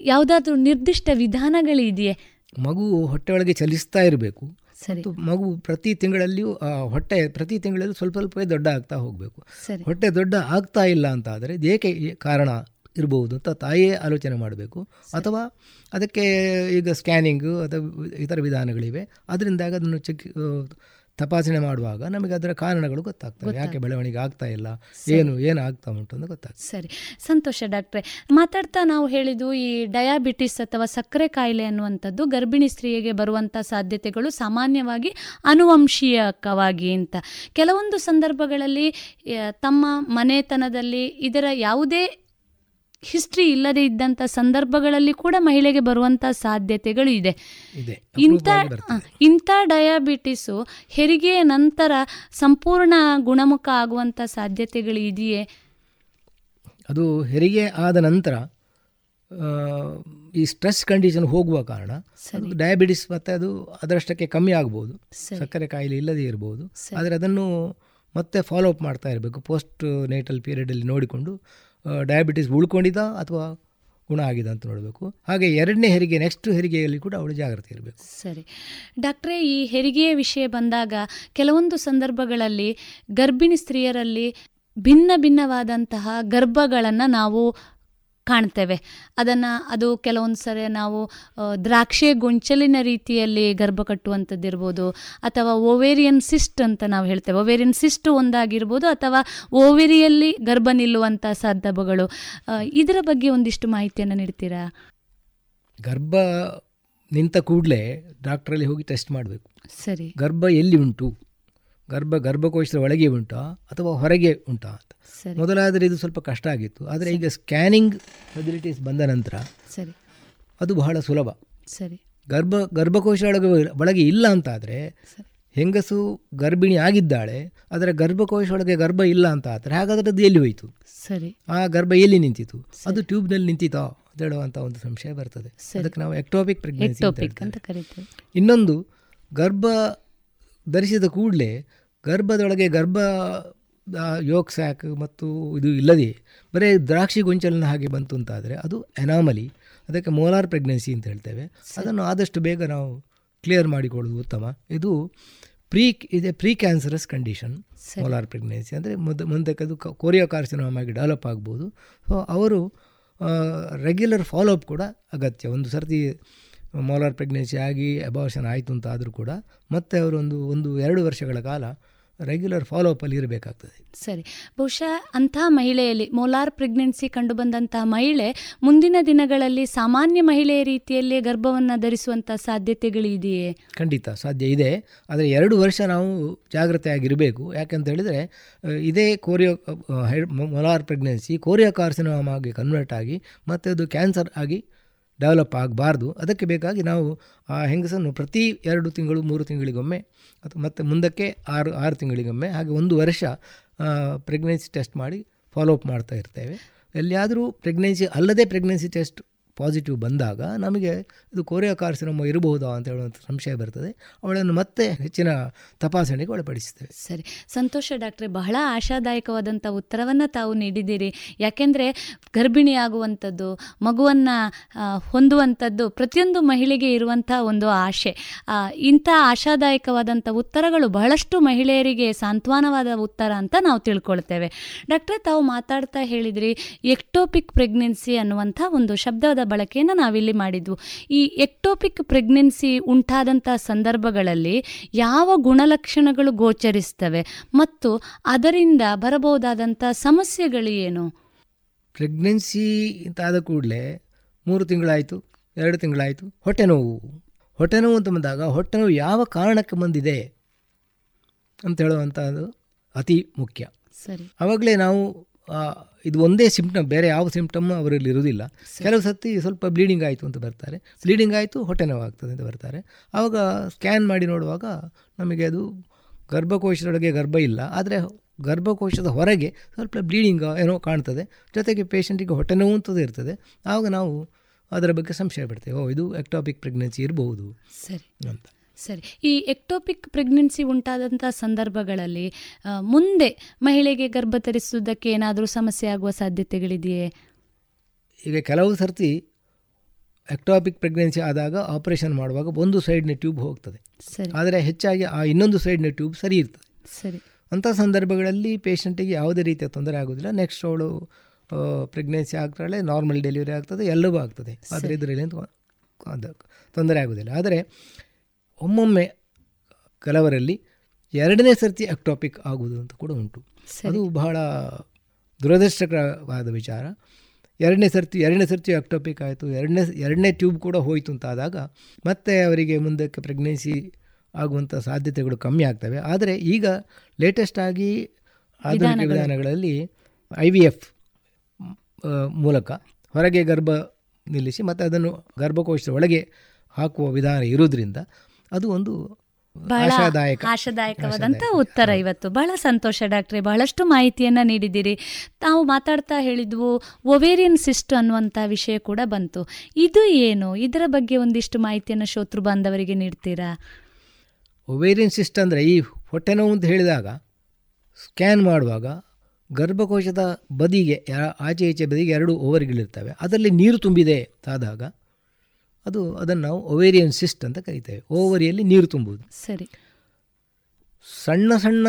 ಯಾವುದಾದ್ರೂ ನಿರ್ದಿಷ್ಟ ವಿಧಾನಗಳಿದೆಯೇ? ಮಗು ಹೊಟ್ಟೆಯೊಳಗೆ ಚಲಿಸ್ತಾ ಇರಬೇಕು. ಸರಿ. ಮಗು ಪ್ರತಿ ತಿಂಗಳಲ್ಲಿಯೂ ಹೊಟ್ಟೆ ಪ್ರತಿ ತಿಂಗಳಲ್ಲೂ ಸ್ವಲ್ಪ ಸ್ವಲ್ಪವೇ ದೊಡ್ಡ ಆಗ್ತಾ ಹೋಗಬೇಕು. ಸರಿ. ಹೊಟ್ಟೆ ದೊಡ್ಡ ಆಗ್ತಾ ಇಲ್ಲ ಅಂತ ಆದರೆ ಏಕೆ ಕಾರಣ ಇರಬಹುದು ಅಂತ ತಾಯಿಯೇ ಆಲೋಚನೆ ಮಾಡಬೇಕು. ಅಥವಾ ಅದಕ್ಕೆ ಈಗ ಸ್ಕ್ಯಾನಿಂಗು ಅಥವಾ ಇತರ ವಿಧಾನಗಳಿವೆ. ಅದರಿಂದಾಗಿ ಅದನ್ನು ಚೆಕ್ ತಪಾಸಣೆ ಮಾಡುವಾಗ ನಮಗೆ ಅದರ ಕಾರಣಗಳು ಗೊತ್ತಾಗ್ತವೆ. ಯಾಕೆ ಬೆಳವಣಿಗೆ ಆಗ್ತಾ ಇಲ್ಲ? ಏನು ಏನು ಆಗ್ತಾ ಉಂಟು ಅಂತ ಗೊತ್ತಾಗ್ತದೆ. ಸರಿ. ಸಂತೋಷ ಡಾಕ್ಟ್ರೆ ಮಾತಾಡ್ತಾ ನಾವು ಹೇಳಿದ್ದು ಈ ಡಯಾಬಿಟಿಸ್ ಅಥವಾ ಸಕ್ಕರೆ ಕಾಯಿಲೆ ಅನ್ನುವಂಥದ್ದು ಗರ್ಭಿಣಿ ಸ್ತ್ರೀಯರಿಗೆ ಬರುವಂಥ ಸಾಧ್ಯತೆಗಳು ಸಾಮಾನ್ಯವಾಗಿ ಅನುವಂಶೀಯಕವಾಗಿ ಅಂತ. ಕೆಲವೊಂದು ಸಂದರ್ಭಗಳಲ್ಲಿ ತಮ್ಮ ಮನೆತನದಲ್ಲಿ ಇದರ ಯಾವುದೇ ಹಿಸ್ಟ್ರಿ ಇಲ್ಲದೆ ಇದ್ದಂಥ ಸಂದರ್ಭಗಳಲ್ಲಿ ಕೂಡ ಮಹಿಳೆಗೆ ಬರುವಂಥ ಸಾಧ್ಯತೆಗಳು ಇದೆ. ಇದೆ. ಇಂಥ. ಇಂಥ ಡಯಾಬಿಟಿಸು ಹೆರಿಗೆಯ ನಂತರ ಸಂಪೂರ್ಣ ಗುಣಮುಖ ಆಗುವಂಥ ಸಾಧ್ಯತೆಗಳು ಇದೆಯೇ? ಅದು ಹೆರಿಗೆ ಆದ ನಂತರ ಈ ಸ್ಟ್ರೆಸ್ ಕಂಡೀಷನ್ ಹೋಗುವ ಕಾರಣ ಡಯಾಬಿಟಿಸ್ ಮತ್ತೆ ಅದು ಅದರಷ್ಟಕ್ಕೆ ಕಮ್ಮಿ ಆಗ್ಬೋದು. ಸಕ್ಕರೆ ಕಾಯಿಲೆ ಇಲ್ಲದೇ ಇರ್ಬೋದು. ಆದರೆ ಅದನ್ನು ಮತ್ತೆ ಫಾಲೋ ಅಪ್ ಮಾಡ್ತಾ ಇರಬೇಕು ಪೋಸ್ಟ್ ನೇಟಲ್ ಪೀರಿಯಡಲ್ಲಿ ನೋಡಿಕೊಂಡು ಡಯಾಬಿಟಿಸ್ ಉಳ್ಕೊಂಡಿದ್ದ ಅಥವಾ ಗುಣ ಆಗಿದೆ ಅಂತ ನೋಡಬೇಕು. ಹಾಗೆ ಎರಡನೇ ಹೆರಿಗೆ ನೆಕ್ಸ್ಟ್ ಹೆರಿಗೆಯಲ್ಲಿ ಕೂಡ ಅವಳು ಜಾಗ್ರತೆ ಇರಬೇಕು. ಸರಿ. ಡಾಕ್ಟ್ರೇ, ಈ ಹೆರಿಗೆಯ ವಿಷಯ ಬಂದಾಗ ಕೆಲವೊಂದು ಸಂದರ್ಭಗಳಲ್ಲಿ ಗರ್ಭಿಣಿ ಸ್ತ್ರೀಯರಲ್ಲಿ ಭಿನ್ನ ಭಿನ್ನವಾದಂತಹ ಗರ್ಭಗಳನ್ನು ನಾವು ಕಾಣ್ತೇವೆ. ಅದನ್ನು ಅದು ಕೆಲವೊಂದು ಸರಿ ನಾವು ದ್ರಾಕ್ಷೆ ಗೊಂಚಲಿನ ರೀತಿಯಲ್ಲಿ ಗರ್ಭ ಕಟ್ಟುವಂಥದ್ದಿರ್ಬೋದು ಅಥವಾ ಓವೇರಿಯನ್ ಸಿಸ್ಟ್ ಅಂತ ನಾವು ಹೇಳ್ತೇವೆ. ಓವೇರಿಯನ್ ಸಿಸ್ಟ್ ಒಂದಾಗಿರ್ಬೋದು ಅಥವಾ ಓವೇರಿಯಲ್ಲಿ ಗರ್ಭ ನಿಲ್ಲುವಂಥ ಸಂದರ್ಭಗಳು. ಇದರ ಬಗ್ಗೆ ಒಂದಿಷ್ಟು ಮಾಹಿತಿಯನ್ನು ನೀಡ್ತೀರಾ? ಗರ್ಭ ನಿಂತ ಕೂಡಲೇ ಡಾಕ್ಟ್ರಲ್ಲಿ ಹೋಗಿ ಟೆಸ್ಟ್ ಮಾಡಬೇಕು. ಸರಿ. ಗರ್ಭ ಎಲ್ಲಿ ಉಂಟು? ಗರ್ಭ ಗರ್ಭಕೋಶದ ಒಳಗೆ ಉಂಟಾ ಅಥವಾ ಹೊರಗೆ ಉಂಟಾ? ಅಂತ ಮೊದಲಾದರೆ ಇದು ಸ್ವಲ್ಪ ಕಷ್ಟ ಆಗಿತ್ತು. ಆದರೆ ಈಗ ಸ್ಕ್ಯಾನಿಂಗ್ ಫೆಸಿಲಿಟೀಸ್ ಬಂದ ನಂತರ ಸರಿ. ಅದು ಬಹಳ ಸುಲಭ. ಸರಿ. ಗರ್ಭ ಗರ್ಭಕೋಶ ಒಳಗೆ ಒಳಗೆ ಇಲ್ಲ ಅಂತಾದರೆ ಹೆಂಗಸು ಗರ್ಭಿಣಿ ಆಗಿದ್ದಾಳೆ ಆದರೆ ಗರ್ಭಕೋಶ ಒಳಗೆ ಗರ್ಭ ಇಲ್ಲ ಅಂತ ಆದರೆ ಹಾಗಾದರೆ ಅದು ಎಲ್ಲಿ ಹೋಯಿತು? ಸರಿ. ಆ ಗರ್ಭ ಎಲ್ಲಿ ನಿಂತಿತು ಅದು ಟ್ಯೂಬ್ನಲ್ಲಿ ನಿಂತಿತಾ ಅಂತ ಹೇಳುವಂಥ ಒಂದು ಸಂಶಯ ಬರ್ತದೆ. ಅದಕ್ಕೆ ನಾವು ಎಕ್ಟೋಪಿಕ್ ಪ್ರೆಗ್ನೆನ್ಸಿ ಇನ್ನೊಂದು ಗರ್ಭ ಧರಿಸಿದ ಕೂಡಲೇ ಗರ್ಭದೊಳಗೆ ಗರ್ಭ ಯೋಗ ಸ್ಯಾಕ್ ಮತ್ತು ಇದು ಇಲ್ಲದೆ ಬರೀ ದ್ರಾಕ್ಷಿ ಗೊಂಚಲಿನ ಹಾಗೆ ಬಂತು ಅಂತಾದರೆ ಅದು ಎನಾಮಲಿ ಅದಕ್ಕೆ ಮೋಲಾರ್ ಪ್ರೆಗ್ನೆನ್ಸಿ ಅಂತ ಹೇಳ್ತೇವೆ. ಅದನ್ನು ಆದಷ್ಟು ಬೇಗ ನಾವು ಕ್ಲಿಯರ್ ಮಾಡಿಕೊಳ್ಳೋದು ಉತ್ತಮ. ಇದು ಪ್ರೀ ಇದೆ pre cancerous condition molar pregnancy. ಅಂದರೆ ಮುಂದೆ ಮುಂದಕ್ಕೆ ಅದು ಕೊರಿಯೋ ಆಗಿ ಡೆವಲಪ್ ಆಗ್ಬೋದು. ಸೊ ಅವರು ರೆಗ್ಯುಲರ್ ಫಾಲೋಅಪ್ ಕೂಡ ಅಗತ್ಯ. ಒಂದು ಸರ್ತಿ ಮೋಲಾರ್ ಪ್ರೆಗ್ನೆನ್ಸಿ ಆಗಿ ಅಬಾರ್ಷನ್ ಆಯಿತು ಅಂತ ಆದರೂ ಕೂಡ ಮತ್ತೆ ಅವರೊಂದು ಒಂದು ಎರಡು ವರ್ಷಗಳ ಕಾಲ ರೆಗ್ಯುಲರ್ ಫಾಲೋ ಅಲ್ಲಿ ಇರಬೇಕಾಗ್ತದೆ. ಸರಿ. ಬಹುಶಃ ಅಂತಹ ಮಹಿಳೆಯಲ್ಲಿ ಮೋಲಾರ್ ಪ್ರೆಗ್ನೆನ್ಸಿ ಕಂಡುಬಂದಂತಹ ಮಹಿಳೆ ಮುಂದಿನ ದಿನಗಳಲ್ಲಿ ಸಾಮಾನ್ಯ ಮಹಿಳೆಯ ರೀತಿಯಲ್ಲಿ ಗರ್ಭವನ್ನು ಧರಿಸುವಂಥ ಸಾಧ್ಯತೆಗಳಿದೆಯೇ ಖಂಡಿತ ಸಾಧ್ಯ ಇದೆ. ಆದರೆ ಎರಡು ವರ್ಷ ನಾವು ಜಾಗ್ರತೆಯಾಗಿರಬೇಕು. ಯಾಕಂತ ಹೇಳಿದರೆ ಇದೇ chorio molar pregnancy choriocarcinoma ಆಗಿ ಕನ್ವರ್ಟ್ ಆಗಿ ಮತ್ತು ಅದು ಕ್ಯಾನ್ಸರ್ ಆಗಿ ಡೆವಲಪ್ ಆಗಬಾರ್ದು. ಅದಕ್ಕೆ ಬೇಕಾಗಿ ನಾವು ಆ ಹೆಂಗಸನ್ನು ಪ್ರತಿ ಎರಡು ತಿಂಗಳು, ಮೂರು ತಿಂಗಳಿಗೊಮ್ಮೆ ಅಥವಾ ಮತ್ತು ಮುಂದಕ್ಕೆ ಆರು ಆರು ತಿಂಗಳಿಗೊಮ್ಮೆ ಹಾಗೆ ಒಂದು ವರ್ಷ ಪ್ರೆಗ್ನೆನ್ಸಿ ಟೆಸ್ಟ್ ಮಾಡಿ ಫಾಲೋಅಪ್ ಮಾಡ್ತಾ ಇರ್ತೇವೆ. ಎಲ್ಲಿಯಾದರೂ ಪ್ರೆಗ್ನೆನ್ಸಿ ಅಲ್ಲದೆ ಪ್ರೆಗ್ನೆನ್ಸಿ ಟೆಸ್ಟ್ ಪಾಸಿಟಿವ್ ಬಂದಾಗ ನಮಗೆ ಇದು ಕೋರಿಯಾ ಕಾರ್ಸಿನೋಮ ಇರಬಹುದಾ ಅಂತ ಹೇಳುವಂಥ ಸಂಶಯ ಬರ್ತದೆ. ಅವಳನ್ನು ಮತ್ತೆ ಹೆಚ್ಚಿನ ತಪಾಸಣೆಗೆ ಒಳಪಡಿಸ್ತೇವೆ ಸರಿ. ಸಂತೋಷ ಡಾಕ್ಟ್ರೆ, ಬಹಳ ಆಶಾದಾಯಕವಾದಂಥ ಉತ್ತರವನ್ನು ತಾವು ನೀಡಿದ್ದೀರಿ. ಯಾಕೆಂದರೆ ಗರ್ಭಿಣಿಯಾಗುವಂಥದ್ದು, ಮಗುವನ್ನು ಹೊಂದುವಂಥದ್ದು ಪ್ರತಿಯೊಂದು ಮಹಿಳೆಗೆ ಇರುವಂಥ ಒಂದು ಆಶೆ. ಇಂಥ ಆಶಾದಾಯಕವಾದಂಥ ಉತ್ತರಗಳು ಬಹಳಷ್ಟು ಮಹಿಳೆಯರಿಗೆ ಸಾಂತ್ವನವಾದ ಉತ್ತರ ಅಂತ ನಾವು ತಿಳ್ಕೊಳ್ತೇವೆ. ಡಾಕ್ಟ್ರೆ, ತಾವು ಮಾತಾಡ್ತಾ ಹೇಳಿದ್ರಿ, ಎಕ್ಟೋಪಿಕ್ ಪ್ರೆಗ್ನೆನ್ಸಿ ಅನ್ನುವಂಥ ಒಂದು ಶಬ್ದದ ಬಳಕೆಯನ್ನು ನಾವಿಲ್ಲಿ ಮಾಡಿದ್ವು. ಈ ಎಕ್ಟೋಪಿಕ್ ಪ್ರೆಗ್ನೆನ್ಸಿ ಉಂಟಾದಂಥ ಸಂದರ್ಭಗಳಲ್ಲಿ ಯಾವ ಗುಣಲಕ್ಷಣಗಳು ಗೋಚರಿಸ್ತವೆ ಮತ್ತು ಅದರಿಂದ ಬರಬಹುದಾದಂಥ ಸಮಸ್ಯೆಗಳು ಏನು? ಪ್ರೆಗ್ನೆನ್ಸಿ ಅಂತಾದ ಕೂಡಲೇ ಮೂರು ತಿಂಗಳಾಯಿತು ಎರಡು ತಿಂಗಳಾಯಿತು ಹೊಟ್ಟೆ ನೋವು. ಹೊಟ್ಟೆ ನೋವು ಅಂತ ಬಂದಾಗ ಹೊಟ್ಟೆ ನೋವು ಯಾವ ಕಾರಣಕ್ಕೆ ಬಂದಿದೆ ಅಂತ ಹೇಳುವಂಥದ್ದು ಅತಿ ಮುಖ್ಯ. ಸರಿ. ಆವಾಗಲೇ ನಾವು ಇದು ಒಂದೇ ಸಿಂಪ್ಟಮ್ ಬೇರೆ ಯಾವ ಸಿಂಪ್ಟಮ್ ಅವರಲ್ಲಿ ಇರುವುದಿಲ್ಲ. ಕೆಲವು ಸರ್ತಿ ಸ್ವಲ್ಪ ಬ್ಲೀಡಿಂಗ್ ಆಯಿತು ಅಂತ ಬರ್ತಾರೆ. ಬ್ಲೀಡಿಂಗ್ ಆಯಿತು ಹೊಟ್ಟೆ ನೋವು ಆಗ್ತದೆ ಅಂತ ಬರ್ತಾರೆ. ಆವಾಗ ಸ್ಕ್ಯಾನ್ ಮಾಡಿ ನೋಡುವಾಗ ನಮಗೆ ಅದು ಗರ್ಭಕೋಶದೊಳಗೆ ಗರ್ಭ ಇಲ್ಲ. ಆದರೆ ಗರ್ಭಕೋಶದ ಹೊರಗೆ ಸ್ವಲ್ಪ ಬ್ಲೀಡಿಂಗ್ ಏನೋ ಕಾಣ್ತದೆ. ಜೊತೆಗೆ ಪೇಷಂಟಿಗೆ ಹೊಟ್ಟೆ ನೋವು ಅಂತದ್ದು ಇರ್ತದೆ. ಆವಾಗ ನಾವು ಅದರ ಬಗ್ಗೆ ಸಂಶಯ ಪಡ್ತೇವೆ. ಓ ಇದು ಎಕ್ಟಾಪಿಕ್ ಪ್ರೆಗ್ನೆನ್ಸಿ ಇರಬಹುದು. ಸರಿ. ಅಂತ. ಸರಿ. ಈ ಎಕ್ಟೋಪಿಕ್ ಪ್ರೆಗ್ನೆನ್ಸಿ ಉಂಟಾದಂಥ ಸಂದರ್ಭಗಳಲ್ಲಿ ಮುಂದೆ ಮಹಿಳೆಗೆ ಗರ್ಭ ಧರಿಸುವುದಕ್ಕೆ ಏನಾದರೂ ಸಮಸ್ಯೆ ಆಗುವ ಸಾಧ್ಯತೆಗಳಿದೆಯೇ? ಈಗ ಕೆಲವು ಸರ್ತಿ ಎಕ್ಟಾಪಿಕ್ ಪ್ರೆಗ್ನೆನ್ಸಿ ಆದಾಗ ಆಪರೇಷನ್ ಮಾಡುವಾಗ ಒಂದು ಸೈಡ್ನ ಟ್ಯೂಬ್ ಹೋಗ್ತದೆ. ಸರಿ. ಆದರೆ ಹೆಚ್ಚಾಗಿ ಆ ಇನ್ನೊಂದು ಸೈಡ್ನ ಟ್ಯೂಬ್ ಸರಿ ಇರ್ತದೆ. ಸರಿ. ಅಂಥ ಸಂದರ್ಭಗಳಲ್ಲಿ ಪೇಷಂಟಿಗೆ ಯಾವುದೇ ರೀತಿಯ ತೊಂದರೆ ಆಗೋದಿಲ್ಲ. ನೆಕ್ಸ್ಟ್ ಅವಳು ಪ್ರೆಗ್ನೆನ್ಸಿ ಆಗ್ತಾಳೆ ನಾರ್ಮಲ್ ಡೆಲಿವರಿ ಆಗ್ತದೆ ಎಲ್ಲವೂ ಆಗ್ತದೆ. ಆದರೆ ಇದರಲ್ಲಿ ತೊಂದರೆ ಆಗೋದಿಲ್ಲ. ಆದರೆ ಒಮ್ಮೊಮ್ಮೆ ಕೆಲವರಲ್ಲಿ ಎರಡನೇ ಸರ್ತಿ ಅಕ್ಟಾಪಿಕ್ ಆಗುವುದು ಅಂತ ಕೂಡ ಉಂಟು. ಅದು ಬಹಳ ದುರದೃಷ್ಟಕರವಾದ ವಿಚಾರ. ಎರಡನೇ ಸರ್ತಿ ಎರಡನೇ ಸರ್ತಿ ಅಕ್ಟೋಪಿಕ್ ಆಯಿತು. ಎರಡನೇ ಎರಡನೇ ಟ್ಯೂಬ್ ಕೂಡ ಹೋಯಿತು ಅಂತಾದಾಗ ಮತ್ತೆ ಅವರಿಗೆ ಮುಂದಕ್ಕೆ ಪ್ರೆಗ್ನೆನ್ಸಿ ಆಗುವಂಥ ಸಾಧ್ಯತೆಗಳು ಕಮ್ಮಿ ಆಗ್ತವೆ. ಆದರೆ ಈಗ ಲೇಟೆಸ್ಟ್ ಆಗಿ ಆಧುನಿಕ ವಿಧಾನಗಳಲ್ಲಿ ಐ ವಿ ಎಫ್ ಮೂಲಕ ಹೊರಗೆ ಗರ್ಭ ನಿಲ್ಲಿಸಿ ಮತ್ತು ಅದನ್ನು ಗರ್ಭಕೋಶದ ಒಳಗೆ ಹಾಕುವ ವಿಧಾನ ಇರುವುದರಿಂದ ಅದು ಒಂದು ಬಹಳ ಆಶಾದಾಯಕವಾದಂತ ಉತ್ತರ ಇವತ್ತು. ಬಹಳ ಸಂತೋಷ ಡಾಕ್ಟ್ರೆ ಬಹಳಷ್ಟು ಮಾಹಿತಿಯನ್ನು ನೀಡಿದ್ದೀರಿ. ತಾವು ಮಾತಾಡ್ತಾ ಹೇಳಿದ್ವು ಒವೇರಿಯನ್ ಸಿಸ್ಟ್ ಅನ್ನುವಂಥ ವಿಷಯ ಕೂಡ ಬಂತು. ಇದು ಏನು? ಇದರ ಬಗ್ಗೆ ಒಂದಿಷ್ಟು ಮಾಹಿತಿಯನ್ನು ಶೋತೃ ಬಾಂಧವರಿಗೆ ನೀಡ್ತೀರಾ? ಒವೇರಿಯನ್ ಸಿಸ್ಟ್ ಅಂದರೆ ಈ ಹೊಟ್ಟೆ ನೋವು ಅಂತ ಹೇಳಿದಾಗ ಸ್ಕ್ಯಾನ್ ಮಾಡುವಾಗ ಗರ್ಭಕೋಶದ ಬದಿಗೆ ಆಚೆ ಈಚೆ ಬದಿಗೆ ಎರಡು ಓವರ್ಗಳಿರ್ತವೆ ಅದರಲ್ಲಿ ನೀರು ತುಂಬಿದೆ ಆದಾಗ ಅದು ಅದನ್ನು ನಾವು ಒವೇರಿಯನ್ ಸಿಸ್ಟ್ ಅಂತ ಕರಿತೇವೆ. ಓವರಿಯಲ್ಲಿ ನೀರು ತುಂಬುವುದು ಸರಿ. ಸಣ್ಣ ಸಣ್ಣ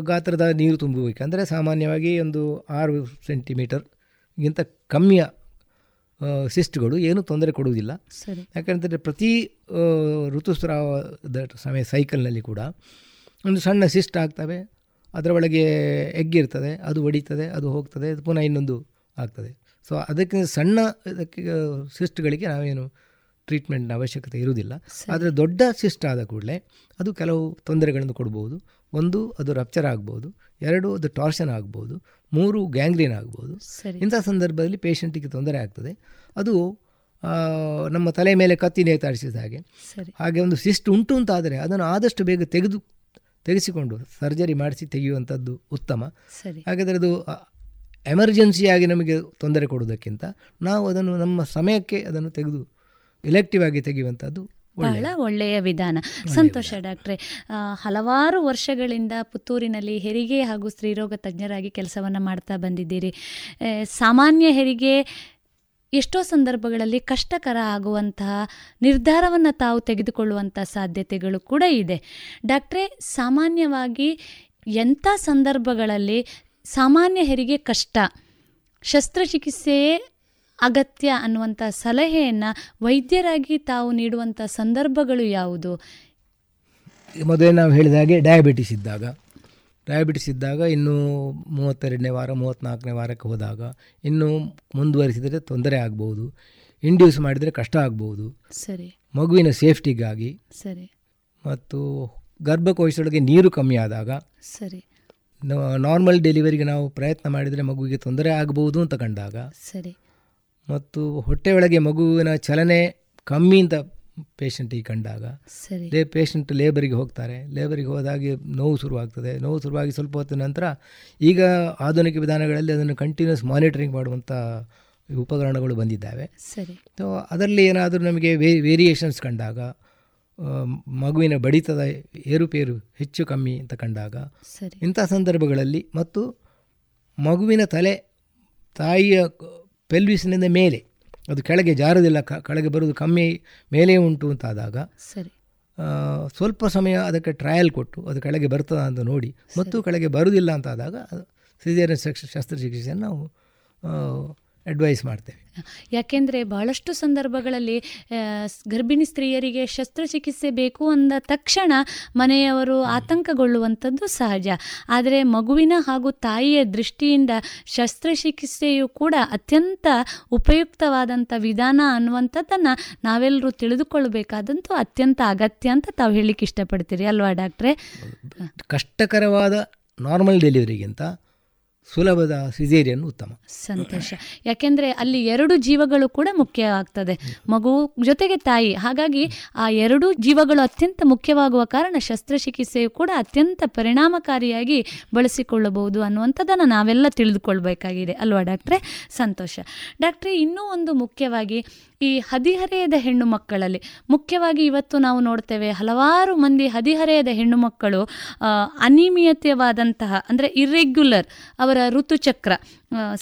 ಗಾತ್ರದ ನೀರು ತುಂಬಬೇಕಂದರೆ ಸಾಮಾನ್ಯವಾಗಿ ಒಂದು ಆರು ಸೆಂಟಿಮೀಟರ್ಗಿಂತ ಕಮ್ಮಿಯ ಸಿಸ್ಟ್ಗಳು ಏನು ತೊಂದರೆ ಕೊಡುವುದಿಲ್ಲ. ಯಾಕಂತಂದರೆ ಪ್ರತಿ ಋತುಸ್ರಾವದ ಸಮಯ ಸೈಕಲ್ನಲ್ಲಿ ಕೂಡ ಒಂದು ಸಣ್ಣ ಸಿಸ್ಟ್ ಆಗ್ತವೆ. ಅದರ ಒಳಗೆ ಎಗ್ ಇರ್ತದೆ ಅದು ಒಡಿತದೆ ಅದು ಹೋಗ್ತದೆ ಪುನಃ ಇನ್ನೊಂದು ಆಗ್ತದೆ. ಸೊ ಅದಕ್ಕೆ ಸಣ್ಣ ಇದಕ್ಕೆ ಸಿಸ್ಟ್ಗಳಿಗೆ ನಾವೇನು ಟ್ರೀಟ್ಮೆಂಟ್ನ ಅವಶ್ಯಕತೆ ಇರುವುದಿಲ್ಲ. ಆದರೆ ದೊಡ್ಡ ಸಿಸ್ಟ್ ಆದ ಕೂಡಲೇ ಅದು ಕೆಲವು ತೊಂದರೆಗಳನ್ನು ಕೊಡ್ಬೋದು. ಒಂದು ಅದು ರಪ್ಚರ್ ಆಗ್ಬೋದು. ಎರಡು ಅದು ಟಾರ್ಷನ್ ಆಗ್ಬೋದು. ಮೂರು ಗ್ಯಾಂಗ್ರೀನ್ ಆಗ್ಬೋದು. ಇಂಥ ಸಂದರ್ಭದಲ್ಲಿ ಪೇಷಂಟಿಗೆ ತೊಂದರೆ ಆಗ್ತದೆ. ಅದು ನಮ್ಮ ತಲೆ ಮೇಲೆ ಕತ್ತಿ ನೇತಾಡಿಸಿದ ಹಾಗೆ. ಹಾಗೆ ಒಂದು ಸಿಸ್ಟ್ ಉಂಟು ಅಂತ ಆದರೆ ಅದನ್ನು ಆದಷ್ಟು ಬೇಗ ತೆಗೆದು ತೆಗೆಸಿಕೊಂಡು ಸರ್ಜರಿ ಮಾಡಿಸಿ ತೆಗೆಯುವಂಥದ್ದು ಉತ್ತಮ. ಹಾಗಾದರೆ ಅದು ಎಮರ್ಜೆನ್ಸಿಯಾಗಿ ನಮಗೆ ತೊಂದರೆ ಕೊಡುವುದಕ್ಕಿಂತ ನಾವು ಅದನ್ನು ನಮ್ಮ ಸಮಯಕ್ಕೆ ಅದನ್ನು ತೆಗೆದು ಎಲೆಕ್ಟಿವ್ ಆಗಿ ತೆಗೆಯುವಂಥದ್ದು ಬಹಳ ಒಳ್ಳೆಯ ವಿಧಾನ. ಸಂತೋಷ ಡಾಕ್ಟ್ರೆ ಹಲವಾರು ವರ್ಷಗಳಿಂದ ಪುತ್ತೂರಿನಲ್ಲಿ ಹೆರಿಗೆ ಹಾಗೂ ಸ್ತ್ರೀರೋಗ ತಜ್ಞರಾಗಿ ಕೆಲಸವನ್ನು ಮಾಡ್ತಾ ಬಂದಿದ್ದೀರಿ. ಸಾಮಾನ್ಯ ಹೆರಿಗೆ ಎಷ್ಟೋ ಸಂದರ್ಭಗಳಲ್ಲಿ ಕಷ್ಟಕರ ಆಗುವಂತಹ ನಿರ್ಧಾರವನ್ನು ತಾವು ತೆಗೆದುಕೊಳ್ಳುವಂಥ ಸಾಧ್ಯತೆಗಳು ಕೂಡ ಇದೆ. ಡಾಕ್ಟ್ರೆ ಸಾಮಾನ್ಯವಾಗಿ ಎಂಥ ಸಂದರ್ಭಗಳಲ್ಲಿ ಸಾಮಾನ್ಯ ಹೆರಿಗೆ ಕಷ್ಟ. ಶಸ್ತ್ರಚಿಕಿತ್ಸೆಯೇ ಅಗತ್ಯ ಅನ್ನುವಂಥ ಸಲಹೆಯನ್ನು ವೈದ್ಯರಾಗಿ ತಾವು ನೀಡುವಂಥ ಸಂದರ್ಭಗಳು ಯಾವುದು? ಮೊದಲೇ ನಾವು ಹೇಳಿದ ಹಾಗೆ ಡಯಾಬಿಟಿಸ್ ಇದ್ದಾಗ. ಡಯಾಬಿಟಿಸ್ ಇದ್ದಾಗ ಇನ್ನೂ ಮೂವತ್ತೆರಡನೇ ವಾರ ಮೂವತ್ತ್ನಾಲ್ಕನೇ ವಾರಕ್ಕೆ ಹೋದಾಗ ಇನ್ನೂ ಮುಂದುವರಿಸಿದರೆ ತೊಂದರೆ ಆಗ್ಬೋದು. ಇಂಡ್ಯೂಸ್ ಮಾಡಿದರೆ ಕಷ್ಟ ಆಗ್ಬೋದು. ಸರಿ. ಮಗುವಿನ ಸೇಫ್ಟಿಗಾಗಿ ಸರಿ. ಮತ್ತು ಗರ್ಭಕೋಶದೊಳಗೆ ನೀರು ಕಮ್ಮಿ ಆದಾಗ ಸರಿ. ನಾರ್ಮಲ್ ಡೆಲಿವರಿಗೆ ನಾವು ಪ್ರಯತ್ನ ಮಾಡಿದರೆ ಮಗುವಿಗೆ ತೊಂದರೆ ಆಗಬಹುದು ಅಂತ ಕಂಡಾಗ ಸರಿ. ಮತ್ತು ಹೊಟ್ಟೆಯೊಳಗೆ ಮಗುವಿನ ಚಲನೆ ಕಮ್ಮಿ ಅಂತ ಪೇಷಂಟಿಗೆ ಕಂಡಾಗ ಸರಿ. ಲೇ ಪೇಷಂಟ್ ಲೇಬರಿಗೆ ಹೋಗ್ತಾರೆ. ಲೇಬರಿಗೆ ಹೋದಾಗೆ ನೋವು ಶುರುವಾಗ್ತದೆ. ನೋವು ಶುರುವಾಗಿ ಸ್ವಲ್ಪ ಹೊತ್ತಿನ ನಂತರ ಈಗ ಆಧುನಿಕ ವಿಧಾನಗಳಲ್ಲಿ ಅದನ್ನು ಕಂಟಿನ್ಯೂಸ್ ಮಾನಿಟರಿಂಗ್ ಮಾಡುವಂಥ ಉಪಕರಣಗಳು ಬಂದಿದ್ದಾವೆ. ಸರಿ. ಸೊ ಅದರಲ್ಲಿ ಏನಾದರೂ ನಮಗೆ ವೇ ವೇರಿಯೇಷನ್ಸ್ ಕಂಡಾಗ ಮಗುವಿನ ಬಡಿತದ ಏರುಪೇರು ಹೆಚ್ಚು ಕಮ್ಮಿ ಅಂತ ಕಂಡಾಗ ಸರಿ. ಇಂಥ ಸಂದರ್ಭಗಳಲ್ಲಿ ಮತ್ತು ಮಗುವಿನ ತಲೆ ತಾಯಿಯ ಪೆಲ್ವಿಸಿನಿಂದ ಮೇಲೆ ಅದು ಕೆಳಗೆ ಜಾರದಿಲ್ಲ ಕ ಕೆಳಗೆ ಬರೋದು ಕಮ್ಮಿ ಮೇಲೆ ಉಂಟು ಅಂತಾದಾಗ ಸರಿ. ಸ್ವಲ್ಪ ಸಮಯ ಅದಕ್ಕೆ ಟ್ರಯಲ್ ಕೊಟ್ಟು ಅದು ಕೆಳಗೆ ಬರ್ತದ ಅಂತ ನೋಡಿ ಮತ್ತು ಕೆಳಗೆ ಬರುವುದಿಲ್ಲ ಅಂತಾದಾಗ ಸಿಜೇರಿಯನ್ ಶಸ್ತ್ರಚಿಕಿತ್ಸೆಯನ್ನು ನಾವು ಅಡ್ವೈಸ್ ಮಾಡ್ತೇವೆ. ಯಾಕೆಂದರೆ ಬಹಳಷ್ಟು ಸಂದರ್ಭಗಳಲ್ಲಿ ಗರ್ಭಿಣಿ ಸ್ತ್ರೀಯರಿಗೆ ಶಸ್ತ್ರಚಿಕಿತ್ಸೆ ಬೇಕು ಅಂದ ತಕ್ಷಣ ಮನೆಯವರು ಆತಂಕಗೊಳ್ಳುವಂಥದ್ದು ಸಹಜ. ಆದರೆ ಮಗುವಿನ ಹಾಗೂ ತಾಯಿಯ ದೃಷ್ಟಿಯಿಂದ ಶಸ್ತ್ರಚಿಕಿತ್ಸೆಯು ಕೂಡ ಅತ್ಯಂತ ಉಪಯುಕ್ತವಾದಂಥ ವಿಧಾನ ಅನ್ನುವಂಥದ್ದನ್ನು ನಾವೆಲ್ಲರೂ ತಿಳಿದುಕೊಳ್ಳಬೇಕಾದಂತೂ ಅತ್ಯಂತ ಅಗತ್ಯ ಅಂತ ತಾವು ಹೇಳಲಿಕ್ಕೆ ಇಷ್ಟಪಡ್ತೀರಿ ಅಲ್ವಾ ಡಾಕ್ಟ್ರೆ? ಕಷ್ಟಕರವಾದ ನಾರ್ಮಲ್ ಡೆಲಿವರಿಗಿಂತ ಸುಲಭದ ಸಿಜೇರಿಯನ್ ಉತ್ತಮ. ಸಂತೋಷ. ಯಾಕೆಂದರೆ ಅಲ್ಲಿ ಎರಡು ಜೀವಗಳು ಕೂಡ ಮುಖ್ಯ ಆಗ್ತದೆ. ಮಗು ಜೊತೆಗೆ ತಾಯಿ. ಹಾಗಾಗಿ ಆ ಎರಡು ಜೀವಗಳು ಅತ್ಯಂತ ಮುಖ್ಯವಾಗುವ ಕಾರಣ ಶಸ್ತ್ರಚಿಕಿತ್ಸೆಯು ಕೂಡ ಅತ್ಯಂತ ಪರಿಣಾಮಕಾರಿಯಾಗಿ ಬಳಸಿಕೊಳ್ಳಬಹುದು ಅನ್ನುವಂಥದ್ದನ್ನು ನಾವೆಲ್ಲ ತಿಳಿದುಕೊಳ್ಬೇಕಾಗಿದೆ. ಅಲ್ವಾ ಡಾಕ್ಟ್ರೆ? ಸಂತೋಷ. ಡಾಕ್ಟ್ರೆ, ಇನ್ನೂ ಒಂದು ಮುಖ್ಯವಾಗಿ ಈ ಹದಿಹರೆಯದ ಹೆಣ್ಣು ಮಕ್ಕಳಲ್ಲಿ, ಮುಖ್ಯವಾಗಿ ಇವತ್ತು ನಾವು ನೋಡ್ತೇವೆ ಹಲವಾರು ಮಂದಿ ಹದಿಹರೆಯದ ಹೆಣ್ಣು ಮಕ್ಕಳು ಅನಿಯಮಿತವಾದಂತಹ ಅಂದರೆ ಇರ್ರೆಗ್ಯುಲರ್ ಅವರ ಋತುಚಕ್ರ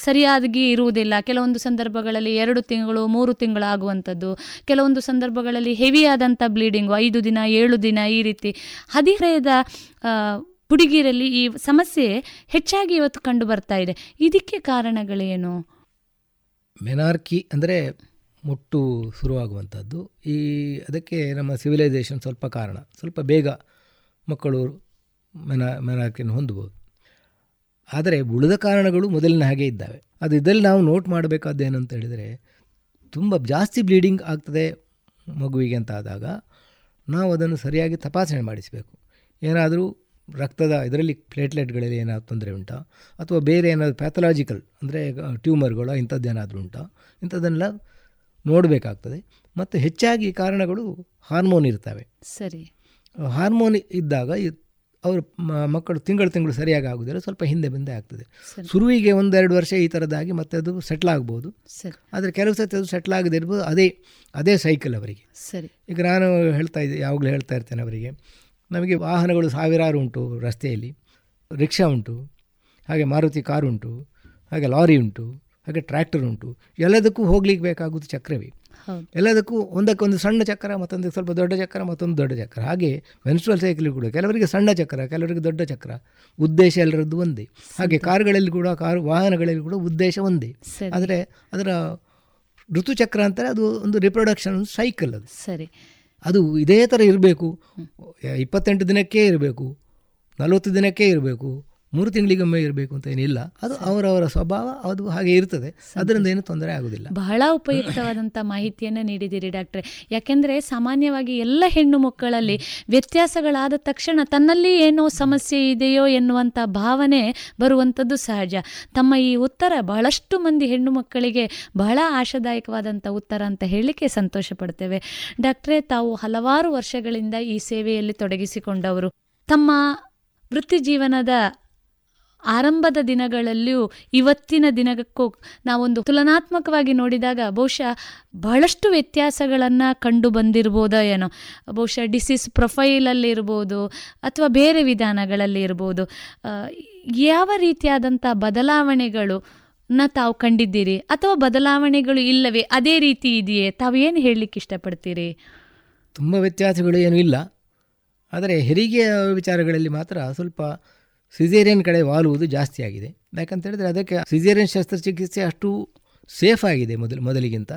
ಸರಿಯಾಗಿ ಇರುವುದಿಲ್ಲ. ಕೆಲವೊಂದು ಸಂದರ್ಭಗಳಲ್ಲಿ ಎರಡು ತಿಂಗಳು, ಮೂರು ತಿಂಗಳು ಆಗುವಂಥದ್ದು. ಕೆಲವೊಂದು ಸಂದರ್ಭಗಳಲ್ಲಿ ಹೆವಿಯಾದಂಥ ಬ್ಲೀಡಿಂಗು ಐದು ದಿನ, ಏಳು ದಿನ ಈ ರೀತಿ. ಹದಿಹರೆಯದ ಹುಡುಗಿರಲ್ಲಿ ಈ ಸಮಸ್ಯೆ ಹೆಚ್ಚಾಗಿ ಇವತ್ತು ಕಂಡು ಬರ್ತಾ ಇದೆ. ಇದಕ್ಕೆ ಕಾರಣಗಳೇನು? ಮೆನಾರ್ಕಿ ಅಂದರೆ ಮುಟ್ಟು ಶುರುವಾಗುವಂಥದ್ದು. ಈ ಅದಕ್ಕೆ ನಮ್ಮ ಸಿವಿಲೈಸೇಷನ್ ಸ್ವಲ್ಪ ಕಾರಣ. ಸ್ವಲ್ಪ ಬೇಗ ಮಕ್ಕಳು ಮೆನ ಮೆನಾರಿಕೆಯನ್ನು ಹೊಂದಬಹುದು. ಆದರೆ ಉಳಿದ ಕಾರಣಗಳು ಮೊದಲಿನ ಹಾಗೆ ಇದ್ದಾವೆ. ಅದು ಇದರಲ್ಲಿ ನಾವು ನೋಟ್ ಮಾಡಬೇಕಾದ್ದು ಏನಂತ ಹೇಳಿದರೆ, ತುಂಬ ಜಾಸ್ತಿ ಬ್ಲೀಡಿಂಗ್ ಆಗ್ತದೆ ಮಗುವಿಗೆ ಅಂತ ಆದಾಗ ನಾವು ಅದನ್ನು ಸರಿಯಾಗಿ ತಪಾಸಣೆ ಮಾಡಿಸಬೇಕು. ಏನಾದರೂ ರಕ್ತದ ಇದರಲ್ಲಿ ಪ್ಲೇಟ್ಲೆಟ್ಗಳಲ್ಲಿ ಏನಾದರೂ ತೊಂದರೆ ಉಂಟಾ? ಅಥವಾ ಬೇರೆ ಏನಾದರೂ ಪ್ಯಾಥಲಾಜಿಕಲ್ ಅಂದರೆ ಟ್ಯೂಮರ್ಗಳು ಇಂಥದ್ದೇನಾದರೂ ಉಂಟಾ? ಇಂಥದ್ದನ್ನೆಲ್ಲ ನೋಡಬೇಕಾಗ್ತದೆ. ಮತ್ತು ಹೆಚ್ಚಾಗಿ ಕಾರಣಗಳು ಹಾರ್ಮೋನ್ ಇರ್ತವೆ. ಸರಿ. ಹಾರ್ಮೋನ್ ಇದ್ದಾಗ ಅವ್ರ ಮಕ್ಕಳು ತಿಂಗಳು ತಿಂಗಳು ಸರಿಯಾಗಿ ಆಗೋದಿಲ್ಲ ಸ್ವಲ್ಪ ಹಿಂದೆ ಮುಂದೆ ಆಗ್ತದೆ. ಶುರುವಿಗೆ ಒಂದೆರಡು ವರ್ಷ ಈ ಥರದಾಗಿ ಮತ್ತೆ ಅದು ಸೆಟ್ಲ್ ಆಗ್ಬೋದು. ಆದರೆ ಕೆಲವು ಸತಿ ಅದು ಸೆಟ್ಲ್ ಆಗದೇ ಇರ್ಬೋದು ಅದೇ ಅದೇ ಸೈಕಲ್ ಅವರಿಗೆ. ಸರಿ. ಈಗ ನಾನು ಹೇಳ್ತಾ ಇದ್ದೆ ಯಾವಾಗಲೂ ಹೇಳ್ತಾ ಇರ್ತೇನೆ ಅವರಿಗೆ ನಮಗೆ ವಾಹನಗಳು ಸಾವಿರಾರು ಉಂಟು ರಸ್ತೆಯಲ್ಲಿ ರಿಕ್ಷಾ ಉಂಟು ಹಾಗೆ ಮಾರುತಿ ಕಾರು ಉಂಟು ಹಾಗೆ ಲಾರಿ ಉಂಟು. ಹಾಗೆ ಟ್ರ್ಯಾಕ್ಟರ್ ಉಂಟು. ಎಲ್ಲದಕ್ಕೂ ಹೋಗ್ಲಿಕ್ಕೆ ಬೇಕಾಗುವುದು ಚಕ್ರವೇ. ಎಲ್ಲದಕ್ಕೂ ಒಂದಕ್ಕೊಂದು ಸಣ್ಣ ಚಕ್ರ ಮತ್ತೊಂದು ಸ್ವಲ್ಪ ದೊಡ್ಡ ಚಕ್ರ ಮತ್ತೊಂದು ದೊಡ್ಡ ಚಕ್ರ. ಹಾಗೆ ಮೆನ್ಸ್ಟ್ರಲ್ ಸೈಕಲ್ ಕೂಡ. ಕೆಲವರಿಗೆ ಸಣ್ಣ ಚಕ್ರ ಕೆಲವರಿಗೆ ದೊಡ್ಡ ಚಕ್ರ. ಉದ್ದೇಶ ಎಲ್ಲರದ್ದು ಒಂದೇ. ಹಾಗೆ ಕಾರುಗಳಲ್ಲಿ ಕೂಡ ಕಾರು ವಾಹನಗಳಲ್ಲಿ ಕೂಡ ಉದ್ದೇಶ ಒಂದೇ. ಆದರೆ ಅದರ ಋತುಚಕ್ರ ಅಂತಾರೆ ಅದು ಒಂದು ರಿಪ್ರೊಡಕ್ಷನ್ ಸೈಕಲ್ ಅದು. ಸರಿ. ಅದು ಇದೇ ಥರ ಇರಬೇಕು. ಇಪ್ಪತ್ತೆಂಟು ದಿನಕ್ಕೆ ಇರಬೇಕು ನಲವತ್ತು ದಿನಕ್ಕೆ ಇರಬೇಕು. ಮೂರು ತಿಂಗಳಿಗೊಮ್ಮೆ ಇರಬೇಕು ಅಂತ ಏನಿಲ್ಲ. ಅದು ಅವರವರ ಸ್ವಭಾವ ಅದು ಹಾಗೆ ಇರ್ತದೆ. ಅದರಿಂದ ಏನು ತೊಂದರೆ ಆಗುದಿಲ್ಲ. ಬಹಳ ಉಪಯುಕ್ತವಾದಂಥ ಮಾಹಿತಿಯನ್ನು ನೀಡಿದ್ದೀರಿ ಡಾಕ್ಟ್ರೆ. ಯಾಕೆಂದರೆ ಸಾಮಾನ್ಯವಾಗಿ ಎಲ್ಲ ಹೆಣ್ಣು ಮಕ್ಕಳಲ್ಲಿ ವ್ಯತ್ಯಾಸಗಳಾದ ತಕ್ಷಣ ತನ್ನಲ್ಲಿ ಏನೋ ಸಮಸ್ಯೆ ಇದೆಯೋ ಎನ್ನುವಂಥ ಭಾವನೆ ಬರುವಂಥದ್ದು ಸಹಜ. ತಮ್ಮ ಈ ಉತ್ತರ ಬಹಳಷ್ಟು ಮಂದಿ ಹೆಣ್ಣು ಮಕ್ಕಳಿಗೆ ಬಹಳ ಆಶಾದಾಯಕವಾದಂಥ ಉತ್ತರ ಅಂತ ಹೇಳಲಿಕ್ಕೆ ಸಂತೋಷ ಪಡ್ತೇವೆ ಡಾಕ್ಟ್ರೆ ತಾವು ಹಲವಾರು ವರ್ಷಗಳಿಂದ ಈ ಸೇವೆಯಲ್ಲಿ ತೊಡಗಿಸಿಕೊಂಡವರು. ತಮ್ಮ ವೃತ್ತಿ ಜೀವನದ ಆರಂಭದ ದಿನಗಳಲ್ಲಿಯೂ ಇವತ್ತಿನ ದಿನಕ್ಕೂ ನಾವೊಂದು ತುಲನಾತ್ಮಕವಾಗಿ ನೋಡಿದಾಗ ಬಹುಶಃ ಬಹಳಷ್ಟು ವ್ಯತ್ಯಾಸಗಳನ್ನು ಕಂಡು ಬಂದಿರ್ಬೋದೋ ಏನೋ. ಬಹುಶಃ ಡಿಸೀಸ್ ಪ್ರೊಫೈಲಲ್ಲಿರ್ಬೋದು ಅಥವಾ ಬೇರೆ ವಿಧಾನಗಳಲ್ಲಿ ಇರ್ಬೋದು ಯಾವ ರೀತಿಯಾದಂಥ ಬದಲಾವಣೆಗಳು ನ ತಾವು ಕಂಡಿದ್ದೀರಿ ಅಥವಾ ಬದಲಾವಣೆಗಳು ಇಲ್ಲವೇ ಅದೇ ರೀತಿ ಇದೆಯೇ? ತಾವು ಏನು ಹೇಳಲಿಕ್ಕೆ ಇಷ್ಟಪಡ್ತೀರಿ? ತುಂಬ ವ್ಯತ್ಯಾಸಗಳು ಏನೂ ಇಲ್ಲ. ಆದರೆ ಹೆರಿಗೆಯ ವಿಚಾರಗಳಲ್ಲಿ ಮಾತ್ರ ಸ್ವಲ್ಪ ಸಿಸೇರಿಯನ್ ಕಡೆ ವಾಲುವುದು ಜಾಸ್ತಿ ಆಗಿದೆ. ಯಾಕಂತ ಹೇಳಿದ್ರೆ ಅದಕ್ಕೆ ಸಿಜೇರಿಯನ್ ಶಸ್ತ್ರಚಿಕಿತ್ಸೆ ಅಷ್ಟು ಸೇಫ್ ಆಗಿದೆ ಮೊದಲು ಮೊದಲಿಗಿಂತ.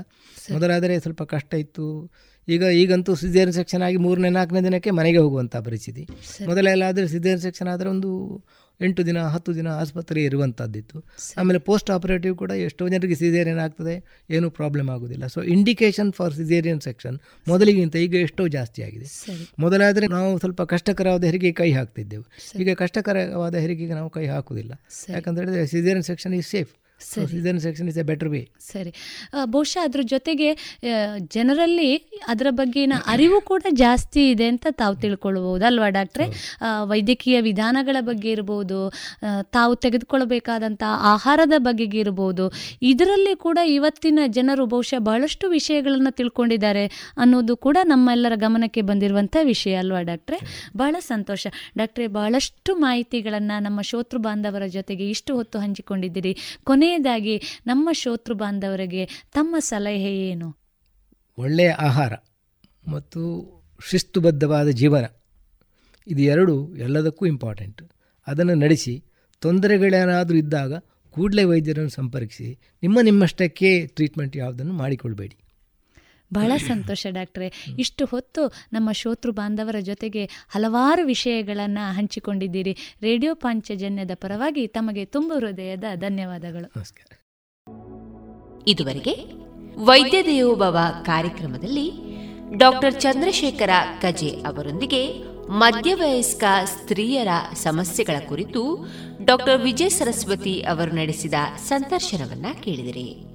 ಮೊದಲಾದರೆ ಸ್ವಲ್ಪ ಕಷ್ಟ ಇತ್ತು. ಈಗ ಈಗಂತೂ ಸಿಜೇರಿಯನ್ ಸೆಕ್ಷನ್ ಆಗಿ ಮೂರನೇ ನಾಲ್ಕನೇ ದಿನಕ್ಕೆ ಮನೆಗೆ ಹೋಗುವಂಥ ಪರಿಸ್ಥಿತಿ. ಮೊದಲೆಲ್ಲ ಆದರೆ ಸಿಜೇರಿಯನ್ ಸೆಕ್ಷನ್ ಆದರೆ ಒಂದು ಎಂಟು ದಿನ ಹತ್ತು ದಿನ ಆಸ್ಪತ್ರೆ ಇರುವಂಥದ್ದಿತ್ತು ಆಮೇಲೆ ಪೋಸ್ಟ್ ಆಪರೇಟಿವ್ ಕೂಡ ಎಷ್ಟೋ ಜನರಿಗೆ ಸಿಸೇರಿಯನ್ ಆಗ್ತದೆ ಏನೂ ಪ್ರಾಬ್ಲಮ್ ಆಗೋದಿಲ್ಲ. So indication for caesarean section ಮೊದಲಿಗಿಂತ ಈಗ ಎಷ್ಟೋ ಜಾಸ್ತಿ ಆಗಿದೆ. ಮೊದಲಾದರೆ ನಾವು ಸ್ವಲ್ಪ ಕಷ್ಟಕರವಾದ ಹೆರಿಗೆ ಕೈ ಹಾಕ್ತಿದ್ದೆವು. ಈಗ ಕಷ್ಟಕರವಾದ ಹೆರಿಗೆಗೆ ನಾವು ಕೈ ಹಾಕುವುದಿಲ್ಲ ಯಾಕಂತ ಹೇಳಿದ್ರೆ caesarean section is safe caesarean section is a better way ಸರಿ. ಬಹುಶಃ ಅದ್ರ ಜೊತೆಗೆ ಜನರಲ್ಲಿ ಅದರ ಬಗ್ಗೆನ ಅರಿವು ಕೂಡ ಜಾಸ್ತಿ ಇದೆ ಅಂತ ತಾವು ತಿಳ್ಕೊಳ್ಬಹುದು ಅಲ್ವಾ ಡಾಕ್ಟ್ರೆ? ವೈದ್ಯಕೀಯ ವಿಧಾನಗಳ ಬಗ್ಗೆ ಇರ್ಬೋದು ತಾವು ತೆಗೆದುಕೊಳ್ಬೇಕಾದಂಥ ಆಹಾರದ ಬಗೆಗೆ ಇರ್ಬೋದು ಇದರಲ್ಲಿ ಕೂಡ ಇವತ್ತಿನ ಜನರು ಬಹುಶಃ ಬಹಳಷ್ಟು ವಿಷಯಗಳನ್ನು ತಿಳ್ಕೊಂಡಿದ್ದಾರೆ ಅನ್ನೋದು ಕೂಡ ನಮ್ಮೆಲ್ಲರ ಗಮನಕ್ಕೆ ಬಂದಿರುವಂಥ ವಿಷಯ ಅಲ್ವಾ ಡಾಕ್ಟ್ರೆ? ಬಹಳ ಸಂತೋಷ. ಡಾಕ್ಟ್ರೆ ಬಹಳಷ್ಟು ಮಾಹಿತಿಗಳನ್ನು ನಮ್ಮ ಶೋತೃ ಬಾಂಧವರ ಜೊತೆಗೆ ಇಷ್ಟು ಹೊತ್ತು ಹಂಚಿಕೊಂಡಿದ್ದೀರಿ. ಕೊನೆಯದಾಗಿ ನಮ್ಮ ಶೋತೃ ಬಾಂಧವರಿಗೆ ತಮ್ಮ ಸಲಹೆ ಏನು? ಒಳ್ಳೆಯ ಆಹಾರ ಮತ್ತು ಶಿಸ್ತುಬದ್ಧವಾದ ಜೀವನ. ಇದು ಎರಡು ಎಲ್ಲದಕ್ಕೂ ಇಂಪಾರ್ಟೆಂಟ್ ಅದನ್ನು ನಡೆಸಿ, ತೊಂದರೆಗಳೇನಾದರೂ ಇದ್ದಾಗ ಕೂಡಲೇ ವೈದ್ಯರನ್ನು ಸಂಪರ್ಕಿಸಿ, ನಿಮ್ಮ ನಿಮ್ಮಷ್ಟಕ್ಕೆ ಟ್ರೀಟ್ಮೆಂಟ್ ಯಾವುದನ್ನು ಮಾಡಿಕೊಳ್ಬೇಡಿ. ಬಹಳ ಸಂತೋಷ ಡಾಕ್ಟ್ರೆ. ಇಷ್ಟು ಹೊತ್ತು ನಮ್ಮ ಶೋತೃ ಬಾಂಧವರ ಜೊತೆಗೆ ಹಲವಾರು ವಿಷಯಗಳನ್ನು ಹಂಚಿಕೊಂಡಿದ್ದೀರಿ. ರೇಡಿಯೋ ಪಾಂಚಜನ್ಯದ ಪರವಾಗಿ ತಮಗೆ ತುಂಬ ಹೃದಯದ ಧನ್ಯವಾದಗಳು. ನಮಸ್ಕಾರ. ಇದುವರೆಗೆ ವೈದ್ಯ ದೇವೋಭವ ಕಾರ್ಯಕ್ರಮದಲ್ಲಿ ಡಾಕ್ಟರ್ ಚಂದ್ರಶೇಖರ ಕಜೆ ಅವರೊಂದಿಗೆ ಮಧ್ಯವಯಸ್ಕ ಸ್ತ್ರೀಯರ ಸಮಸ್ಯೆಗಳ ಕುರಿತು ಡಾಕ್ಟರ್ ವಿಜಯ ಸರಸ್ವತಿ ಅವರು ನಡೆಸಿದ ಸಂದರ್ಶನವನ್ನ ಕೇಳಿದಿರಿ.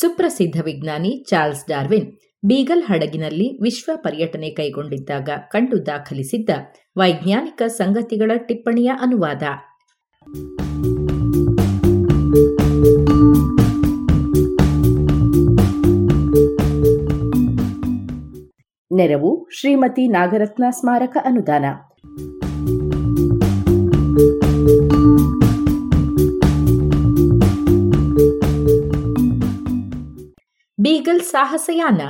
ಸುಪ್ರಸಿದ್ಧ ವಿಜ್ಞಾನಿ ಚಾರ್ಲ್ಸ್ ಡಾರ್ವಿನ್ ಬೀಗಲ್ ಹಡಗಿನಲ್ಲಿ ವಿಶ್ವ ಪರ್ಯಟನೆ ಕೈಗೊಂಡಿದ್ದಾಗ ಕಂಡು ದಾಖಲಿಸಿದ್ದ ವೈಜ್ಞಾನಿಕ ಸಂಗತಿಗಳ ಟಿಪ್ಪಣಿಯ ಅನುವಾದ. ನೆರವು ಶ್ರೀಮತಿ ನಾಗರತ್ನ ಸ್ಮಾರಕ ಅನುದಾನ. ಬೀಗಲ್ ಸಾಹಸಯಾನ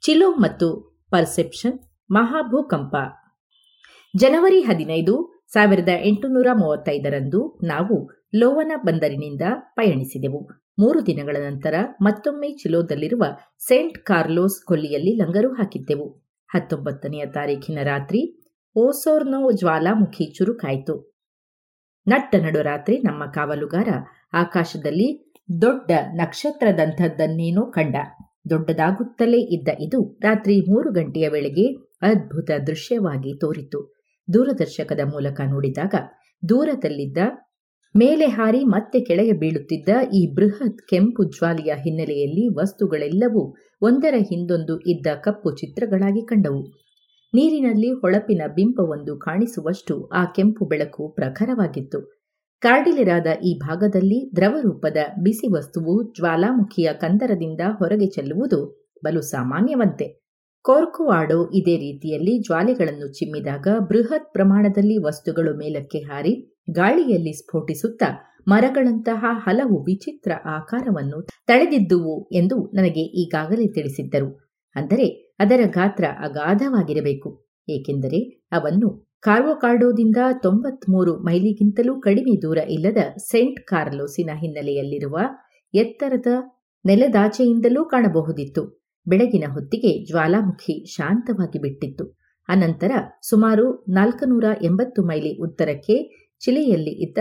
ಚಿಲೋ ಮತ್ತು ಪರ್ಸೆಪ್ಷನ್ ಮಹಾಭೂಕಂಪ ಜನವರಿ ಹದಿನೈದು ಸಾವಿರದ ಎಂಟುನೂರ ಮೂವತ್ತೈದರಂದು ನಾವು ಲೋವನ ಬಂದರಿನಿಂದ ಪಯಣಿಸಿದೆವು. ಮೂರು ದಿನಗಳ ನಂತರ ಮತ್ತೊಮ್ಮೆ ಚಿಲೋದಲ್ಲಿರುವ ಸೇಂಟ್ ಕಾರ್ಲೋಸ್ ಕೊಲ್ಲಿಯಲ್ಲಿ ಲಂಗರು ಹಾಕಿದ್ದೆವು. ಹತ್ತೊಂಬತ್ತನೆಯ ತಾರೀಖಿನ ರಾತ್ರಿ ಓಸೋರ್ನೋ ಜ್ವಾಲಾಮುಖಿ ಚುರುಕಾಯಿತು. ನಟ್ಟ ನಡುರಾತ್ರಿ ನಮ್ಮ ಕಾವಲುಗಾರ ಆಕಾಶದಲ್ಲಿ ದೊಡ್ಡ ನಕ್ಷತ್ರದಂಥದ್ದನ್ನೇನೋ ಕಂಡ. ದೊಡ್ಡದಾಗುತ್ತಲೇ ಇದ್ದ ಇದು ರಾತ್ರಿ ಮೂರು ಗಂಟೆಯ ವೇಳೆಗೆ ಅದ್ಭುತ ದೃಶ್ಯವಾಗಿ ತೋರಿತು. ದೂರದರ್ಶಕದ ಮೂಲಕ ನೋಡಿದಾಗ ದೂರದಲ್ಲಿದ್ದ ಮೇಲೆ ಹಾರಿ ಮತ್ತೆ ಕೆಳಗೆ ಬೀಳುತ್ತಿದ್ದ ಈ ಬೃಹತ್ ಕೆಂಪು ಜ್ವಾಲೆಯ ಹಿನ್ನೆಲೆಯಲ್ಲಿ ವಸ್ತುಗಳೆಲ್ಲವೂ ಒಂದರ ಹಿಂದೊಂದು ಇದ್ದ ಕಪ್ಪು ಚಿತ್ರಗಳಾಗಿ ಕಂಡವು. ನೀರಿನಲ್ಲಿ ಹೊಳಪಿನ ಬಿಂಬವೊಂದು ಕಾಣಿಸುವಷ್ಟು ಆ ಕೆಂಪು ಬೆಳಕು ಪ್ರಖರವಾಗಿತ್ತು. ಕಾರ್ಡಿಲೆರಾದ ಈ ಭಾಗದಲ್ಲಿ ದ್ರವರೂಪದ ಬಿಸಿ ವಸ್ತುವು ಜ್ವಾಲಾಮುಖಿಯ ಕಂದರದಿಂದ ಹೊರಗೆ ಚೆಲ್ಲುವುದು ಬಲು ಸಾಮಾನ್ಯವಂತೆ. ಕೋರ್ಕುವಾಡೋ ಇದೇ ರೀತಿಯಲ್ಲಿ ಜ್ವಾಲೆಗಳನ್ನು ಚಿಮ್ಮಿದಾಗ ಬೃಹತ್ ಪ್ರಮಾಣದಲ್ಲಿ ವಸ್ತುಗಳು ಮೇಲಕ್ಕೆ ಹಾರಿ ಗಾಳಿಯಲ್ಲಿ ಸ್ಫೋಟಿಸುತ್ತಾ ಮರಗಳಂತಹ ಹಲವು ವಿಚಿತ್ರ ಆಕಾರವನ್ನು ತಳೆದಿದ್ದುವು ಎಂದು ನನಗೆ ಈಗಾಗಲೇ ತಿಳಿಸಿದ್ದರು. ಅಂದರೆ ಅದರ ಗಾತ್ರ ಅಗಾಧವಾಗಿರಬೇಕು, ಏಕೆಂದರೆ ಅವನ್ನು ಕಾರ್ವೋಕಾರ್ಡೋದಿಂದ ತೊಂಬತ್ಮೂರು ಮೈಲಿಗಿಂತಲೂ ಕಡಿಮೆ ದೂರ ಇಲ್ಲದ ಸೆಂಟ್ ಕಾರ್ಲೋಸಿನ ಹಿನ್ನೆಲೆಯಲ್ಲಿರುವ ಎತ್ತರದ ನೆಲದಾಚೆಯಿಂದಲೂ ಕಾಣಬಹುದಿತ್ತು. ಬೆಳಗಿನ ಹೊತ್ತಿಗೆ ಜ್ವಾಲಾಮುಖಿ ಶಾಂತವಾಗಿ ಬಿಟ್ಟಿತ್ತು. ಅನಂತರ ಸುಮಾರು ನಾಲ್ಕುನೂರ ಎಂಬತ್ತು ಮೈಲಿ ಉತ್ತರಕ್ಕೆ ಚಿಲೆಯಲ್ಲಿ ಇದ್ದ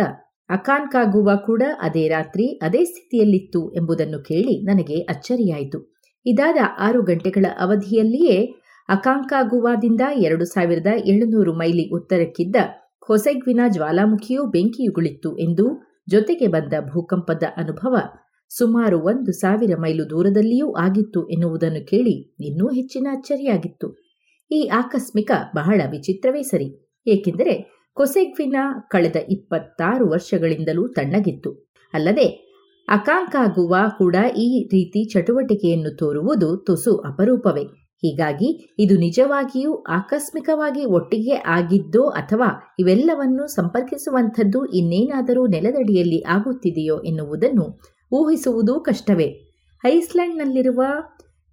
ಅಕಾನ್ಕಾಗುವ ಕೂಡ ಅದೇ ರಾತ್ರಿ ಅದೇ ಸ್ಥಿತಿಯಲ್ಲಿತ್ತು ಎಂಬುದನ್ನು ಕೇಳಿ ನನಗೆ ಅಚ್ಚರಿಯಾಯಿತು. ಇದಾದ ಆರು ಗಂಟೆಗಳ ಅವಧಿಯಲ್ಲಿಯೇ ಅಕಾಂಕಾಗುವಾದಿಂದ ಎರಡು ಸಾವಿರದ ಏಳುನೂರು ಮೈಲಿ ಉತ್ತರಕ್ಕಿದ್ದ ಹೊಸೆಗ್ವಿನ ಜ್ವಾಲಾಮುಖಿಯು ಬೆಂಕಿಯುಗುಳಿತ್ತು ಎಂದು ಜೊತೆಗೆ ಬಂದ ಭೂಕಂಪದ ಅನುಭವ ಸುಮಾರು ಒಂದು ಸಾವಿರ ಮೈಲು ದೂರದಲ್ಲಿಯೂ ಆಗಿತ್ತು ಎನ್ನುವುದನ್ನು ಕೇಳಿ ಇನ್ನೂ ಹೆಚ್ಚಿನ ಅಚ್ಚರಿಯಾಗಿತ್ತು. ಈ ಆಕಸ್ಮಿಕ ಬಹಳ ವಿಚಿತ್ರವೇ ಸರಿ, ಏಕೆಂದರೆ ಕೊಸೆಗ್ವಿನ ಕಳೆದ ಇಪ್ಪತ್ತಾರು ವರ್ಷಗಳಿಂದಲೂ ತಣ್ಣಗಿತ್ತು. ಅಲ್ಲದೆ ಅಕಾಂಕಾಗುವ ಕೂಡ ಈ ರೀತಿ ಚಟುವಟಿಕೆಯನ್ನು ತೋರುವುದು ತುಸು ಅಪರೂಪವೇ. ಹೀಗಾಗಿ ಇದು ನಿಜವಾಗಿಯೂ ಆಕಸ್ಮಿಕವಾಗಿ ಒಟ್ಟಿಗೆ ಆಗಿದ್ದೋ ಅಥವಾ ಇವೆಲ್ಲವನ್ನು ಸಂಪರ್ಕಿಸುವಂಥದ್ದು ಇನ್ನೇನಾದರೂ ನೆಲದಡಿಯಲ್ಲಿ ಆಗುತ್ತಿದೆಯೋ ಎನ್ನುವುದನ್ನು ಊಹಿಸುವುದೂ ಕಷ್ಟವೇ. ಐಸ್ಲ್ಯಾಂಡ್ನಲ್ಲಿರುವ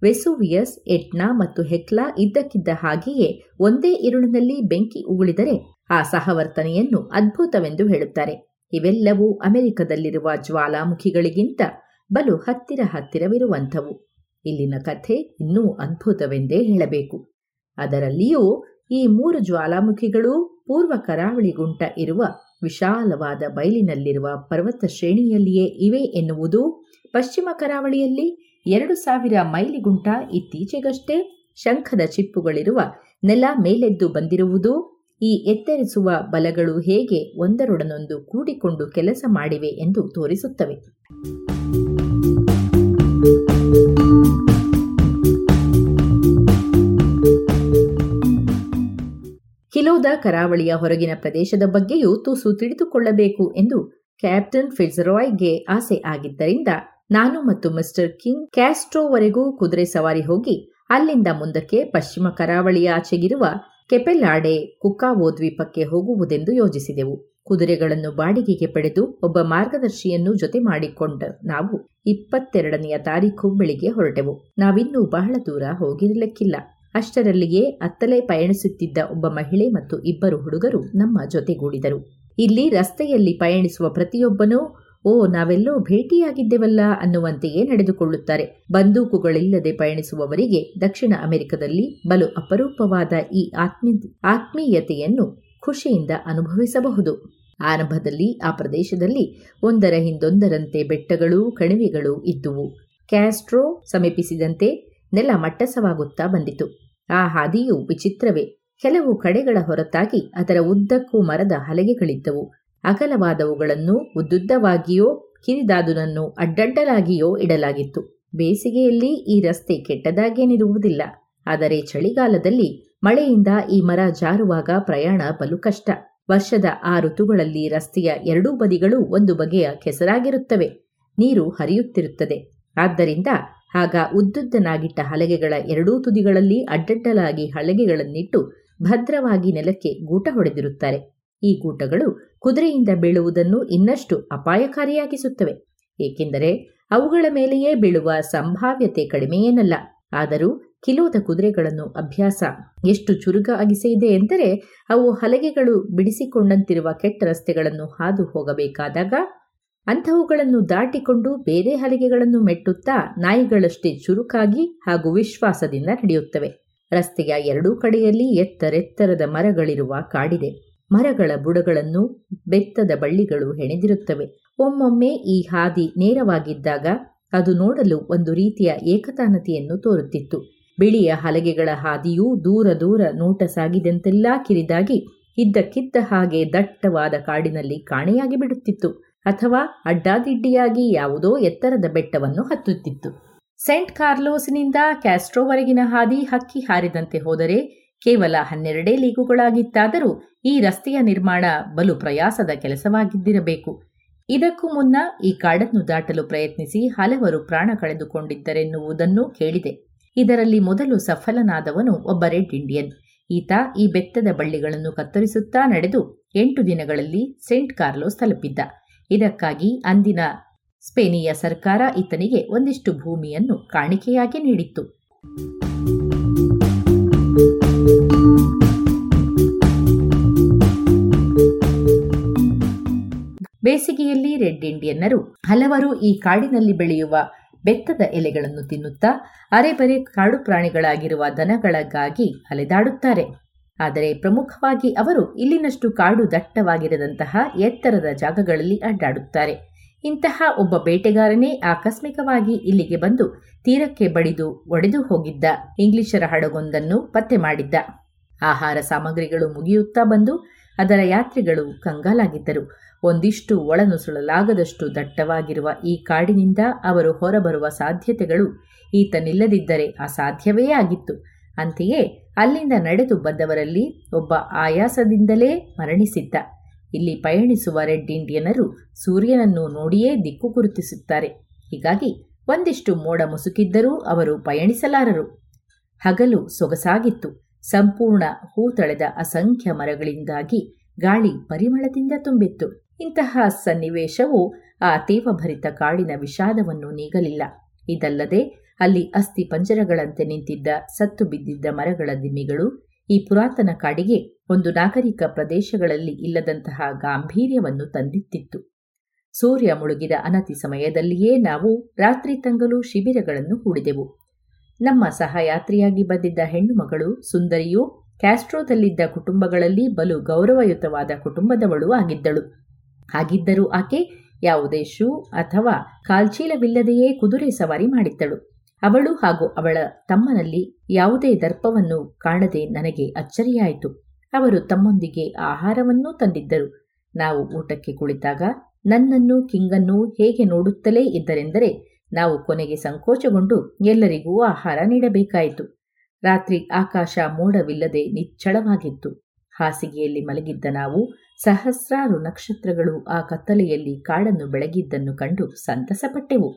ವೆಸುವಿಯಸ್, ಎಟ್ನಾ ಮತ್ತು ಹೆಕ್ಲಾ ಇದ್ದಕ್ಕಿದ್ದ ಹಾಗೆಯೇ ಒಂದೇ ಇರುಳಿನಲ್ಲಿ ಬೆಂಕಿ ಉಗುಳಿದರೆ ಆ ಸಹವರ್ತನೆಯನ್ನು ಅದ್ಭುತವೆಂದು ಹೇಳುತ್ತಾರೆ. ಇವೆಲ್ಲವೂ ಅಮೆರಿಕದಲ್ಲಿರುವ ಜ್ವಾಲಾಮುಖಿಗಳಿಗಿಂತ ಬಲು ಹತ್ತಿರ ಹತ್ತಿರವಿರುವಂಥವು. ಇಲ್ಲಿನ ಕಥೆ ಇನ್ನೂ ಅದ್ಭುತವೆಂದೇ ಹೇಳಬೇಕು. ಅದರಲ್ಲಿಯೂ ಈ ಮೂರು ಜ್ವಾಲಾಮುಖಿಗಳೂ ಪೂರ್ವ ಕರಾವಳಿಗುಂಟ ಇರುವ ವಿಶಾಲವಾದ ಬಯಲಿನಲ್ಲಿರುವ ಪರ್ವತ ಶ್ರೇಣಿಯಲ್ಲಿಯೇ ಇವೆ ಎನ್ನುವುದು ಪಶ್ಚಿಮ ಕರಾವಳಿಯಲ್ಲಿ ಎರಡು ಸಾವಿರ ಮೈಲಿಗುಂಟ ಇತ್ತೀಚೆಗಷ್ಟೇ ಶಂಖದ ಚಿಪ್ಪುಗಳಿರುವ ನೆಲ ಮೇಲೆದ್ದು ಬಂದಿರುವುದು ಈ ಎತ್ತರಿಸುವ ಬಲಗಳು ಹೇಗೆ ಒಂದರೊಡನೊಂದು ಕೂಡಿಕೊಂಡು ಕೆಲಸ ಮಾಡಿವೆ ಎಂದು ತೋರಿಸುತ್ತವೆ. ಕಿಲೋದ ಕರಾವಳಿಯ ಹೊರಗಿನ ಪ್ರದೇಶದ ಬಗ್ಗೆಯೂ ತುಸು ತಿಳಿದುಕೊಳ್ಳಬೇಕು ಎಂದು ಕ್ಯಾಪ್ಟನ್ ಫಿಟ್ಜರಾಯ್ಗೆ ಆಸೆ ಆಗಿದ್ದರಿಂದ ನಾನು ಮತ್ತು ಮಿಸ್ಟರ್ ಕಿಂಗ್ ಕ್ಯಾಸ್ಟ್ರೋವರೆಗೂ ಕುದುರೆ ಸವಾರಿ ಹೋಗಿ ಅಲ್ಲಿಂದ ಮುಂದಕ್ಕೆ ಪಶ್ಚಿಮ ಕರಾವಳಿಯ ಆಚೆಗಿರುವ ಕೆಪೆಲ್ಲಾಡೆ ಕುಕ್ಕಾವೋ ದ್ವೀಪಕ್ಕೆ ಹೋಗುವುದೆಂದು ಯೋಜಿಸಿದೆವು ಕುದುರೆಗಳನ್ನು ಬಾಡಿಗೆಗೆ ಪಡೆದು ಒಬ್ಬ ಮಾರ್ಗದರ್ಶಿಯನ್ನು ಜೊತೆ ಮಾಡಿಕೊಂಡ ನಾವು ಇಪ್ಪತ್ತೆರಡನೆಯ ತಾರೀಖು ಬೆಳಿಗ್ಗೆ ಹೊರಟೆವು. ನಾವಿನ್ನೂ ಬಹಳ ದೂರ ಹೋಗಿರಲಿಕ್ಕಿಲ್ಲ. ಅಷ್ಟರಲ್ಲಿಯೇ ಅತ್ತಲೇ ಪಯಣಿಸುತ್ತಿದ್ದ ಒಬ್ಬ ಮಹಿಳೆ ಮತ್ತು ಇಬ್ಬರು ಹುಡುಗರು ನಮ್ಮ ಜೊತೆಗೂಡಿದರು. ಇಲ್ಲಿ ರಸ್ತೆಯಲ್ಲಿ ಪಯಣಿಸುವ ಪ್ರತಿಯೊಬ್ಬನೂ ಓ, ನಾವೆಲ್ಲೋ ಭೇಟಿಯಾಗಿದ್ದೆವಲ್ಲ ಅನ್ನುವಂತೆಯೇ ನಡೆದುಕೊಳ್ಳುತ್ತಾರೆ. ಬಂದೂಕುಗಳಿಲ್ಲದೆ ಪಯಣಿಸುವವರಿಗೆ ದಕ್ಷಿಣ ಅಮೆರಿಕದಲ್ಲಿ ಬಲು ಅಪರೂಪವಾದ ಈ ಆತ್ಮೀ, ಆತ್ಮೀಯತೆಯನ್ನು ಖುಷಿಯಿಂದ ಅನುಭವಿಸಬಹುದು. ಆರಂಭದಲ್ಲಿ ಆ ಪ್ರದೇಶದಲ್ಲಿ ಒಂದರ ಹಿಂದೊಂದರಂತೆ ಬೆಟ್ಟಗಳು ಕಣಿವೆಗಳು ಇದ್ದುವು. ಕ್ಯಾಸ್ಟ್ರೋ ಸಮೀಪಿಸಿದಂತೆ ನೆಲ ಮಟ್ಟಸವಾಗುತ್ತಾ ಬಂದಿತು. ಆ ಹಾದಿಯು ವಿಚಿತ್ರವೇ. ಕೆಲವು ಕಡೆಗಳ ಹೊರತಾಗಿ ಅದರ ಉದ್ದಕ್ಕೂ ಮರದ ಹಲಗೆಗಳಿದ್ದವು. ಅಗಲವಾದವುಗಳನ್ನು ಉದ್ದುದ್ದವಾಗಿಯೋ ಕಿರಿದಾದುದನ್ನು ಅಡ್ಡಡ್ಡಲಾಗಿಯೋ ಇಡಲಾಗಿತ್ತು. ಬೇಸಿಗೆಯಲ್ಲಿ ಈ ರಸ್ತೆ ಕೆಟ್ಟದಾಗೇನಿರುವುದಿಲ್ಲ. ಆದರೆ ಚಳಿಗಾಲದಲ್ಲಿ ಮಳೆಯಿಂದ ಈ ಮರ ಜಾರುವಾಗ ಪ್ರಯಾಣ ಬಲು ಕಷ್ಟ. ವರ್ಷದ ಆ ಋತುಗಳಲ್ಲಿ ರಸ್ತೆಯ ಎರಡೂ ಬದಿಗಳು ಒಂದು ಬಗೆಯ ಕೆಸರಾಗಿರುತ್ತವೆ. ನೀರು ಹರಿಯುತ್ತಿರುತ್ತದೆ. ಆದ್ದರಿಂದ ಆಗ ಉದ್ದುದ್ದನಾಗಿಟ್ಟ ಹಲಗೆಗಳ ಎರಡೂ ತುದಿಗಳಲ್ಲಿ ಅಡ್ಡಡ್ಡಲಾಗಿ ಹಲಗೆಗಳನ್ನಿಟ್ಟು ಭದ್ರವಾಗಿ ನೆಲಕ್ಕೆ ಗೂಟ ಹೊಡೆದಿರುತ್ತಾರೆ. ಈ ಕೂಟಗಳು ಕುದುರೆಯಿಂದ ಬೀಳುವುದನ್ನು ಇನ್ನಷ್ಟು ಅಪಾಯಕಾರಿಯಾಗಿಸುತ್ತವೆ. ಏಕೆಂದರೆ ಅವುಗಳ ಮೇಲೆಯೇ ಬೀಳುವ ಸಂಭಾವ್ಯತೆ ಕಡಿಮೆಯೇನಲ್ಲ ಆದರೂ ಕಿಲೋದ ಕುದುರೆಗಳನ್ನು ಅಭ್ಯಾಸ. ಎಷ್ಟು ಚುರುಕಾಗಿಸಿದೆ ಎಂದರೆ ಅವು ಹಲಗೆಗಳು ಬಿಡಿಸಿಕೊಂಡಂತಿರುವ ಕೆಟ್ಟ ರಸ್ತೆಗಳನ್ನು ಹಾದು ಹೋಗಬೇಕಾದಾಗ ಅಂಥವುಗಳನ್ನು ದಾಟಿಕೊಂಡು ಬೇರೆ ಹಲಗೆಗಳನ್ನು ಮೆಟ್ಟುತ್ತಾ ನಾಯಿಗಳಷ್ಟೇ ಚುರುಕಾಗಿ ಹಾಗೂ ವಿಶ್ವಾಸದಿಂದ ನಡೆಯುತ್ತವೆ. ರಸ್ತೆಯ ಎರಡೂ ಕಡೆಯಲ್ಲಿ ಎತ್ತರೆತ್ತರದ ಮರಗಳಿರುವ ಕಾಡಿದೆ. ಮರಗಳ ಬುಡಗಳನ್ನು ಬೆತ್ತದ ಬಳ್ಳಿಗಳು ಹೆಣೆದಿರುತ್ತವೆ. ಒಮ್ಮೊಮ್ಮೆ ಈ ಹಾದಿ ನೇರವಾಗಿದ್ದಾಗ ಅದು ನೋಡಲು ಒಂದು ರೀತಿಯ ಏಕತಾನತೆಯನ್ನು ತೋರುತ್ತಿತ್ತು. ಬಿಳಿಯ ಹಲಗೆಗಳ ಹಾದಿಯೂ ದೂರ ದೂರ ನೋಟ ಸಾಗಿದಂತೆಲ್ಲ ಕಿರಿದಾಗಿ ಇದ್ದಕ್ಕಿದ್ದ ಹಾಗೆ ದಟ್ಟವಾದ ಕಾಡಿನಲ್ಲಿ ಕಾಣೆಯಾಗಿ ಬಿಡುತ್ತಿತ್ತು ಅಥವಾ ಅಡ್ಡಾದಿಡ್ಡಿಯಾಗಿ ಯಾವುದೋ ಎತ್ತರದ ಬೆಟ್ಟವನ್ನು ಹತ್ತುತ್ತಿತ್ತು. ಸೆಂಟ್ ಕಾರ್ಲೋಸ್ನಿಂದ ಕ್ಯಾಸ್ಟ್ರೋವರೆಗಿನ ಹಾದಿ ಹಕ್ಕಿ ಹಾರಿದಂತೆ ಹೋದರೆ ಕೇವಲ ಹನ್ನೆರಡೇ ಲೀಗುಗಳಾಗಿತ್ತಾದರೂ ಈ ರಸ್ತೆಯ ನಿರ್ಮಾಣ ಬಲು ಪ್ರಯಾಸದ ಕೆಲಸವಾಗಿದ್ದಿರಬೇಕು. ಇದಕ್ಕೂ ಮುನ್ನ ಈ ಕಾಡನ್ನು ದಾಟಲು ಪ್ರಯತ್ನಿಸಿ ಹಲವರು ಪ್ರಾಣ ಕಳೆದುಕೊಂಡಿದ್ದರೆನ್ನುವುದನ್ನೂ ಕೇಳಿದೆ. ಇದರಲ್ಲಿ ಮೊದಲು ಸಫಲನಾದವನು ಒಬ್ಬ ರೆಡ್ ಇಂಡಿಯನ್. ಈತ ಈ ಬೆತ್ತದ ಬಳ್ಳಿಗಳನ್ನು ಕತ್ತರಿಸುತ್ತಾ ನಡೆದು ಎಂಟು ದಿನಗಳಲ್ಲಿ ಸೇಂಟ್ ಕಾರ್ಲೋಸ್ ತಲುಪಿದ್ದ. ಇದಕ್ಕಾಗಿ ಅಂದಿನ ಸ್ಪೇನಿಯ ಸರ್ಕಾರ ಈತನಿಗೆ ಒಂದಿಷ್ಟು ಭೂಮಿಯನ್ನು ಕಾಣಿಕೆಯಾಗಿ ನೀಡಿತ್ತು. ಬೇಸಿಗೆಯಲ್ಲಿ ರೆಡ್ ಇಂಡಿಯನ್ನರು ಹಲವರು ಈ ಕಾಡಿನಲ್ಲಿ ಬೆಳೆಯುವ ಬೆತ್ತದ ಎಲೆಗಳನ್ನು ತಿನ್ನುತ್ತಾ ಅರೆಬರೆ ಕಾಡು ಪ್ರಾಣಿಗಳಾಗಿರುವ ದನಗಳಿಗಾಗಿ ಅಲೆದಾಡುತ್ತಾರೆ. ಆದರೆ ಪ್ರಮುಖವಾಗಿ ಅವರು ಇಲ್ಲಿನಷ್ಟು ಕಾಡು ದಟ್ಟವಾಗಿರದಂತಹ ಎತ್ತರದ ಜಾಗಗಳಲ್ಲಿ ಅಡ್ಡಾಡುತ್ತಾರೆ. ಇಂತಹ ಒಬ್ಬ ಬೇಟೆಗಾರನೇ ಆಕಸ್ಮಿಕವಾಗಿ ಇಲ್ಲಿಗೆ ಬಂದು ತೀರಕ್ಕೆ ಬಡಿದು ಒಡೆದು ಹೋಗಿದ್ದ ಇಂಗ್ಲಿಷರ ಹಡಗೊಂದನ್ನು ಪತ್ತೆ ಮಾಡಿದ್ದ. ಆಹಾರ ಸಾಮಗ್ರಿಗಳು ಮುಗಿಯುತ್ತಾ ಬಂದು ಅದರ ಯಾತ್ರಿಗಳು ಕಂಗಾಲಾಗಿದ್ದರು. ಒಂದಿಷ್ಟು ಒಳನುಸುಳಲಾಗದಷ್ಟು ದಟ್ಟವಾಗಿರುವ ಈ ಕಾಡಿನಿಂದ ಅವರು ಹೊರಬರುವ ಸಾಧ್ಯತೆಗಳು ಈತನಿಲ್ಲದಿದ್ದರೆ ಅಸಾಧ್ಯವೇ ಆಗಿತ್ತು. ಅಂತೆಯೇ ಅಲ್ಲಿಂದ ನಡೆದು ಬಂದವರಲ್ಲಿ ಒಬ್ಬ ಆಯಾಸದಿಂದಲೇ ಮರಣಿಸಿದ್ದ. ಇಲ್ಲಿ ಪಯಣಿಸುವ ರೆಡ್ ಇಂಡಿಯನರು ಸೂರ್ಯನನ್ನು ನೋಡಿಯೇ ದಿಕ್ಕು ಗುರುತಿಸುತ್ತಾರೆ. ಹೀಗಾಗಿ ಒಂದಿಷ್ಟು ಮೋಡ ಮುಸುಕಿದ್ದರೂ ಅವರು ಪಯಣಿಸಲಾರರು. ಹಗಲು ಸೊಗಸಾಗಿತ್ತು. ಸಂಪೂರ್ಣ ಹೂತಳೆದ ಅಸಂಖ್ಯ ಮರಗಳಿಂದಾಗಿ ಗಾಳಿ ಪರಿಮಳದಿಂದ ತುಂಬಿತ್ತು. ಇಂತಹ ಸನ್ನಿವೇಶವು ಆ ತೇವಭರಿತ ಕಾಡಿನ ವಿಷಾದವನ್ನು ನೀಗಲಿಲ್ಲ. ಇದಲ್ಲದೆ, ಅಲ್ಲಿ ಅಸ್ಥಿ ಪಂಜರಗಳಂತೆ ನಿಂತಿದ್ದ ಸತ್ತು ಬಿದ್ದಿದ್ದ ಮರಗಳ ದಿಮ್ಮಿಗಳು, ಈ ಪುರಾತನ ಕಾಡಿಗೆ ಒಂದು ನಾಗರಿಕ ಪ್ರದೇಶಗಳಲ್ಲಿ ಇಲ್ಲದಂತಹ ಗಾಂಭೀರ್ಯವನ್ನು ತಂದಿತ್ತಿತ್ತು ಸೂರ್ಯ ಮುಳುಗಿದ ಅನತಿ ಸಮಯದಲ್ಲಿಯೇ ನಾವು ರಾತ್ರಿ ತಂಗಲು ಶಿಬಿರಗಳನ್ನು ಹೂಡಿದೆವು. ನಮ್ಮ ಸಹಯಾತ್ರಿಯಾಗಿ ಬಂದಿದ್ದ ಹೆಣ್ಣುಮಗಳು, ಸುಂದರಿಯು ಕ್ಯಾಸ್ಟ್ರೋದಲ್ಲಿದ್ದ ಕುಟುಂಬಗಳಲ್ಲಿ ಬಲು ಗೌರವಯುತವಾದ ಕುಟುಂಬದವಳು ಆಗಿದ್ದಳು. ಹಾಗಿದ್ದರೂ ಆಕೆ ಯಾವುದೇ ಶೂ ಅಥವಾ ಕಾಲ್ಚೀಲವಿಲ್ಲದೆಯೇ ಕುದುರೆ ಸವಾರಿ ಮಾಡಿದ್ದಳು. ಅವಳು ಹಾಗೂ ಅವಳ ತಮ್ಮನಲ್ಲಿ ಯಾವುದೇ ದರ್ಪವನ್ನು ಕಾಣದೆ ನನಗೆ ಅಚ್ಚರಿಯಾಯಿತು. ಅವರು ತಮ್ಮೊಂದಿಗೆ ಆಹಾರವನ್ನೂ ತಂದಿದ್ದರು. ನಾವು ಊಟಕ್ಕೆ ಕುಳಿತಾಗ ನನ್ನನ್ನು, ಕಿಂಗನ್ನು ಹೇಗೆ ನೋಡುತ್ತಲೇ ಇದ್ದರೆಂದರೆ ನಾವು ಕೊನೆಗೆ ಸಂಕೋಚಗೊಂಡು ಎಲ್ಲರಿಗೂ ಆಹಾರ ನೀಡಬೇಕಾಯಿತು. ರಾತ್ರಿ ಆಕಾಶ ಮೋಡವಿಲ್ಲದೆ ನಿಚ್ಚಳವಾಗಿತ್ತು. ಹಾಸಿಗೆಯಲ್ಲಿ ಮಲಗಿದ್ದ ನಾವು ಸಹಸ್ರಾರು ನಕ್ಷತ್ರಗಳು ಆ ಕತ್ತಲೆಯಲ್ಲಿ ಕಾಡನ್ನು ಬೆಳಗಿದ್ದನ್ನು ಕಂಡು ಸಂತಸಪಟ್ಟೆವು.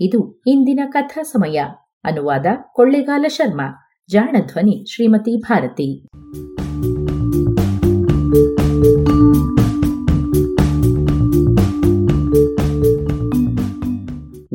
ಇದು ಇಂದಿನ ಕಥಾ ಸಮಯ. ಅನುವಾದ ಕೊಳ್ಳೆಗಾಲ ಶರ್ಮಾ. ಜಾಣಧ್ವನಿ ಶ್ರೀಮತಿ ಭಾರತಿ.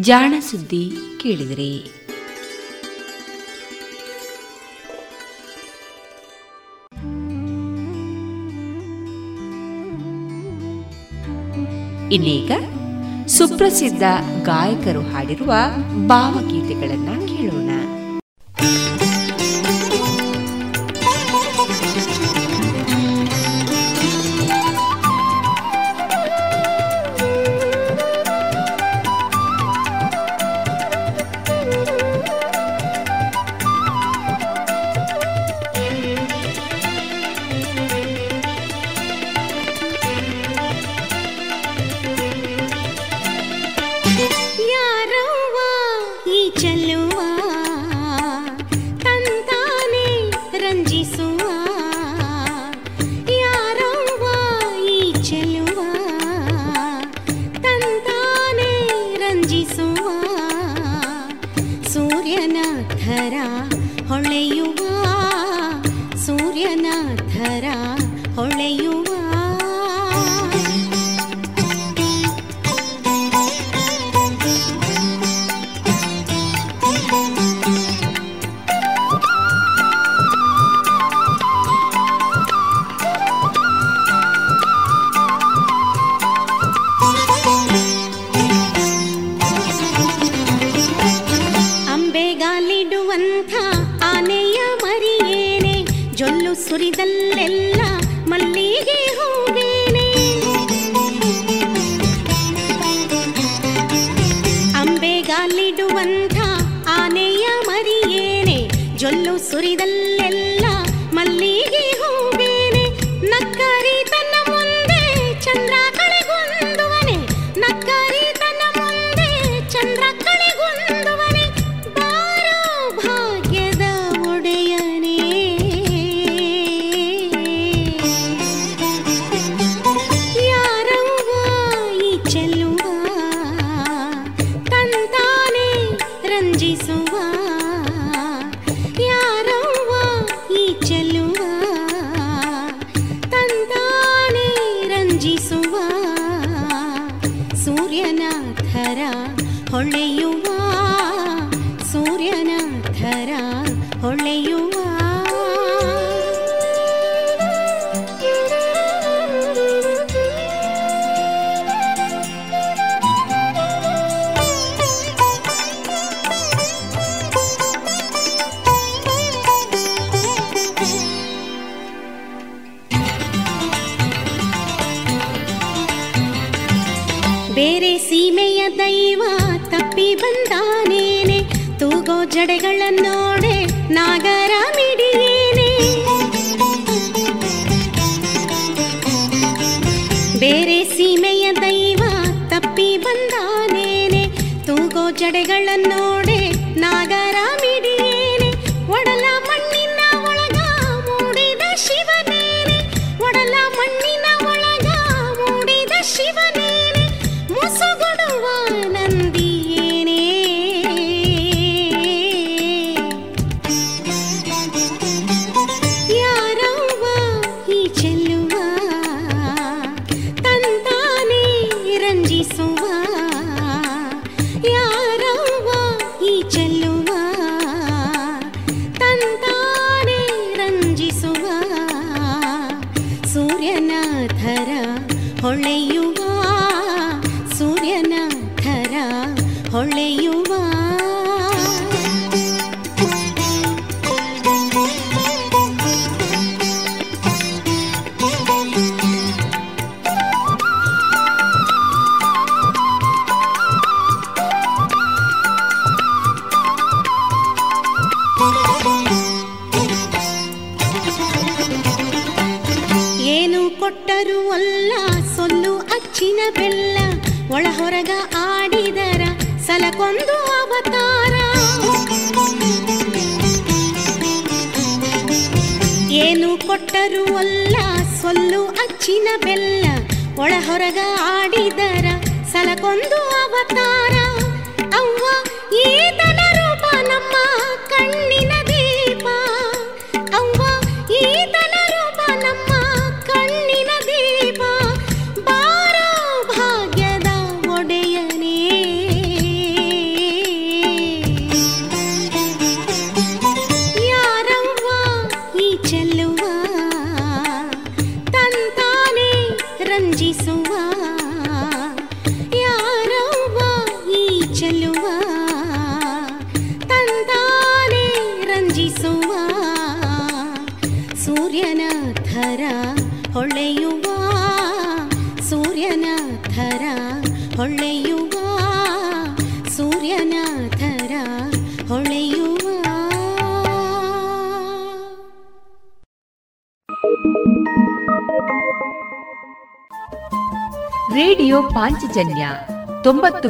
ಜಾಣ ಸುದ್ದಿ ಕೇಳಿದರೆ. ಇನ್ನೀಗ ಸುಪ್ರಸಿದ್ಧ ಗಾಯಕರು ಹಾಡಿರುವ ಭಾವಗೀತೆಗಳನ್ನ ಕೇಳೋಣ. சுரிதல்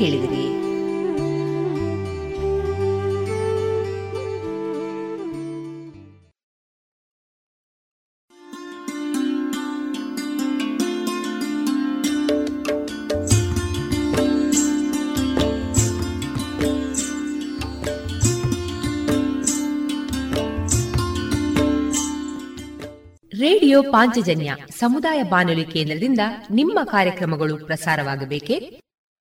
ಕೇಳಿದಿರಿ ರೇಡಿಯೋ ಪಾಂಚಜನ್ಯ ಸಮುದಾಯ ಬಾನುಲಿ ಕೇಂದ್ರದಿಂದ ನಿಮ್ಮ ಕಾರ್ಯಕ್ರಮಗಳು ಪ್ರಸಾರವಾಗಬೇಕೆ?